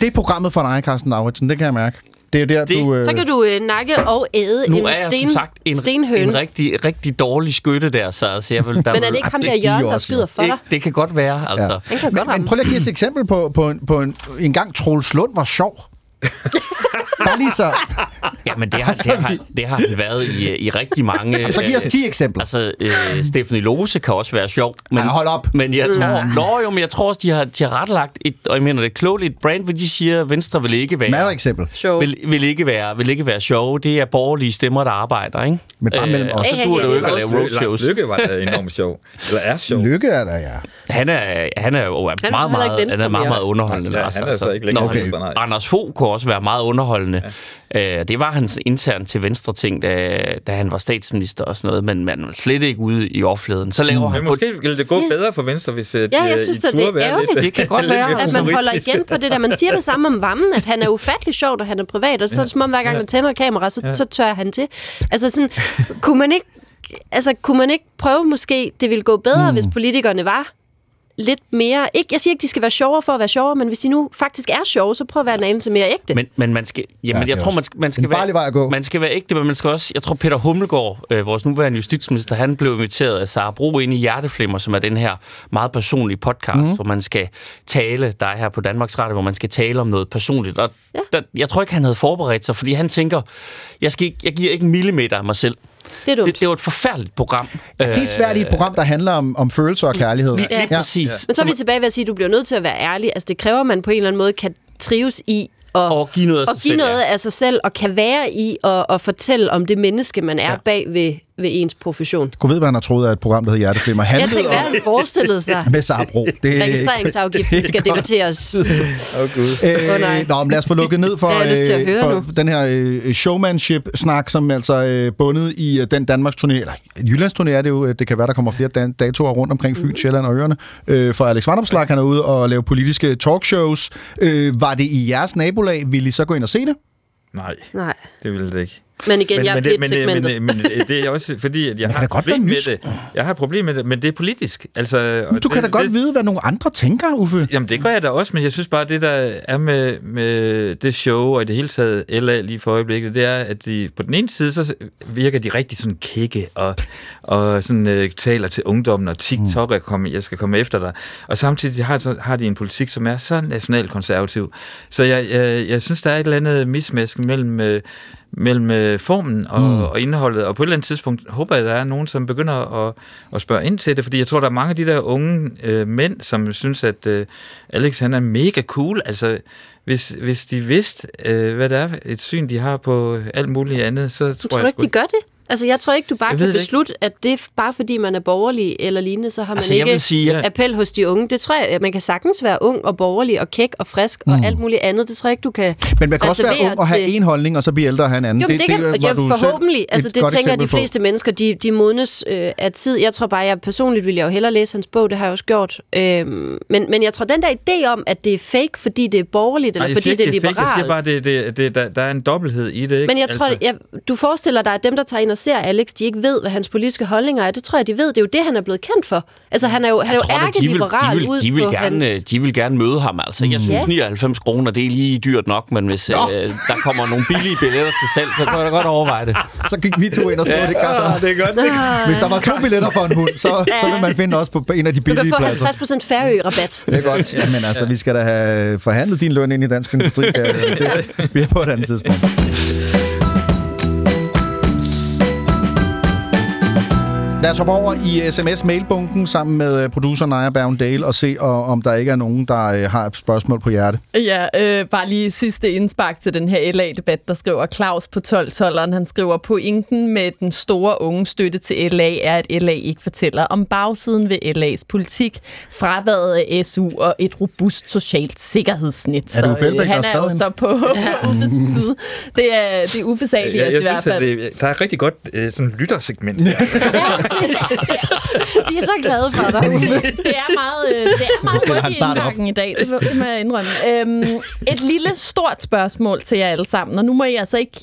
Det er programmet for dig, Carsten Lauritsen, det kan jeg mærke. Det er der, Det- du... Øh, Så kan du øh, nakke og æde Nu en, er jeg sten, som sagt en, stenhøne. en rigtig, rigtig dårlig skytte der, så altså, jeg vil, der Men er det ikke ham der Jørgen, der skyder for dig? Det, det kan godt være, altså. Han kan godt men, men ramme. prøv lige at give et eksempel på, på, en, på en, en gang Troels Lund var sjov. Bare lige så... Jamen, det har, det har, det har han været i, i rigtig mange... Jamen, så giv os 10 eksempler. Altså, øh, Stephanie Lose kan også være sjov. Men, Ja, hold op. Men jeg tror, nå, jo, men jeg tror også, de har, de har retlagt et, og jeg mener det er klogt, et brand, hvor de siger, at Venstre vil ikke være... Masser af eksempel. Sjov. Vil, vil, ikke være, vil ikke være sjove. Det er borgerlige stemmer, der arbejder, ikke? Men bare mellem os. så duer det jo ikke at lave roadshows. Lykke var da enormt sjov. Eller er sjov. Lykke er der, ja. Han er, han er jo Han er meget, meget, han er meget, meget underholdende. Ja, Lars, han er så ikke længere. Anders Fogh kunne også være meget underholdende. Ja. Det var hans intern til Venstre ting, da, da han var statsminister og sådan noget, men man var slet ikke ude i offentligheden. Så laver han Men på måske ville det gå bedre for Venstre, hvis øh, Ja, jeg synes, I det er være ærgerligt. lidt, Det kan godt være, At man holder igen på det der. Man siger det samme om Vammen, at han er ufattelig sjov, da han er privat, og så er det som om, hver gang der tænder kamera, så, så tør han til. Altså sådan, kunne man ikke, altså, kunne man ikke prøve måske, det ville gå bedre, mm. hvis politikerne var lidt mere... Ikke, jeg siger ikke, de skal være sjovere for at være sjovere, men hvis de nu faktisk er sjove, så prøv at være en anelse mere ægte. Men, men man skal, jamen, Ja, jeg tror, man skal, man skal farlig vej at gå. Man skal være ægte, men man skal også... Jeg tror, Peter Hummelgaard, øh, vores nuværende justitsminister, han blev inviteret af Sara Bro ind i Hjerteflimmer, som er den her meget personlige podcast, mm. hvor man skal tale, der er her på Danmarks Radio, hvor man skal tale om noget personligt. Og ja. der, jeg tror ikke, han havde forberedt sig, fordi han tænker, jeg, skal ikke, jeg giver ikke en millimeter af mig selv. Det er dumt. Det, det var et forfærdeligt program. Det er svært i et program, der handler om, om følelser og kærlighed. Lige, lige Ja. præcis. Men så er vi tilbage ved at sige, at du bliver nødt til at være ærlig. Altså, det kræver, at man på en eller anden måde kan trives i og, Og give noget af og sig give selv, noget ja. af sig selv, og kan være i og, og fortælle om det menneske, man er ja. bag ved, ved ens profession. Kunne ved, hvad han har troet, at et program, der hedder Hjerteflimmer Jeg handlede tænkte, hvad han forestillede sig? med Sara Bro. Det er- Registreringsafgiften skal er debatteres. Åh, Gud. Åh, Øh, nej. nå, men lad os få lukket ned for, jeg øh, for nu. den her øh, showmanship-snak, som altså øh, bundet i øh, den Danmarks turné, eller Jyllands turné er det jo, det kan være, der kommer flere dan- datoer rundt omkring Fyn, Mhm. Sjælland og Øerne, øh, for Alex Vanopslag, han er ude og lave politiske talkshows. Øh, var det i jeres nabolag? Vil I så gå ind og se det? Nej, Nej. det ville det ikke. Men igen, jeg er men, det, men, men, men det er også fordi, at jeg kan har et problem med det. Jeg har et problem med det, men det er politisk. Altså, Men du kan da godt vide, hvad nogle andre tænker, Uffe. Jamen, det gør jeg da også, men jeg synes bare, det der er med, med det show, og i det hele taget LA lige for øjeblikket, det er, at de på den ene side, så virker de rigtig sådan kække, og, og sådan øh, taler til ungdommen, og TikTok, er kommet, jeg skal komme efter dig. Og samtidig har, så, har de en politik, som er så nationalkonservativ. Så jeg, jeg, jeg synes, der er et eller andet mismask mellem... Øh, mellem øh, formen og, mm. og indholdet, og på et eller andet tidspunkt håber jeg, at der er nogen, som begynder at, at spørge ind til det, fordi jeg tror, der er mange af de der unge øh, mænd, som synes, at øh, Alex han er mega cool. Altså, hvis, hvis de vidste, øh, hvad det er, et syn, de har på alt muligt andet, så tror Jeg tror jeg... du ikke, de gør det? Altså, jeg tror ikke, du bare Jeg kan det beslutte, at det er bare fordi, man er borgerlig eller lignende, så har man Altså, jeg ikke sige, ja. appel hos de unge. Det tror jeg, at man kan sagtens være ung og borgerlig og kæk og frisk mm. og alt muligt andet. Det tror jeg ikke, du kan Men man kan også være ung og have en holdning, og så blive ældre og have en anden. Jo, men det, det, det kan, du ja, forhåbentlig. Altså, det tænker de eksempel på. fleste mennesker, de, de modnes øh, af tid. Jeg tror bare, jeg personligt ville jeg jo hellere læse hans bog, det har jeg også gjort. Øhm, men, men jeg tror, den der idé om, at det er fake, fordi det er borgerligt, eller Ej, jeg fordi det er ikke, fake. Jeg siger liberalt. bare, det, det, det, der, der er en dobbelthed i det. Ikke? Men jeg tror, altså, jeg, du forestiller dig, at dem, der tager ind og ser Alex, de ikke ved, hvad hans politiske holdninger er. Det tror jeg, de ved. Det er jo det, han er blevet kendt for. Altså, han er jo, han er jo tror da, de vil, ærkeliberal de vil, ud de vil, på gerne, hans... øh, de vil gerne møde ham, altså. Jeg synes, Ja. 99 kroner, det er lige dyrt nok, men hvis øh, der kommer nogle billige billetter til salg, så kan jeg godt overveje det. Så gik vi to ind og så, Ja. det gør Ah, det er godt. Det. Hvis der var to billetter for en hund, så, så vil man finde også på en af de Du kan billige få pladser. 50% færø-rabat. Det er godt. Jamen altså, vi skal da have forhandlet din løn ind i dansk industri. Det bliver på et andet tidspunkt. Lad os hoppe over i sms-mailbunken sammen med øh, producer Naja Bergendale og se, om der ikke er nogen, der øh, har et spørgsmål på hjerte. Ja, øh, bare lige sidste indspark til den her LA-debat, der skriver Claus på 12-12'eren. Han skriver, pointen med den store unge støtte til LA er, at LA ikke fortæller om bagsiden ved LA's politik, fraværet af SU og et robust socialt sikkerhedsnet. Er det Uffe Så, øh, han er jo så på, på Uffes side. Det er, det er Uffes alias jeg, jeg i hvert fald. det, der er et rigtig godt øh, sådan lyttersegment. Ja, præcis. De er så glade for dig. det er meget, øh, det er meget hurtigt indbakken i dag, det, må- jeg indrømme. Øhm, et lille stort spørgsmål til jer alle sammen, og nu må I altså ikke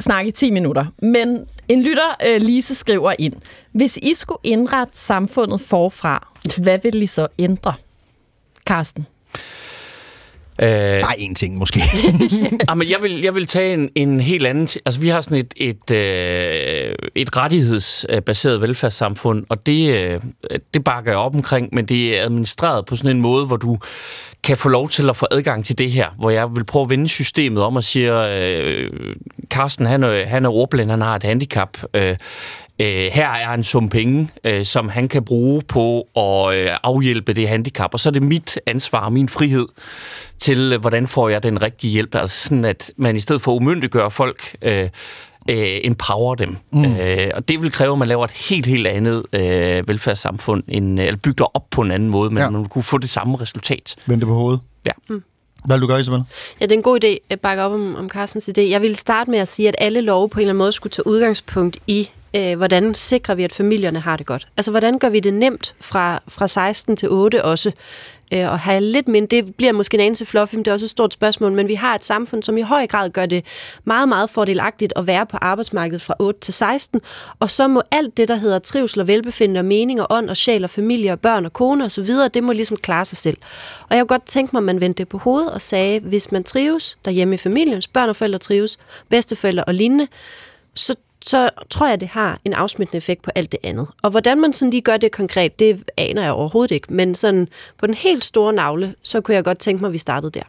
snakke i 10 minutter. Men en lytter, øh, Lise, skriver ind. Hvis I skulle indrette samfundet forfra, hvad vil I så ændre? Karsten? Øh, Nej, en ting måske. Jamen, jeg, vil, jeg vil tage en, en helt anden... Altså, vi har sådan et, et, øh, et rettighedsbaseret velfærdssamfund, og det, øh, det bakker jeg op omkring, men det er administreret på sådan en måde, hvor du kan få lov til at få adgang til det her, hvor jeg vil prøve at vende systemet om og siger, øh, Carsten, han er, han er ordblind, han har et handicap, øh, Øh, her er en sum penge, øh, som han kan bruge på at øh, afhjælpe det handicap, og så er det mit ansvar og min frihed til, øh, hvordan får jeg den rigtige hjælp. Altså sådan, at man i stedet for at umyndiggøre folk, øh, øh, empower dem. Mm. Øh, og det vil kræve, at man laver et helt, helt andet øh, velfærdssamfund, end, eller bygger op på en anden måde, men Ja. man kunne få det samme resultat. Vend det på hovedet. Ja. Hvad vil du gøre, Isabel? Ja, det er en god idé at bakke op om, om Carstens idé. Jeg vil starte med at sige, at alle love på en eller anden måde skulle tage udgangspunkt i, øh, hvordan sikrer vi, at familierne har det godt. Altså, hvordan gør vi det nemt fra, fra 16 til 8 også? Øh, og have lidt mindre, det bliver måske en anelse fluffy, men det er også et stort spørgsmål, men vi har et samfund, som i høj grad gør det meget, meget fordelagtigt at være på arbejdsmarkedet fra 8 til 16, og så må alt det, der hedder trivsel og velbefindende og mening og ånd og sjæl og familie og børn og kone osv., det må ligesom klare sig selv. Og jeg kunne godt tænke mig, at man vendte det på hovedet og sagde, hvis man trives derhjemme i familien, børn og forældre trives, bedsteforældre og lignende, så så tror jeg, det har en afsmittende effekt på alt det andet. Og hvordan man sådan lige gør det konkret, det aner jeg overhovedet ikke. Men sådan på den helt store navle, så kunne jeg godt tænke mig, at vi startede der.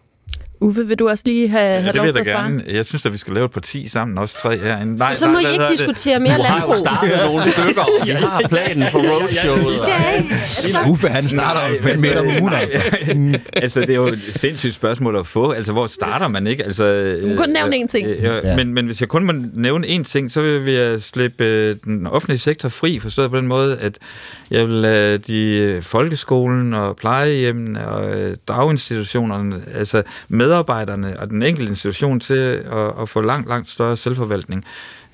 Uffe, vil du også lige have, Ja, have det lov vil til jeg at svare? gerne. Jeg synes, at vi skal lave et parti sammen, også tre herinde. Nej, Og så må nej, I ikke det? diskutere mere Du har jo landbrug. startet nogle stykker, vi har planen for roadshowet. Skal I? Uffe, han starter jo fem meter om ugen. Altså. altså, det er jo et sindssygt spørgsmål at få. Altså, hvor starter man, ikke? Altså, må kun nævne én ting. Øh, ja, Ja. men, men hvis jeg kun må nævne én ting, så vil jeg slippe øh, den offentlige sektor fri, forstået på den måde, at jeg vil lade de øh, folkeskolen og plejehjemmene og øh, daginstitutionerne, altså medarbejderne og den enkelte institution til at, at få langt, langt større selvforvaltning.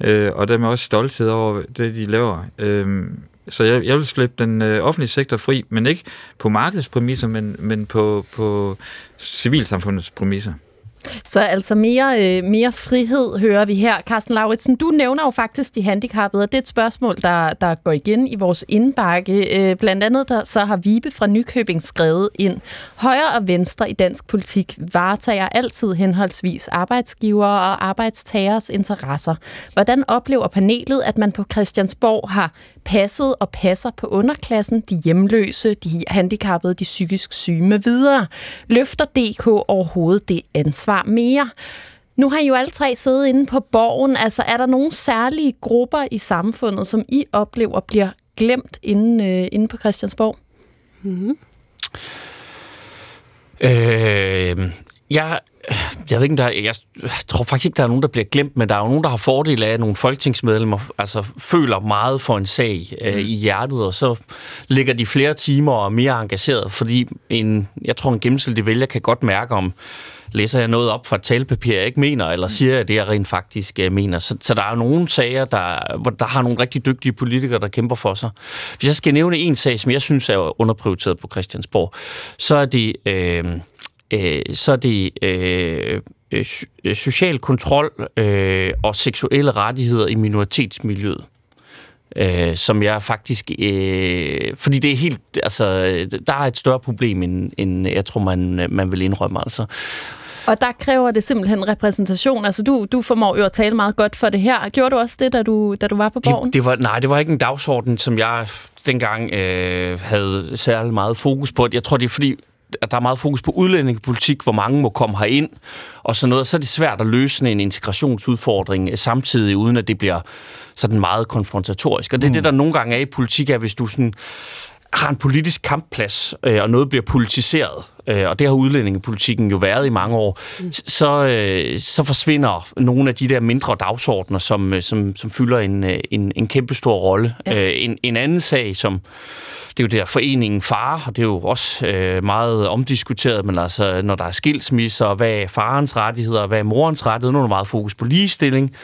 Øh, og dermed også stolthed over det, de laver. Øh, så jeg, jeg vil slippe den øh, offentlige sektor fri, men ikke på markedspræmisser, men, men på, på civilsamfundets præmisser. Så altså mere, øh, mere frihed hører vi her. Carsten Lauritsen, du nævner jo faktisk de handicappede, og det er et spørgsmål, der, der går igen i vores indbakke. Øh, blandt andet der, så har Vibe fra Nykøbing skrevet ind. Højre og venstre i dansk politik varetager altid henholdsvis arbejdsgiver og arbejdstagers interesser. Hvordan oplever panelet, at man på Christiansborg har passet og passer på underklassen, de hjemløse, de handicappede, de psykisk syge med videre? Løfter DK overhovedet det ansvar mere? Nu har I jo alle tre siddet inde på borgen. Altså, er der nogle særlige grupper i samfundet, som I oplever bliver glemt inde, øh, inde på Christiansborg? Mm-hmm. Øh, jeg, jeg ved ikke, der, er- jeg tror faktisk ikke, der er nogen, der bliver glemt, men der er jo nogen, der har fordel af, at nogle folketingsmedlemmer altså, føler meget for en sag øh, i hjertet, og så ligger de flere timer og er mere engageret, fordi en, jeg tror, en gennemsnitlig vælger kan godt mærke, om læser jeg noget op fra et talepapir, jeg ikke mener, eller siger jeg det, jeg rent faktisk øh, mener. Så, så der er nogle sager, der, hvor der har nogle rigtig dygtige politikere, der kæmper for sig. Hvis jeg skal nævne en sag, som jeg synes er underprioriteret på Christiansborg, så er det... Øh, øh, så er det øh, øh, øh, social kontrol øh, og seksuelle rettigheder i minoritetsmiljøet. Øh, som jeg faktisk... Øh, fordi det er helt... Altså, der er et større problem, end, end jeg tror, man, man vil indrømme. Altså. Og der kræver det simpelthen repræsentation. Altså, du, du formår jo at tale meget godt for det her. Gjorde du også det, da du, da du var på borgen? Det, det var, nej, det var ikke en dagsorden, som jeg dengang øh, havde særlig meget fokus på. Jeg tror, det er fordi, at der er meget fokus på udlændingepolitik, hvor mange må komme herind og sådan noget. Så er det svært at løse en integrationsudfordring øh, samtidig, uden at det bliver sådan meget konfrontatorisk. Og det er mm. det, der nogle gange er i politik, er, hvis du sådan har en politisk kampplads, øh, og noget bliver politiseret, øh, og det har udlændingepolitikken jo været i mange år, mm. så, øh, så forsvinder nogle af de der mindre dagsordner, som, øh, som, som fylder en, øh, en, en kæmpe stor rolle. Ja. Øh, en, en anden sag, som det er jo der foreningen far, og det er jo også øh, meget omdiskuteret, men altså, når der er skilsmisser, hvad er farens rettigheder, hvad er morens rettigheder, nu er der meget fokus på ligestilling,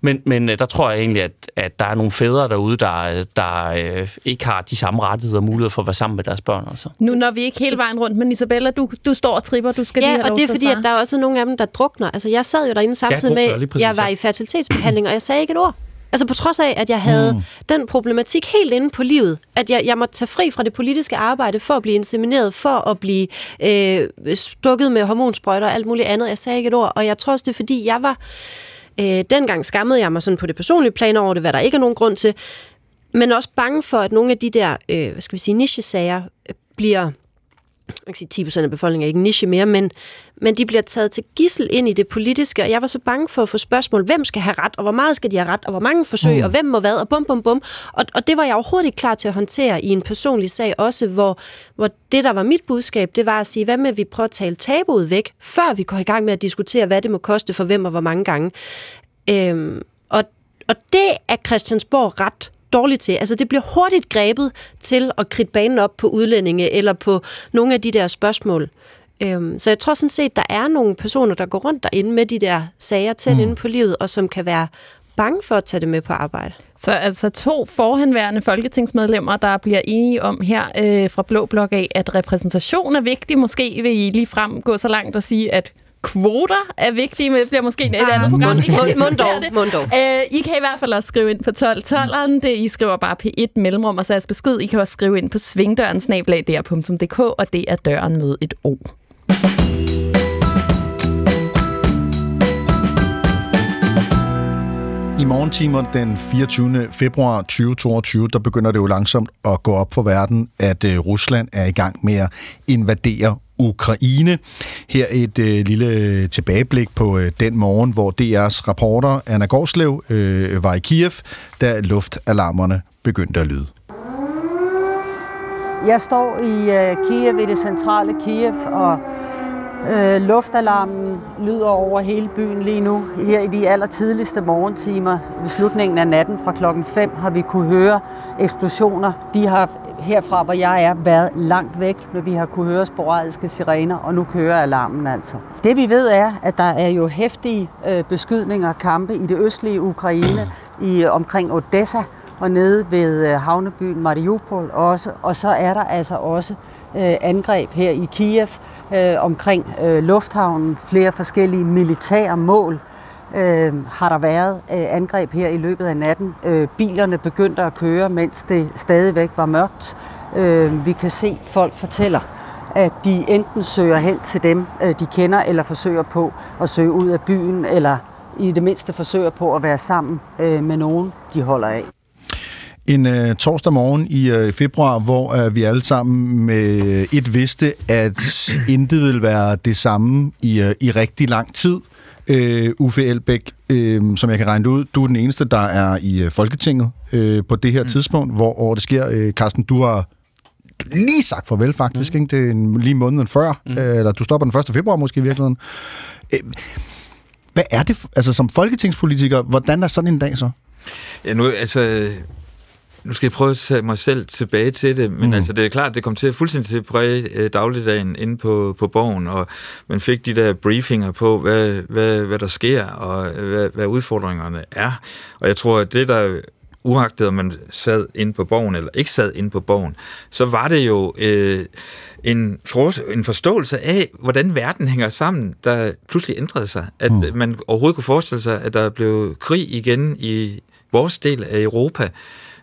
men, men øh, der tror jeg egentlig, at, at der er nogle fædre derude, der, der øh, ikke har de samme rettigheder og muligheder for at være sammen med deres børn. Altså. Nu når vi ikke hele vejen rundt, men Isabella, du, du står og tripper, du skal lige Ja, have og det er fordi, at der er også nogle af dem, der drukner. Altså, jeg sad jo derinde samtidig drukner, lige med, jeg var ja. i fertilitetsbehandling, og jeg sagde ikke et ord. Altså på trods af, at jeg havde mm. den problematik helt inde på livet, at jeg, jeg måtte tage fri fra det politiske arbejde for at blive insemineret, for at blive øh, stukket med hormonsprøjter og alt muligt andet. Jeg sagde ikke et ord, og jeg tror også, det er fordi, jeg var... Øh, dengang skammede jeg mig sådan på det personlige plan over det, hvad der ikke er nogen grund til, men også bange for, at nogle af de der, øh, hvad skal vi sige, niche-sager øh, bliver jeg kan sige, 10% af befolkningen er ikke niche mere, men, men de bliver taget til gissel ind i det politiske, og jeg var så bange for at få spørgsmål, hvem skal have ret, og hvor meget skal de have ret, og hvor mange forsøg, mm. og hvem må hvad, og bum, bum, bum. Og, og det var jeg overhovedet ikke klar til at håndtere i en personlig sag også, hvor, hvor det, der var mit budskab, det var at sige, hvad med at vi prøver at tale tabuet væk, før vi går i gang med at diskutere, hvad det må koste for hvem og hvor mange gange. Øhm, og, og det er Christiansborg ret dårlig til. Altså det bliver hurtigt grebet til at kridte banen op på udlændinge eller på nogle af de der spørgsmål. Øhm, så jeg tror sådan set, der er nogle personer, der går rundt derinde med de der sager tæt mm. inde på livet, og som kan være bange for at tage det med på arbejde. Så altså to forhenværende folketingsmedlemmer, der bliver enige om her øh, fra Blå Blok af, at repræsentation er vigtig. Måske vil I lige frem gå så langt og sige, at kvoter er vigtige, men det bliver måske et andet program. Mundov. Øh, I kan i hvert fald også skrive ind på 1212'eren. Det, I skriver bare P1 mellemrum og så besked. I kan også skrive ind på svingdøren snablag.dk, og det er døren med et O. I morgentimer den 24. februar 2022, der begynder det jo langsomt at gå op for verden, at øh, Rusland er i gang med at invadere Ukraine. Her et øh, lille tilbageblik på øh, den morgen, hvor DR's reporter Anna Gårdslev øh, var i Kiev, da luftalarmerne begyndte at lyde. Jeg står i øh, Kiev, i det centrale Kiev, og øh, luftalarmen lyder over hele byen lige nu. Her i de allertidligste morgentimer, ved slutningen af natten fra klokken 5, har vi kunne høre eksplosioner. De har herfra, hvor jeg er, været langt væk, men vi har kunne høre sporadiske sirener, og nu kører alarmen altså. Det vi ved er, at der er jo hæftige øh, beskydninger og kampe i det østlige Ukraine, i omkring Odessa og nede ved øh, havnebyen Mariupol også, og så er der altså også øh, angreb her i Kiev øh, omkring øh, lufthavnen, flere forskellige militære mål, øh, har der været øh, angreb her i løbet af natten. Øh, bilerne begyndte at køre, mens det stadigvæk var mørkt. Øh, vi kan se, folk fortæller, at de enten søger hen til dem, øh, de kender, eller forsøger på at søge ud af byen, eller i det mindste forsøger på at være sammen øh, med nogen, de holder af. En øh, torsdag morgen i øh, februar, hvor øh, vi alle sammen med øh, et vidste, at intet vil være det samme i, øh, i rigtig lang tid øh, Uffe Elbæk, øh, som jeg kan regne ud, du er den eneste, der er i øh, Folketinget øh, på det her mm. tidspunkt, hvor, hvor det sker. Øh, Carsten, du har lige sagt farvel faktisk, mm. ikke? det er en, lige måneden før, mm. øh, eller du stopper den 1. februar måske i virkeligheden. Øh, hvad er det, altså som folketingspolitiker, hvordan er sådan en dag så? Ja, nu, altså, nu skal jeg prøve at sætte mig selv tilbage til det, men mm. altså, det er klart, det kom til at fuldstændig til at præge øh, dagligdagen inde på, på borgen, og man fik de der briefinger på, hvad, hvad, hvad der sker, og hvad, hvad udfordringerne er. Og jeg tror, at det, der uagtet om man sad inde på borgen eller ikke sad inde på borgen, så var det jo øh, en, for, en forståelse af, hvordan verden hænger sammen, der pludselig ændrede sig. At mm. man overhovedet kunne forestille sig, at der blev krig igen i vores del af Europa.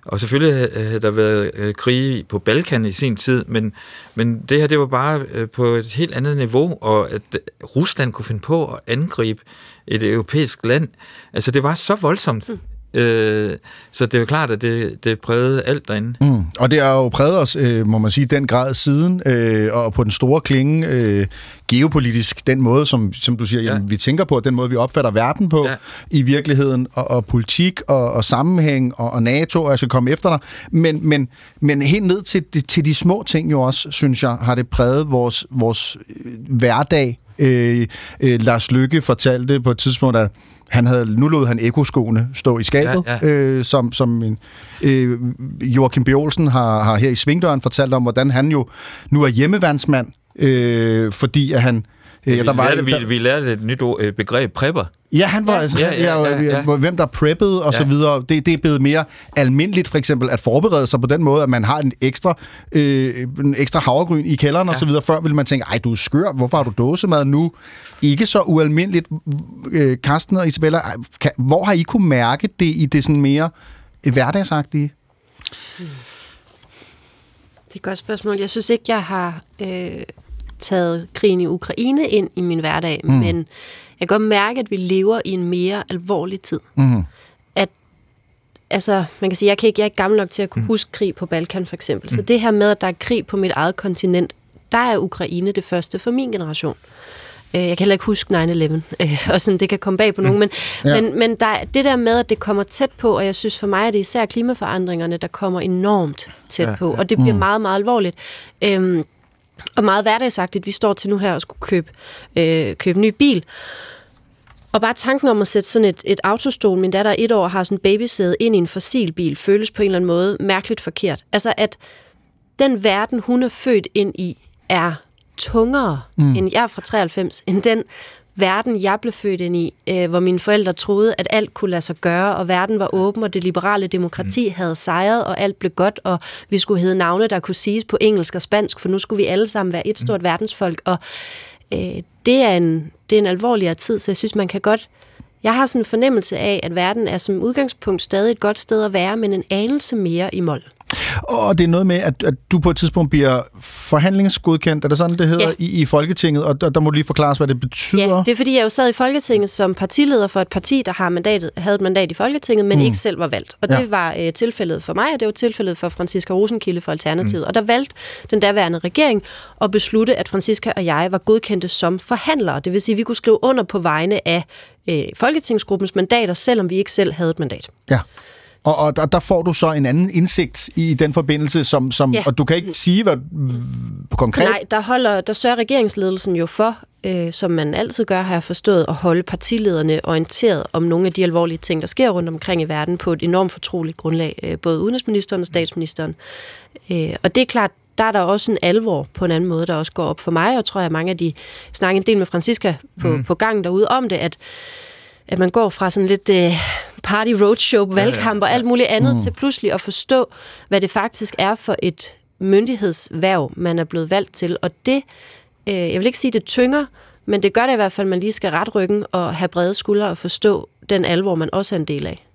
Og selvfølgelig havde der været øh, krige på Balkan i sin tid, men, men det her det var bare øh, på et helt andet niveau, og at øh, Rusland kunne finde på at angribe et europæisk land. Altså det var så voldsomt. Mm. Øh, så det er jo klart, at det, det prægede alt derinde. Mm. Og det har jo præget os, øh, må man sige, den grad siden, øh, og på den store klinge øh, geopolitisk, den måde, som, som du siger, ja. jamen, vi tænker på, den måde, vi opfatter verden på ja. i virkeligheden, og, og politik og, og sammenhæng og, og NATO, og jeg skal komme efter dig. Men, men, men helt ned til, til de små ting jo også, synes jeg, har det præget vores, vores øh, hverdag. Øh, øh, Lars Lykke fortalte på et tidspunkt, at han havde, nu lod han ekoskoene stå i skabet, ja, ja. Øh, som, som en, øh, Joachim B. Olsen har, har her i Svingdøren fortalt om, hvordan han jo nu er hjemmeværnsmand, øh, fordi at han... Øh, ja, der vi, var, lærte, vi, vi lærte et nyt ord, et begreb, prepper. Ja, han var, altså, Ja, ja, ja, ja. ja, hvem der preppede og Ja. så videre. Det, det er blevet mere almindeligt, for eksempel, at forberede sig på den måde, at man har en ekstra, øh, en ekstra havregryn i kælderen og så videre. Før ville man tænke, ej, du er skør, hvorfor har du dåsemad nu? Ikke så ualmindeligt. Øh, Karsten og Isabella, kan, hvor har I kunne mærke det i det sådan mere øh, hverdagsagtige? Det er et godt spørgsmål. Jeg synes ikke, jeg har øh, taget krigen i Ukraine ind i min hverdag, Mm. men kan godt mærke, at vi lever i en mere alvorlig tid. Mm. At, altså, man kan sige, jeg, kan ikke, jeg er ikke gammel nok til at kunne huske krig på Balkan, for eksempel. Så det her med, at der er krig på mit eget kontinent, der er Ukraine det første for min generation. Øh, Jeg kan heller ikke huske 9-11, øh, og sådan, det kan komme bag på nogen, men, Ja. men, men der, er det der med, at det kommer tæt på, og jeg synes for mig, at det er især klimaforandringerne, der kommer enormt tæt Ja, på, ja. og det bliver Mm. meget, meget alvorligt. Øhm, og meget hverdagsagtigt. Vi står til nu her og skulle købe, øh, købe en ny bil. Og bare tanken om at sætte sådan et, et autostol, min datter er et år, har sådan en babysæde ind i en fossilbil, føles på en eller anden måde mærkeligt forkert. Altså at den verden, hun er født ind i, er tungere, Mm. mm. end jeg er fra 93, end den verden, jeg blev født ind i, øh, hvor mine forældre troede, at alt kunne lade sig gøre, og verden var åben, og det liberale demokrati mm. havde sejret, og alt blev godt, og vi skulle hedde navne, der kunne siges på engelsk og spansk, for nu skulle vi alle sammen være et stort mm. verdensfolk, og øh, det, er en, det er en alvorligere tid, så jeg synes, man kan godt... Jeg har sådan en fornemmelse af, at verden er som udgangspunkt stadig et godt sted at være, men en anelse mere i mål. Og det er noget med, at, at du på et tidspunkt bliver forhandlingsgodkendt, er det sådan, det hedder, Ja. i, i Folketinget, og der, der må du lige forklare hvad det betyder. Ja, det er fordi, jeg jo sad i Folketinget som partileder for et parti, der har mandatet, havde et mandat i Folketinget, men Mm. ikke selv var valgt. Og det Ja. ja. var øh, tilfældet for mig, og det var tilfældet for Franziska Rosenkilde for Alternativet. Mm. Og der valgte den daværende regering at beslutte, at Franziska og jeg var godkendte som forhandlere. Det vil sige, at vi kunne skrive under på vegne af øh, Folketingsgruppens mandater, selvom vi ikke selv havde et mandat. Ja. Og, og der, der får du så en anden indsigt i den forbindelse, som, som Ja. og du kan ikke sige, hvad konkret... Nej, der, holder, der sørger regeringsledelsen jo for, øh, som man altid gør, har jeg forstået, at holde partilederne orienteret om nogle af de alvorlige ting, der sker rundt omkring i verden på et enormt fortroligt grundlag, øh, både udenrigsministeren og statsministeren. Øh, og det er klart, der er der også en alvor på en anden måde, der også går op for mig, og tror jeg, mange af de snakker en del med Francisca på, Mm. på gangen derude om det, at at man går fra sådan lidt øh, party roadshow, valgkamp og alt muligt andet, Mm. til pludselig at forstå, hvad det faktisk er for et myndighedshverv, man er blevet valgt til. Og det, øh, jeg vil ikke sige, det tynger, men det gør det i hvert fald, at man lige skal ret ryggen og have brede skuldre og forstå den alvor, man også er en del af.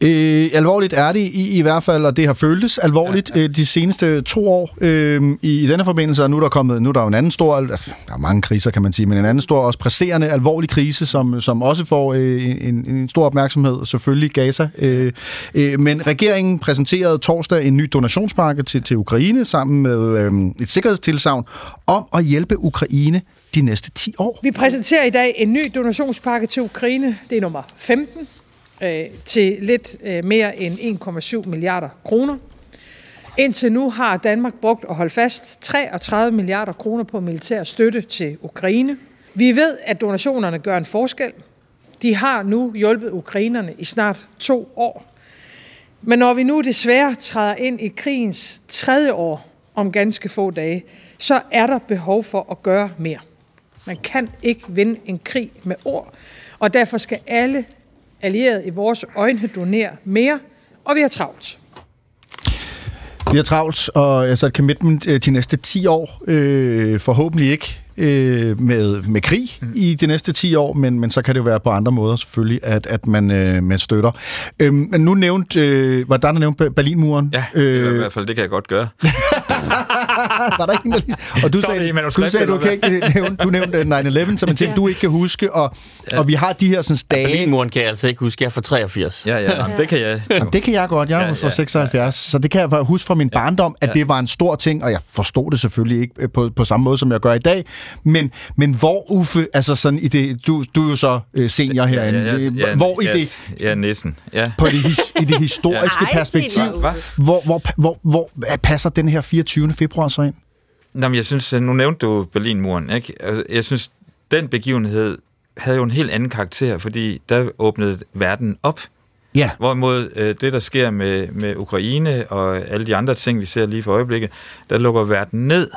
Øh, alvorligt er det i, i hvert fald, og det har føltes alvorligt ja, ja. Øh, de seneste to år øh, i, i denne forbindelse, og nu er der kommet, nu er der jo en anden stor, altså, der er mange kriser kan man sige, men en anden stor, også presserende, alvorlig krise, som, som også får øh, en, en stor opmærksomhed, selvfølgelig Gaza. Øh, øh, men regeringen præsenterede torsdag en ny donationspakke til, til Ukraine, sammen med øh, et sikkerhedstilsavn om at hjælpe Ukraine de næste 10 år. Vi præsenterer i dag en ny donationspakke til Ukraine. Det er nummer 15 øh, til lidt øh, mere end 1,7 milliarder kroner. Indtil nu har Danmark brugt og holdt fast 33 milliarder kroner på militær støtte til Ukraine. Vi ved, at donationerne gør en forskel. De har nu hjulpet ukrainerne i snart to år. Men når vi nu desværre træder ind i krigens tredje år om ganske få dage, så er der behov for at gøre mere. Man kan ikke vinde en krig med ord, og derfor skal alle allierede i vores øjne donere mere, og vi har travlt. Vi har travlt, og altså et commitment øh, de næste 10 år. Øh, forhåbentlig ikke øh, med, med krig mm. i de næste 10 år, men, men så kan det jo være på andre måder selvfølgelig, at, at man, øh, man støtter. Øh, men nu nævnt, øh, var der der nævnt Berlinmuren? Ja, øh, i hvert fald, det kan jeg godt gøre. var der ikke en, der lige... Og du Står sagde, du, sagde, du, kan ikke nævne, du nævnte øh, 9-11 som en ting, du ikke kan huske, og, ja. og vi har de her sådan, dage... Berlinmuren kan jeg altså ikke huske, jeg er fra 83. Ja, ja, jamen, det kan jeg. Jamen, det kan jeg godt. Jeg er ja, fra 76, så det kan jeg huske fra min barndom, at det var en stor ting, og jeg forstod det selvfølgelig ikke øh, på, på samme måde, som jeg gør i dag. Men, men hvor, Uffe, altså sådan i det, du, du er jo så øh, senior herinde, Ja, ja, ja, hvor i ja, det, Ja, næsten. Ja. på det, his, i det historiske Ja. perspektiv, hvor, hvor, hvor, hvor passer den her 24. februar så ind? Nå, men jeg synes, nu nævnte du Berlinmuren, ikke? Altså, Jeg synes, den begivenhed havde jo en helt anden karakter, fordi der åbnede verden op. Ja. Hvorimod øh, det, der sker med, med Ukraine og alle de andre ting, vi ser lige for øjeblikket, der lukker verden ned.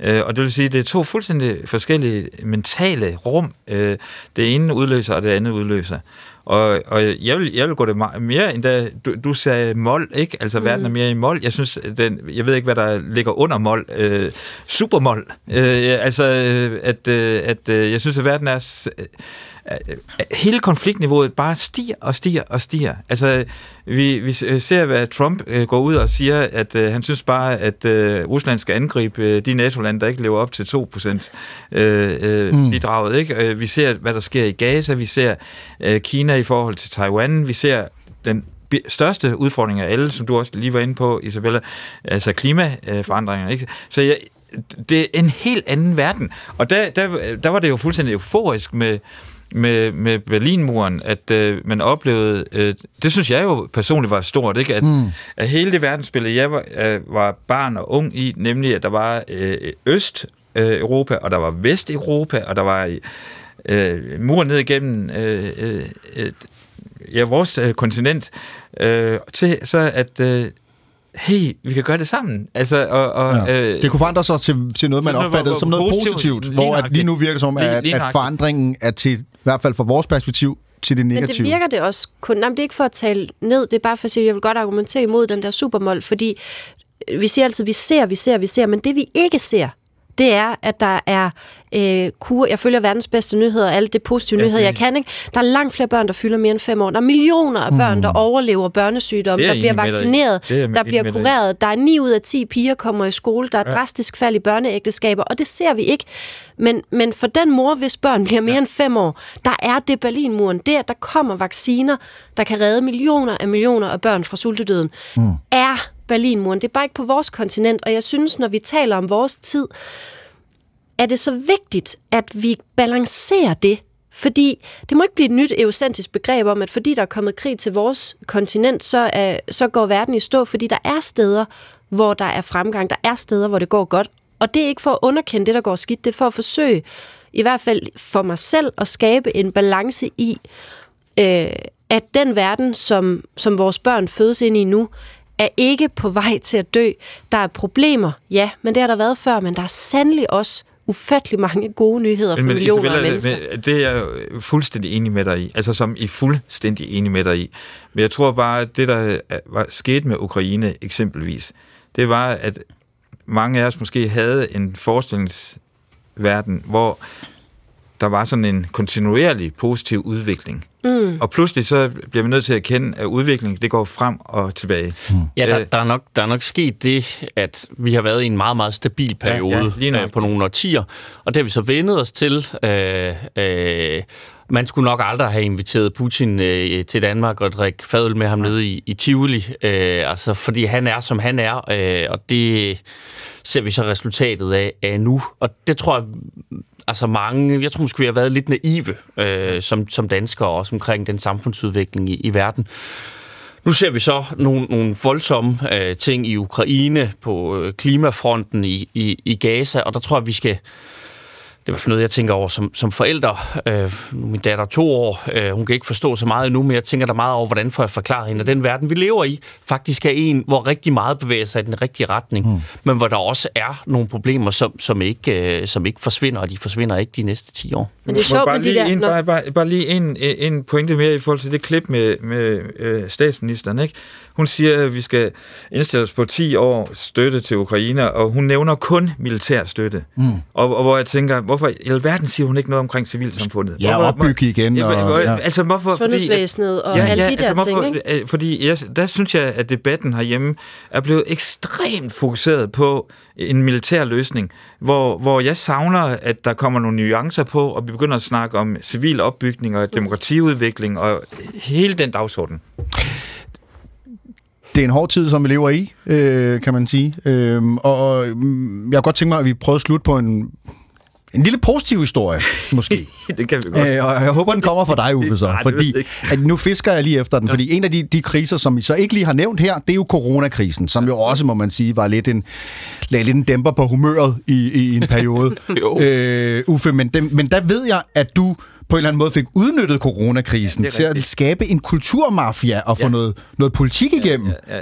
Øh, og det vil sige, at det er to fuldstændig forskellige mentale rum. Øh, det ene udløser, og det andet udløser. Og, og jeg, vil, jeg vil gå det meget, mere end da du, du sagde mål, ikke? Altså mm. verden er mere i mål. Jeg synes, den, jeg ved ikke, hvad der ligger under mål. Øh, supermål. Øh, altså, øh, at, øh, at øh, jeg synes, at verden er... Øh, hele konfliktniveauet bare stiger og stiger og stiger. Altså, vi, vi ser, hvad Trump øh, går ud og siger, at øh, han synes bare, at øh, Rusland skal angribe øh, de NATO-lande, der ikke lever op til 2% øh, øh, mm. bidraget. Ikke? Øh, vi ser, hvad der sker i Gaza, vi ser øh, Kina i forhold til Taiwan, vi ser den største udfordring af alle, som du også lige var inde på, Isabella, altså klimaforandringer. Ikke? Så jeg, det er en helt anden verden. Og der, der, der var det jo fuldstændig euforisk med, med, med Berlinmuren, at øh, man oplevede, øh, det synes jeg jo personligt var stort, ikke? At, mm. at hele det verdensbillede, jeg var, øh, var barn og ung i, nemlig at der var øh, Øst øh, Europa, og der var Vesteuropa, og der var øh, muren ned igennem øh, øh, ja, vores øh, kontinent, øh, til så at øh, hey, vi kan gøre det sammen. Altså, og, og, ja. øh, det kunne forandre sig til, til noget, man opfattede som noget positivt, positivt hvor at lige nu virker som, at, at forandringen er til, i hvert fald fra vores perspektiv, til det negative. Men det virker det også kun. Nej, det er ikke for at tale ned, det er bare for at sige, at jeg vil godt argumentere imod den der supermål, fordi vi siger altid, at vi ser, vi ser, vi ser, men det vi ikke ser, det er, at der er øh, kur. Jeg følger verdens bedste nyheder, alle de positive ja, nyheder, jeg kan. Ikke? Der er langt flere børn, der fylder mere end fem år. Der er millioner af børn, mm. der overlever børnesygdomme, der bliver vaccineret, der bliver kureret. Der er 9 ud af 10 piger kommer i skole. Der er ja. drastisk fald i børneægteskaber, og det ser vi ikke. Men, men for den mor, hvis børn bliver mere ja. end fem år, der er det Berlinmuren. Det, at der kommer vacciner, der kan redde millioner af millioner af børn fra sultedøden, mm. er Berlinmuren. Det er bare ikke på vores kontinent, og jeg synes, når vi taler om vores tid, er det så vigtigt, at vi balancerer det. Fordi det må ikke blive et nyt eucentrisk begreb om, at fordi der er kommet krig til vores kontinent, så, er, så går verden i stå, fordi der er steder, hvor der er fremgang, der er steder, hvor det går godt. Og det er ikke for at underkende det, der går skidt, det er for at forsøge, i hvert fald for mig selv, at skabe en balance i, øh, at den verden, som, som vores børn fødes ind i nu, er ikke på vej til at dø. Der er problemer, ja, men det har der været før, men der er sandelig også ufattelig mange gode nyheder for men, millioner Isabella, af mennesker. Men, det er jeg fuldstændig enig med dig i. Altså som i fuldstændig enig med dig i. Men jeg tror bare, at det, der var sket med Ukraine eksempelvis, det var, at mange af os måske havde en forestillingsverden, hvor der var sådan en kontinuerlig positiv udvikling. Mm. Og pludselig så bliver vi nødt til at erkende, at udviklingen det går frem og tilbage. Mm. Ja, der, der, er nok, der er nok sket det, at vi har været i en meget, meget stabil periode ja, ja, øh, på nogle årtier, og det har vi så vendet os til. Øh, øh, man skulle nok aldrig have inviteret Putin øh, til Danmark og drikke fadøl med ham nede i, i Tivoli, øh, altså, fordi han er, som han er, øh, og det ser vi så resultatet af, af nu. Og det tror jeg, altså mange, jeg tror måske, vi har været lidt naive øh, som, som danskere også omkring den samfundsudvikling i, i verden. Nu ser vi så nogle, nogle voldsomme øh, ting i Ukraine, på øh, klimafronten i, i, i Gaza, og der tror jeg, vi skal det var noget, jeg tænker over som, som forældre. Øh, min datter er to år, øh, hun kan ikke forstå så meget endnu, men jeg tænker der meget over, hvordan får jeg forklaret hende, at den verden, vi lever i, faktisk er en, hvor rigtig meget bevæger sig i den rigtige retning, mm. men hvor der også er nogle problemer, som, som, ikke, øh, som ikke forsvinder, og de forsvinder ikke de næste 10 år. Men det er sjovt bare med de der... En, bare, bare, bare lige en, en pointe mere i forhold til det klip med, med øh, statsministeren, ikke? Hun siger, at vi skal indstille os på 10 år støtte til Ukraine, og hun nævner kun militær støtte. Mm. Og, og hvor jeg tænker, hvorfor i alverden siger hun ikke noget omkring civilsamfundet? Ja, hvorfor, opbygge igen. Og, og, ja. Altså, hvorfor, Sundhedsvæsenet og ja, alle de der altså, ting, ikke? Øh, fordi jeg, der synes jeg, at debatten herhjemme er blevet ekstremt fokuseret på en militær løsning, hvor, hvor jeg savner, at der kommer nogle nuancer på, og vi begynder at snakke om civil opbygning og demokratiudvikling og hele den dagsorden det er en hård tid, som vi lever i, øh, kan man sige. Øh, og mm, jeg har godt tænkt mig, at vi prøver at slutte på en, en lille positiv historie, måske. det kan vi godt. Øh, og jeg håber, den kommer fra dig, Uffe, så. Nej, fordi at nu fisker jeg lige efter den. Ja. Fordi en af de, de kriser, som vi så ikke lige har nævnt her, det er jo coronakrisen, som jo også, må man sige, var lidt en, lagde lidt en dæmper på humøret i, i en periode. øh, Uffe, men, dem, men der ved jeg, at du på en eller anden måde fik udnyttet coronakrisen Ja, det til at skabe en kulturmafia og få Ja. noget, noget politik igennem. Ja, ja.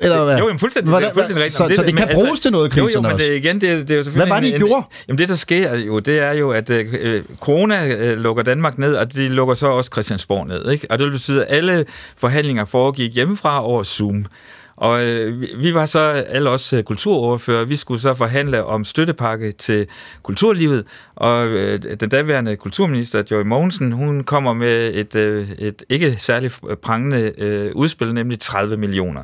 Eller hvad? Jo, jamen fuldstændig. Hvordan- det fuldstændig rigtigt. så, Jamen, så det men kan altså- bruges til noget, Jo, jo, kriserne men det, igen, det, det er jo selvfølgelig... Hvad var det, I en, gjorde? En, jamen det, der sker jo, det er jo, at øh, corona øh, lukker Danmark ned, og de lukker så også Christiansborg ned. Ikke? Og det vil betyde, at alle forhandlinger foregik hjemmefra over Zoom. Og øh, vi- vi var så alle os øh, kulturoverfører, vi skulle så forhandle om støttepakke til kulturlivet, og øh, den daværende kulturminister, Joy Mogensen, hun kommer med et, øh, et ikke særligt prangende øh, udspil, nemlig 30 millioner.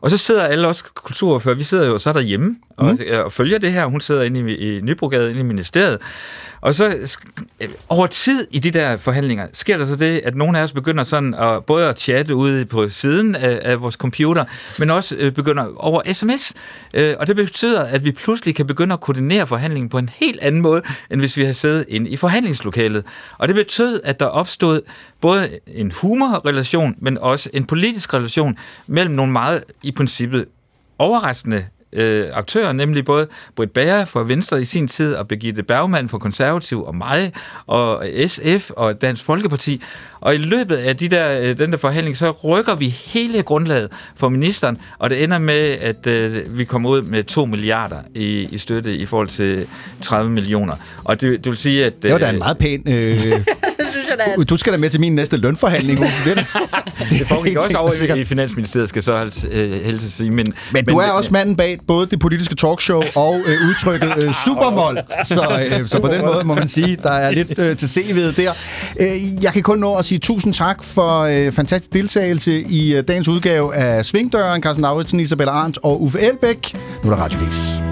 Og så sidder alle os kulturoverfører, vi sidder jo så derhjemme og, mm. og følger det her. Hun sidder inde i, i Nybrogade, inde i ministeriet. Og så øh, over tid i de der forhandlinger, sker der så det, at nogle af os begynder sådan at, både at chatte ude på siden af, af vores computer, men også øh, begynder over sms. Øh, og det betyder, at vi pludselig kan begynde at koordinere forhandlingen på en helt anden måde, end hvis vi havde siddet inde i forhandlingslokalet. Og det betød, at der opstod både en humorrelation, men også en politisk relation mellem nogle meget i princippet overraskende øh, aktører, nemlig både Britt Bager fra Venstre i sin tid, og Birgitte Bergmann fra Konservativ, og mig, og SF og Dansk Folkeparti. Og i løbet af de der, øh, den der forhandling, så rykker vi hele grundlaget for ministeren, og det ender med, at øh, vi kommer ud med 2 milliarder i, i støtte i forhold til 30 millioner. Og det, det vil sige, at... Det var da en meget pæn... Øh, jeg da, du skal da med til min næste lønforhandling. Det, da- det foregik også over sikkert. i, Finansministeriet, skal så helst, øh, helst sige. Men, Men du er også manden bag både det politiske talkshow og øh, udtrykket øh, supermål. Så, øh, så på den måde må man sige, der er lidt øh, til CV'et der. Øh, jeg kan kun nå at sige tusind tak for øh, fantastisk deltagelse i øh, dagens udgave af Svingdøren. Carsten Lauritsen, Isabella Arndt og Uffe Elbæk. Nu er der Radio Vis.